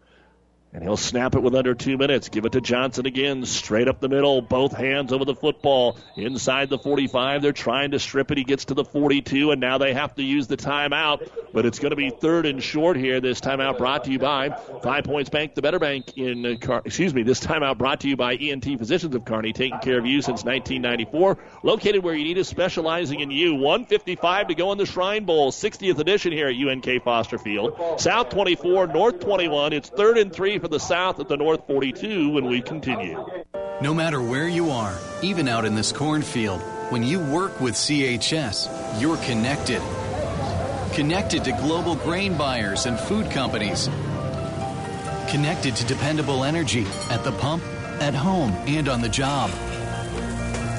And he'll snap it with under two minutes. Give it to Johnson again. Straight up the middle. Both hands over the football. Inside the 45. They're trying to strip it. He gets to the 42, and now they have to use the timeout. But it's going to be third and short here. This timeout brought to you by Five Points Bank, the better bank in, uh, Car- excuse me, this timeout brought to you by ENT Physicians of Kearney, taking care of you since 1994. Located where you need us, specializing in you. 155 to go in the Shrine Bowl, 60th edition here at UNK Foster Field. South 24, North 21. It's third and three for the South at the North 42 when we continue. No matter where you are, even out in this cornfield, when you work with CHS, you're connected. Connected to global grain buyers and food companies. Connected to dependable energy at the pump, at home, and on the job.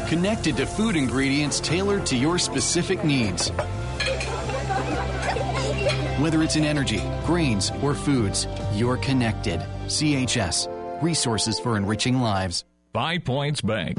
Connected to food ingredients tailored to your specific needs. Whether it's in energy, grains, or foods, you're connected. CHS, resources for enriching lives. Five Points Bank.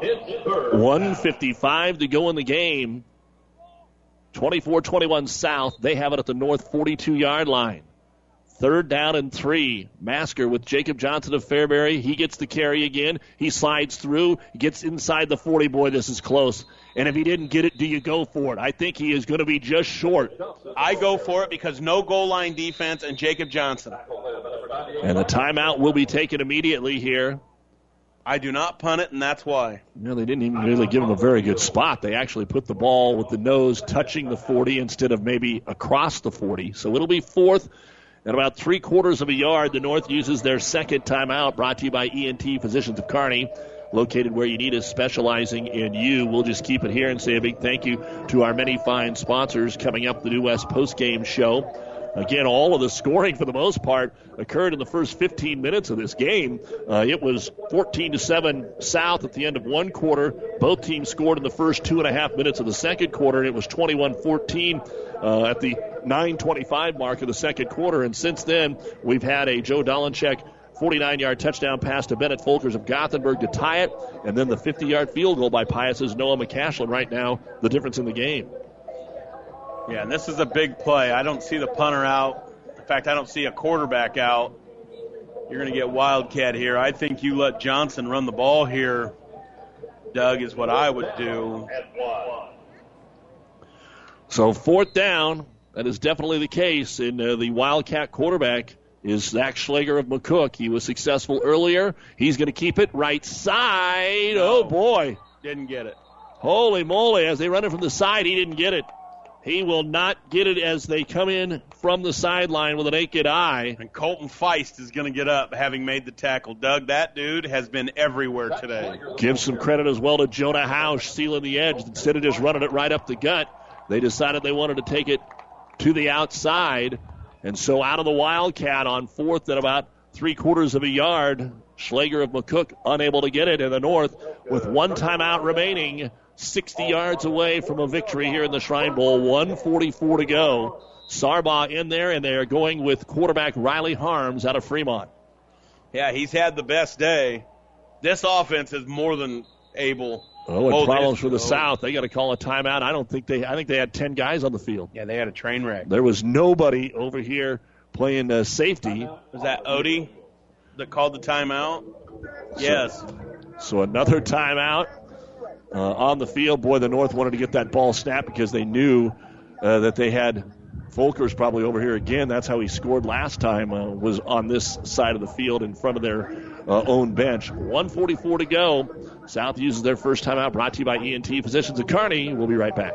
155 to go in the game. 24 21 South. They have it at the North 42 yard line. Third down and three. Masker with Jacob Johnson of Fairbury. He gets the carry again. He slides through, gets inside the 40. Boy, this is close. And if he didn't get it, do you go for it? I think he is going to be just short. I go for it because no goal line defense and Jacob Johnson. And the timeout will be taken immediately here. I do not punt it, and that's why. No, they didn't even really give him a very good spot. They actually put the ball with the nose touching the 40 instead of maybe across the 40. So it'll be fourth at about three quarters of a yard. The North uses their second timeout, brought to you by ENT Physicians of Kearney. Located where you need us, specializing in you. We'll just keep it here and say a big thank you to our many fine sponsors coming up the New West postgame show. Again, all of the scoring for the most part occurred in the first 15 minutes of this game. Uh, it was 14 to 7 South at the end of one quarter. Both teams scored in the first two and a half minutes of the second quarter, and it was 21 14 uh, at the 9:25 mark of the second quarter. And since then, we've had a Joe Dolenchek 49 yard touchdown pass to Bennett Folkers of Gothenburg to tie it, and then the 50 yard field goal by Pius's Noah McCashlin right now, the difference in the game. Yeah, and this is a big play. I don't see the punter out. In fact, I don't see a quarterback out. You're going to get Wildcat here. I think you let Johnson run the ball here, Doug, is what I would do. So fourth down, that is definitely the case. And uh, the Wildcat quarterback is Zach Schlager of McCook. He was successful earlier. He's going to keep it right side. Oh boy, Didn't get it. holy moly! As they run it from the side, he didn't get it. He will not get it as they come in from the sideline with a naked eye. And Colton Feist is going to get up having made the tackle. Doug, that dude has been everywhere today. Give some credit as well to Jonah Hausch sealing the edge instead of just running it right up the gut. They decided they wanted to take it to the outside. And so out of the Wildcat on fourth at about three quarters of a yard. Schlager of McCook unable to get it in the north with one timeout remaining. 60 yards away from a victory here in the Shrine Bowl. 144 to go. Sargbah in there, and they are going with quarterback Riley Harms out of Fremont. Yeah, he's had the best day. This offense is more than able. Oh, and Hold problems for the oh. South. They got to call a timeout. I don't think they. I think they had 10 guys on the field. Yeah, they had a train wreck. There was nobody over here playing uh, safety. Was that Odie that called the timeout? Yes. So another timeout uh, on the field. Boy, the North wanted to get that ball snapped because they knew uh, that they had Folkers probably over here again. That's how he scored last time. Uh, was on this side of the field in front of their uh, own bench. 144 to go. South uses their first timeout. Brought to you by ENT Physicians of Kearney. We'll be right back.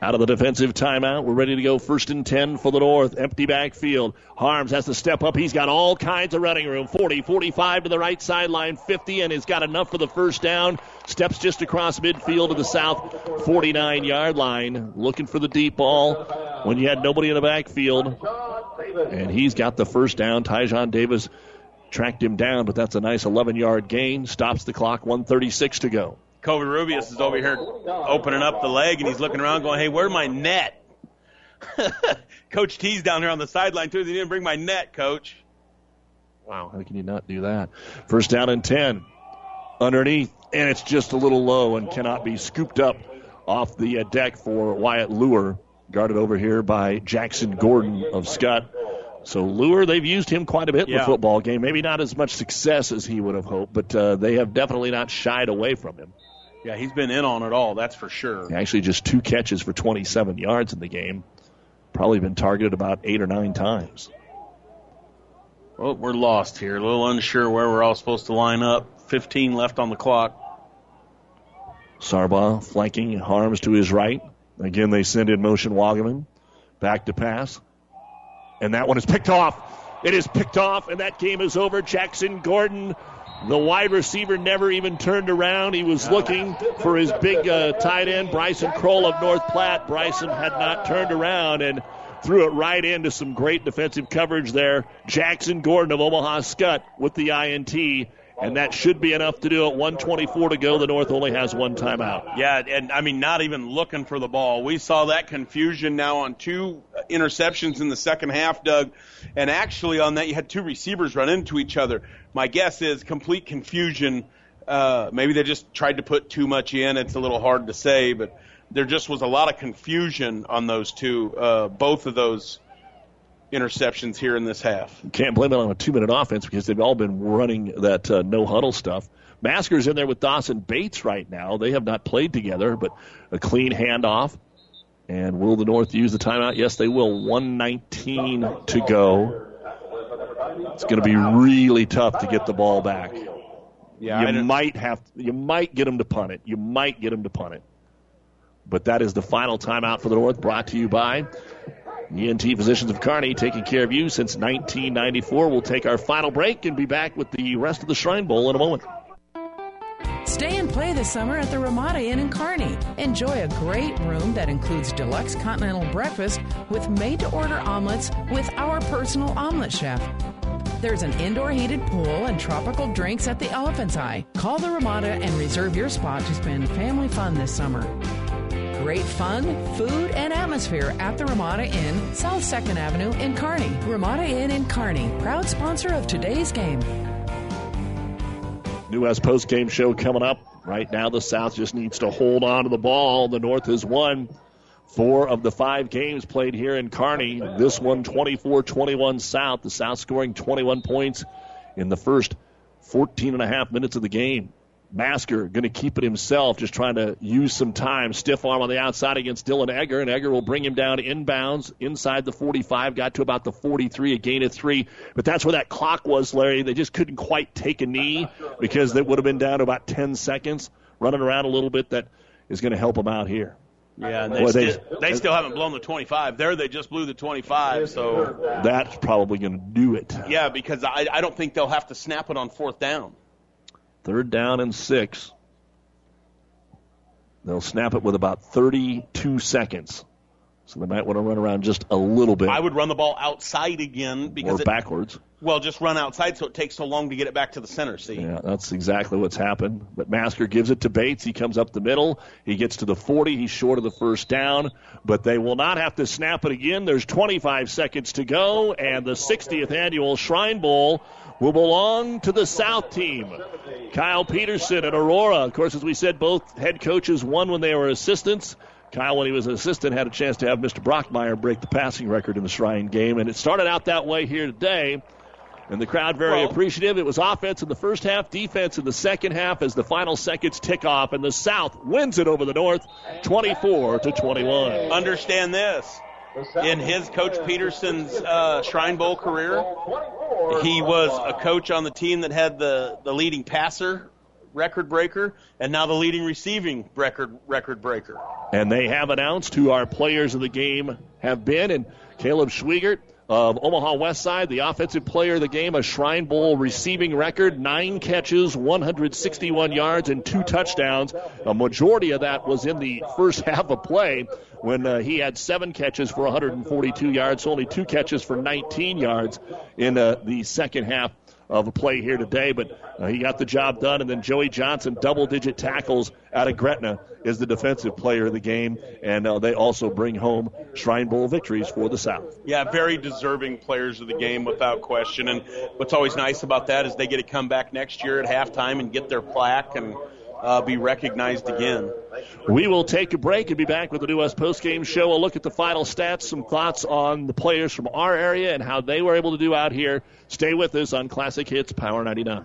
Out of the defensive timeout, we're ready to go first and 10 for the North. Empty backfield. Harms has to step up. He's got all kinds of running room. 40, 45 to the right sideline, 50, and he's got enough for the first down. Steps just across midfield to the south 49 yard line. Looking for the deep ball when you had nobody in the backfield. And he's got the first down. Tyjon Davis tracked him down, but that's a nice 11 yard gain. Stops the clock, 136 to go. Kobe Rubius is over here opening up the leg, and he's looking around, going, "Hey, where's my net?" Coach T's down here on the sideline too. He didn't bring my net, Coach. Wow, how can you not do that? First down and ten, underneath, and it's just a little low and cannot be scooped up off the uh, deck for Wyatt Lure, guarded over here by Jackson Gordon of Skutt. So Lure, they've used him quite a bit in Yeah. the football game. Maybe not as much success as he would have hoped, but uh, they have definitely not shied away from him. Yeah, he's been in on it all. That's for sure. Actually, just two catches for 27 yards in the game. Probably been targeted about eight or nine times. Well, we're lost here. A little unsure where we're all supposed to line up. 15 left on the clock. Sargbah flanking Harms to his right. Again, they send in motion Wagaman. Back to pass. And that one is picked off. It is picked off, and that game is over. Jackson Gordon, the wide receiver, never even turned around. He was looking for his big uh, tight end, Bryson Kroll of North Platte. Bryson had not turned around and threw it right into some great defensive coverage there. Jackson Gordon of Omaha Skutt with the INT. And that should be enough to do it. 124 to go. The North only has one timeout. Yeah, and I mean, not even looking for the ball. We saw that confusion now on two interceptions in the second half, Doug. And actually, on that, you had two receivers run into each other. My guess is complete confusion. Uh, maybe they just tried to put too much in. It's a little hard to say, but there just was a lot of confusion on those two, uh, both of those interceptions here in this half. Can't blame it on a two minute offense because they've all been running that uh, no huddle stuff. Masker's in there with Dawson Bates right now. They have not played together, but a clean handoff. And will the North use the timeout? Yes, they will. 119 to go. It's going to be really tough to get the ball back. Yeah, you might have you might get them to punt it. You might get them to punt it. But that is the final timeout for the North, brought to you by ENT Physicians of Kearney, taking care of you since 1994. We'll take our final break and be back with the rest of the Shrine Bowl in a moment. Stay and play this summer at the Ramada Inn in Kearney. Enjoy a great room that includes deluxe continental breakfast with made to order omelets with our personal omelet chef. There's an indoor heated pool and tropical drinks at the Elephant's Eye. Call the Ramada and reserve your spot to spend family fun this summer. Great fun, food, and atmosphere at the Ramada Inn, South 2nd Avenue in Kearney. Ramada Inn in Kearney, proud sponsor of today's game. New West post game show coming up. Right now, the South just needs to hold on to the ball. The North has won four of the five games played here in Kearney. This one 24 21 South. The South scoring 21 points in the first 14 and a half minutes of the game. Masker going to keep it himself, just trying to use some time. Stiff arm on the outside against Dylan Egger, and Egger will bring him down inbounds inside the 45. Got to about the 43, a gain of three. But that's where that clock was, Larry. They just couldn't quite take a knee because they would have been down to about 10 seconds. Running around a little bit, that is going to help them out here. Yeah, and they, Boy, they- still, they still haven't blown the 25. There, they just blew the 25. So That's probably going to do it. yeah, because I, I don't think they'll have to snap it on fourth down. Third down and six. They'll snap it with about 32 seconds. So they might want to run around just a little bit I would run the ball outside again because or it, backwards. Well, just run outside so it takes so long to get it back to the center. See? Yeah, that's exactly what's happened. But Masker gives it to Bates. He comes up the middle. He gets to the 40. He's short of the first down, but they will not have to snap it again. There's 25 seconds to go, and the 60th annual Shrine Bowl will belong to the South team. Kyle Peterson and Aurora. Of course, as we said, both head coaches won when they were assistants. Kyle, when he was an assistant, had a chance to have Mr. Brockmeyer break the passing record in the Shrine game, and it started out that way here today. And the crowd very Well- appreciative. It was offense in the first half, defense in the second half as the final seconds tick off, and the South wins it over the North, 24 to 21. Understand this. In his Coach Peterson's uh, Shrine Bowl career, he was a coach on the team that had the, the leading passer record breaker and now the leading receiving record record breaker. And they have announced who our players of the game have been. And Caleb Schweigert of Omaha West Side, the offensive player of the game, a Shrine Bowl receiving record, nine catches, 161 yards, and two touchdowns. A majority of that was in the first half of play when uh, he had seven catches for 142 yards, only two catches for 19 yards in uh, the second half of a play here today, but uh, he got the job done. And then Joey Johnson, double digit tackles out of Gretna, is the defensive player of the game. And uh, they also bring home Shrine Bowl victories for the South. Yeah, very deserving players of the game without question. And what's always nice about that is they get to come back next year at halftime and get their plaque and uh, be recognized again. We will take a break and be back with the New West postgame show. A look at the final stats, some thoughts on the players from our area and how they were able to do out here. Stay with us on Classic Hits Power 99.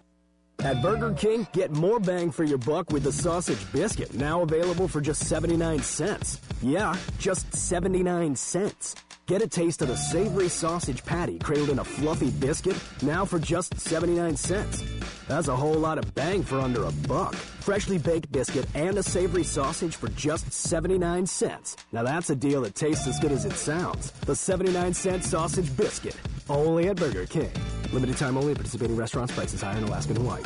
At Burger King, get more bang for your buck with the sausage biscuit, now available for just 79 cents. Yeah, just 79 cents. Get a taste of the savory sausage patty cradled in a fluffy biscuit, now for just 79 cents. That's a whole lot of bang for under a buck. Freshly baked biscuit and a savory sausage for just 79 cents. Now that's a deal that tastes as good as it sounds. The 79 cent sausage biscuit. Only at Burger King. Limited time only. Participating restaurants. Prices higher in Alaska and Hawaii.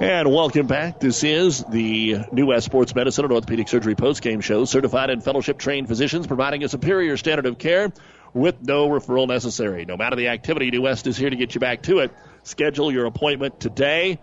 And welcome back. This is the New West Sports Medicine and Orthopedic Surgery postgame show. Certified and fellowship trained physicians providing a superior standard of care with no referral necessary. No matter the activity, New West is here to get you back to it. Schedule your appointment today.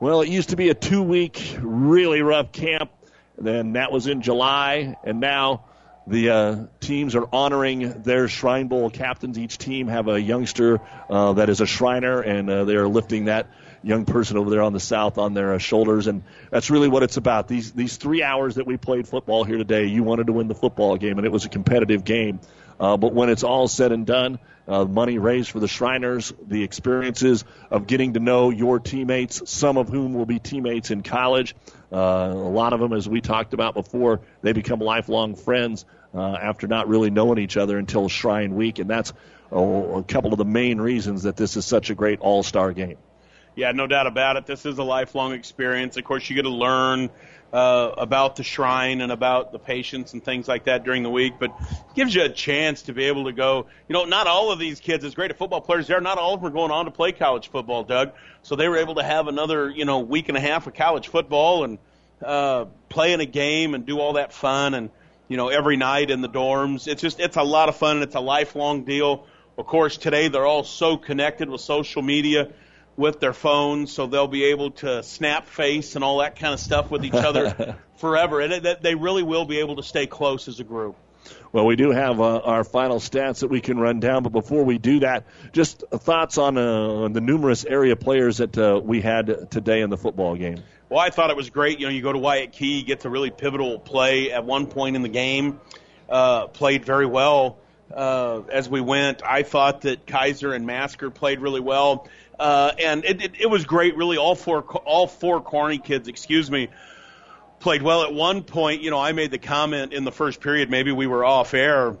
Well, it used to be a two week, really rough camp. And then that was in July, and now the uh, teams are honoring their Shrine Bowl captains. Each team have a youngster uh, that is a Shriner, and uh, they are lifting that young person over there on the south on their uh, shoulders, and that's really what it's about. These these three hours that we played football here today, you wanted to win the football game, and it was a competitive game. Uh, but when it's all said and done, uh, money raised for the Shriners, the experiences of getting to know your teammates, some of whom will be teammates in college. A lot of them, as we talked about before, they become lifelong friends uh, after not really knowing each other until Shrine Week, and that's oh, a couple of the main reasons that this is such a great All Star game. Yeah, no doubt about it. This is a lifelong experience. Of course, you get to learn uh, about the shrine and about the patients and things like that during the week, but it gives you a chance to be able to go. You know, not all of these kids, as great at football players they are, not all of them are going on to play college football, Doug. So they were able to have another, you know, week and a half of college football and uh, play in a game and do all that fun and you know every night in the dorms. It's just it's a lot of fun and it's a lifelong deal. Of course, today they're all so connected with social media with their phones, so they'll be able to snap face and all that kind of stuff with each other forever. And it, they really will be able to stay close as a group. Well, we do have uh, our final stats that we can run down, but before we do that, just thoughts on, uh, on the numerous area players that uh, we had today in the football game. Well, I thought it was great. You know, you go to Wyatt Key, gets a really pivotal play at one point in the game, uh, played very well uh, as we went. I thought that Kaiser and Masker played really well, uh, and it, it, it was great. Really, all four all four Kearney kids, excuse me, played well. At one point, you know, I made the comment in the first period, maybe we were off air.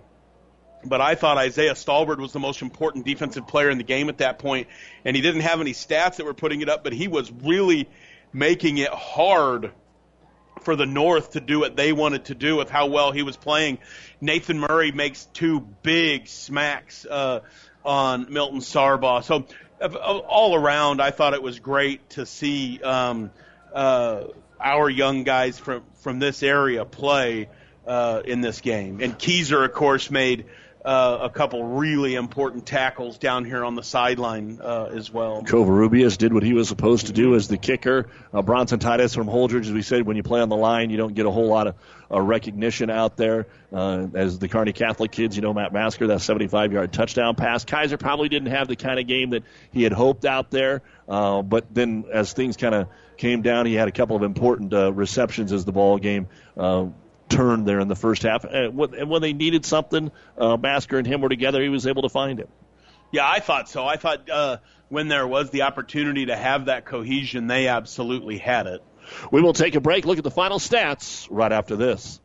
but I thought Isaiah Stalbird was the most important defensive player in the game at that point, and he didn't have any stats that were putting it up, but he was really making it hard for the North to do what they wanted to do with how well he was playing. Nathan Murray makes two big smacks uh, on Milton Sargbah. So all around, I thought it was great to see um, uh, our young guys from from this area play uh, in this game. And Keezer, of course, made uh, a couple really important tackles down here on the sideline uh, as well. Covarrubias did what he was supposed to do as the kicker. Uh, Bronson Titus from Holdrege, as we said, when you play on the line, you don't get a whole lot of uh, recognition out there. Uh, as the Kearney Catholic kids, you know, Matt Masker, that 75 yard touchdown pass. Kaiser probably didn't have the kind of game that he had hoped out there, uh, but then as things kind of came down, he had a couple of important receptions as the ball game turn there in the first half. And when they needed something, uh, Masker and him were together. He was able to find it. Yeah, I thought so. I thought uh, when there was the opportunity to have that cohesion, they absolutely had it. We will take a break, look at the final stats right after this.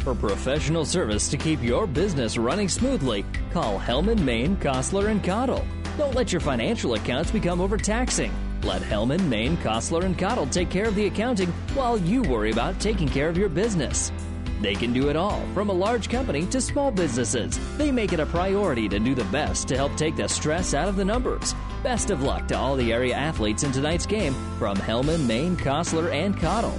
For professional service to keep your business running smoothly, call Hellman, Maine, Kostler, and Cottle. Don't let your financial accounts become overtaxing. Let Hellman, Maine, Kostler, and Cottle take care of the accounting while you worry about taking care of your business. They can do it all, from a large company to small businesses. They make it a priority to do the best to help take the stress out of the numbers. Best of luck to all the area athletes in tonight's game from Hellman, Maine, Kostler, and Cottle.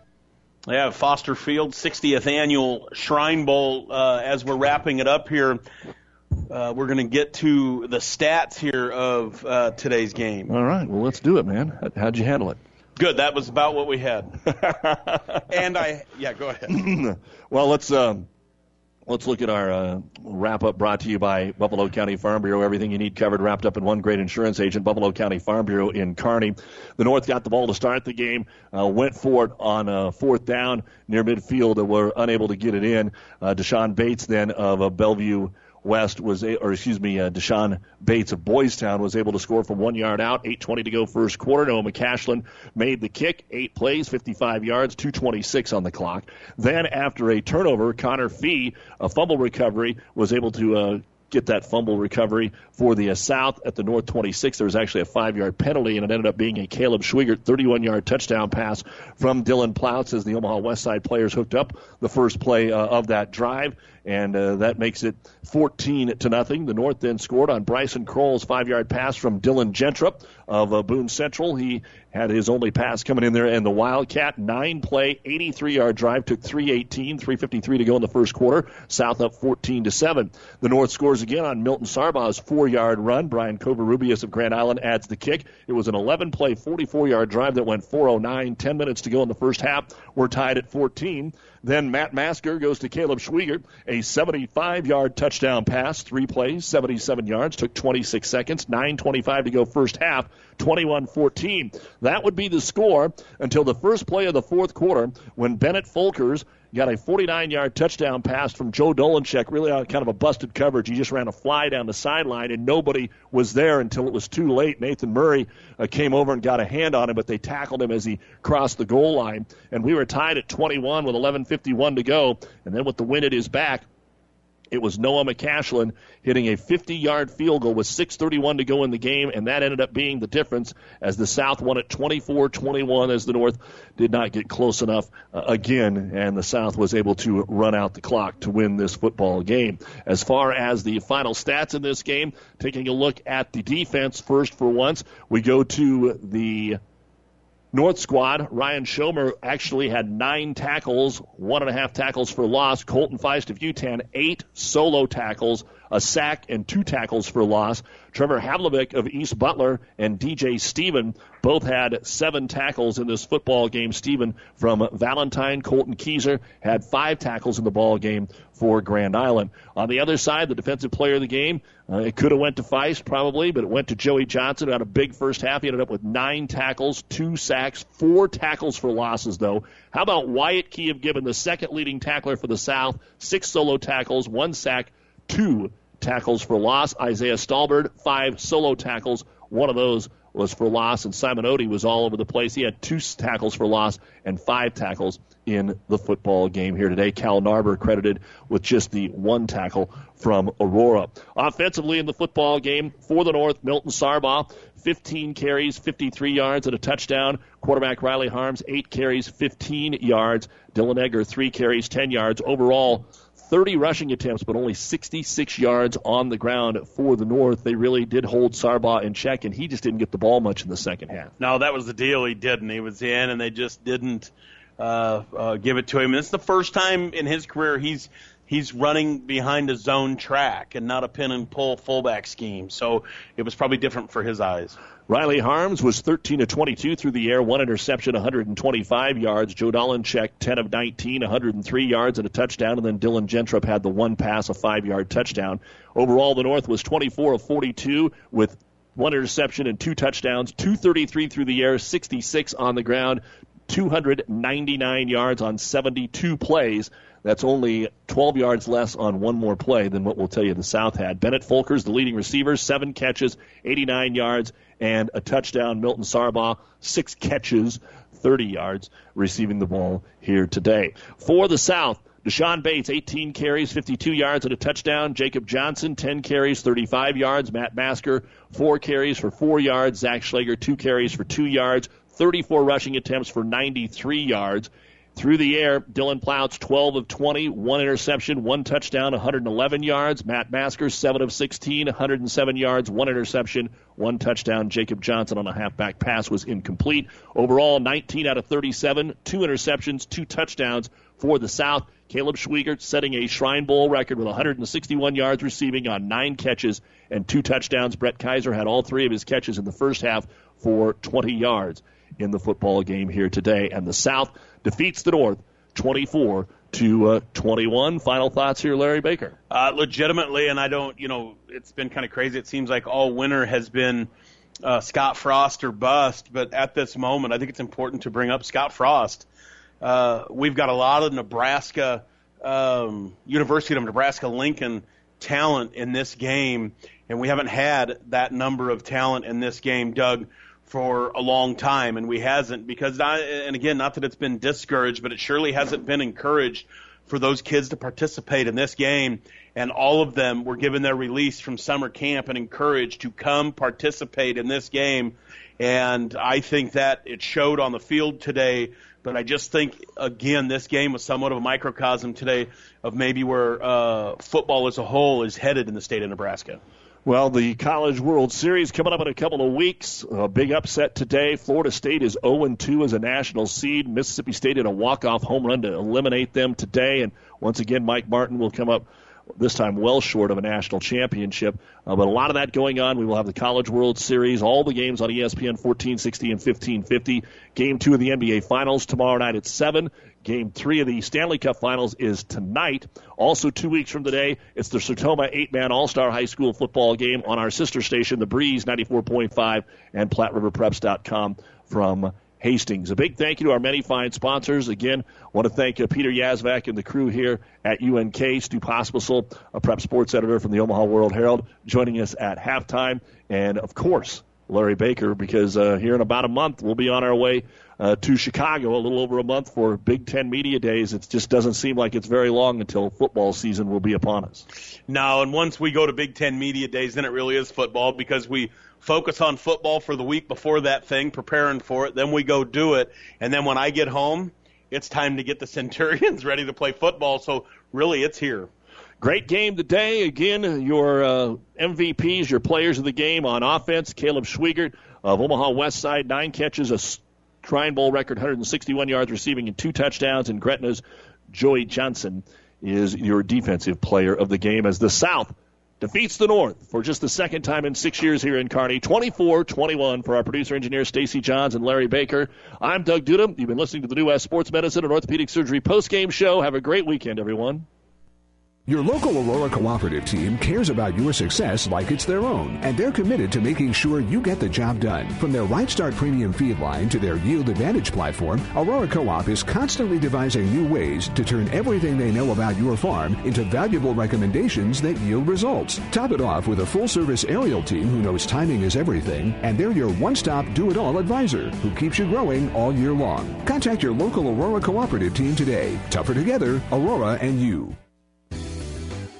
Yeah, Foster Field 60th annual Shrine Bowl. Uh, as we're wrapping it up here, uh, we're going to get to the stats here of uh, today's game. All right, well, let's do it, man. How'd you handle it? Good. That was about what we had. and I, yeah, go ahead. well, let's. Um, Let's look at our uh, wrap up brought to you by Buffalo County Farm Bureau. Everything you need covered, wrapped up in one great insurance agent, Buffalo County Farm Bureau in Kearney. The North got the ball to start the game, uh, went for it on uh, fourth down near midfield, and were unable to get it in. Uh, Deshaun Bates then of uh, Bellevue West was, a, or excuse me, uh, Deshaun Bates of Boys Town was able to score from one yard out. 8:20 to go first quarter. Noah McCashlin made the kick. Eight plays, 55 yards, 2:26 on the clock. Then after a turnover, Connor Fee, a fumble recovery, was able to uh, get that fumble recovery for the uh, South at the North 26. There was actually a five yard penalty, and it ended up being a Caleb Schweigert 31 yard touchdown pass from Dylan Plouts as the Omaha West Side players hooked up the first play uh, of that drive and uh, that makes it 14 to nothing. The North then scored on Bryson Kroll's five-yard pass from Dylan Gentrup of uh, Boone Central. He had his only pass coming in there, and the Wildcat nine-play, 83-yard drive took 318, 353 to go in the first quarter. South up 14 to seven. The North scores again on Milton Sargbah's four-yard run. Brian Covarrubias of Grand Island adds the kick. It was an 11-play, 44-yard drive that went 409. 10 minutes to go in the first half. We're tied at 14. Then Matt Masker goes to Caleb Schweigert, a 75 yard touchdown pass, three plays, 77 yards, took 26 seconds, 9.25 to go first half, 21 14. That would be the score until the first play of the fourth quarter when Bennett Folkers got a 49 yard touchdown pass from Joe Dolenchek, really on kind of a busted coverage. He just ran a fly down the sideline, and nobody was there until it was too late. Nathan Murray uh, came over and got a hand on him, but they tackled him as he crossed the goal line. And we were tied at 21 with 11.51 to go. And then with the wind at his back, It was Noah McCashlin hitting a 50 yard field goal with 6.31 to go in the game, and that ended up being the difference as the South won at 24 21 as the North did not get close enough uh, again, and the South was able to run out the clock to win this football game. As far as the final stats in this game, taking a look at the defense first for once, we go to the North squad, Ryan Schomer actually had nine tackles, one and a half tackles for loss. Colton Feist of Yutan, eight solo tackles, a sack, and two tackles for loss. Trevor Havlovic of East Butler and DJ Steven both had seven tackles in this football game. Steven from Valentine, Colton Keyser had five tackles in the ball game for Grand Island. On the other side, the defensive player of the game, uh, it could have went to Feist probably, but it went to Joey Johnson who had a big first half. He ended up with nine tackles, two sacks, four tackles for losses though. How about Wyatt Key of Gibbon, the second leading tackler for the South, six solo tackles, one sack, two tackles for loss. Isaiah Stalbird, five solo tackles. One of those was for loss, and Simon Odie was all over the place. He had two tackles for loss and five tackles in the football game here today. Cal Narber credited with just the one tackle from Aurora. Offensively in the football game for the North, Milton Sargbah, 15 carries, 53 yards, and a touchdown. Quarterback Riley Harms, 8 carries, 15 yards. Dylan Egger, 3 carries, 10 yards. Overall, 30 rushing attempts, but only 66 yards on the ground for the North. They really did hold Sargbah in check, and he just didn't get the ball much in the second half. No, that was the deal. He didn't. He was in, and they just didn't uh, uh, give it to him. And it's the first time in his career he's he's running behind a zone track and not a pin and pull fullback scheme. So it was probably different for his eyes. Riley Harms was 13 to 22 through the air, one interception, 125 yards. Joe Dolenchek, 10 of 19, 103 yards and a touchdown. And then Dylan Gentrup had the one pass, a five yard touchdown. Overall, the North was 24 of 42 with one interception and two touchdowns, 233 through the air, 66 on the ground, 299 yards on 72 plays. That's only 12 yards less on one more play than what we'll tell you the South had. Bennett Folkers, the leading receiver, seven catches, 89 yards, and a touchdown. Milton Sargbah, six catches, 30 yards, receiving the ball here today. For the South, Deshaun Bates, 18 carries, 52 yards, and a touchdown. Jacob Johnson, 10 carries, 35 yards. Matt Masker, 4 carries for 4 yards. Zach Schlager, 2 carries for 2 yards. 34 rushing attempts for 93 yards. Through the air, Dylan Plouts, 12 of 20, one interception, one touchdown, 111 yards. Matt Masker, 7 of 16, 107 yards, one interception, one touchdown. Jacob Johnson on a halfback pass was incomplete. Overall, 19 out of 37, two interceptions, two touchdowns for the South. Caleb Schweigert setting a Shrine Bowl record with 161 yards receiving on nine catches and two touchdowns. Brett Kaiser had all three of his catches in the first half for 20 yards in the football game here today. And the South defeats the North 24 to uh, 21. Final thoughts here, Larry Baker. Uh, legitimately, and I don't, you know, it's been kind of crazy. It seems like all winter has been uh, Scott Frost or bust, but at this moment, I think it's important to bring up Scott Frost. Uh, we've got a lot of Nebraska, um, University of Nebraska Lincoln talent in this game, and we haven't had that number of talent in this game, Doug for a long time, and we hasn't because not, and again, not that it's been discouraged, but it surely hasn't been encouraged for those kids to participate in this game. And all of them were given their release from summer camp and encouraged to come participate in this game. And I think that it showed on the field today. But I just think again, this game was somewhat of a microcosm today of maybe where uh, football as a whole is headed in the state of Nebraska. Well, the College World Series coming up in a couple of weeks. A big upset today. Florida State is 0 2 as a national seed. Mississippi State in a walk-off home run to eliminate them today. And once again, Mike Martin will come up this time well short of a national championship. Uh, but a lot of that going on. We will have the College World Series, all the games on ESPN 1460 and 1550. Game two of the NBA Finals tomorrow night at 7. Game three of the Stanley Cup Finals is tonight. Also, two weeks from today, it's the Sertoma eight man All Star High School football game on our sister station, The Breeze 94.5 and PlatteRiverPreps.com from Hastings. A big thank you to our many fine sponsors. Again, want to thank uh, Peter Yazvac and the crew here at UNK, Stu Pospisil, a prep sports editor from the Omaha World Herald, joining us at halftime. And of course, Larry Baker, because uh, here in about a month, we'll be on our way uh, to Chicago a little over a month for Big Ten Media Days. It just doesn't seem like it's very long until football season will be upon us. No, and once we go to Big Ten Media Days, then it really is football because we focus on football for the week before that thing, preparing for it. Then we go do it, and then when I get home, it's time to get the Centurions ready to play football. So really, it's here. Great game today. Again, your uh, MVPs, your players of the game on offense. Caleb Schweigert of Omaha West Side, nine catches, a Shrine Bowl record, 161 yards receiving and two touchdowns. And Gretna's Joey Johnson is your defensive player of the game as the South defeats the North for just the second time in six years here in Kearney. 24-21 for our producer engineer Stacy Johns and Larry Baker. I'm Doug Duda. You've been listening to the New West Sports Medicine and Orthopedic Surgery post-game show. Have a great weekend, everyone. Your local Aurora Cooperative team cares about your success like it's their own, and they're committed to making sure you get the job done. From their Right Start Premium feed line to their Yield Advantage platform, Aurora Co-op is constantly devising new ways to turn everything they know about your farm into valuable recommendations that yield results. Top it off with a full-service aerial team who knows timing is everything, and they're your one-stop do-it-all advisor who keeps you growing all year long. Contact your local Aurora Cooperative team today. Tougher together, Aurora and you.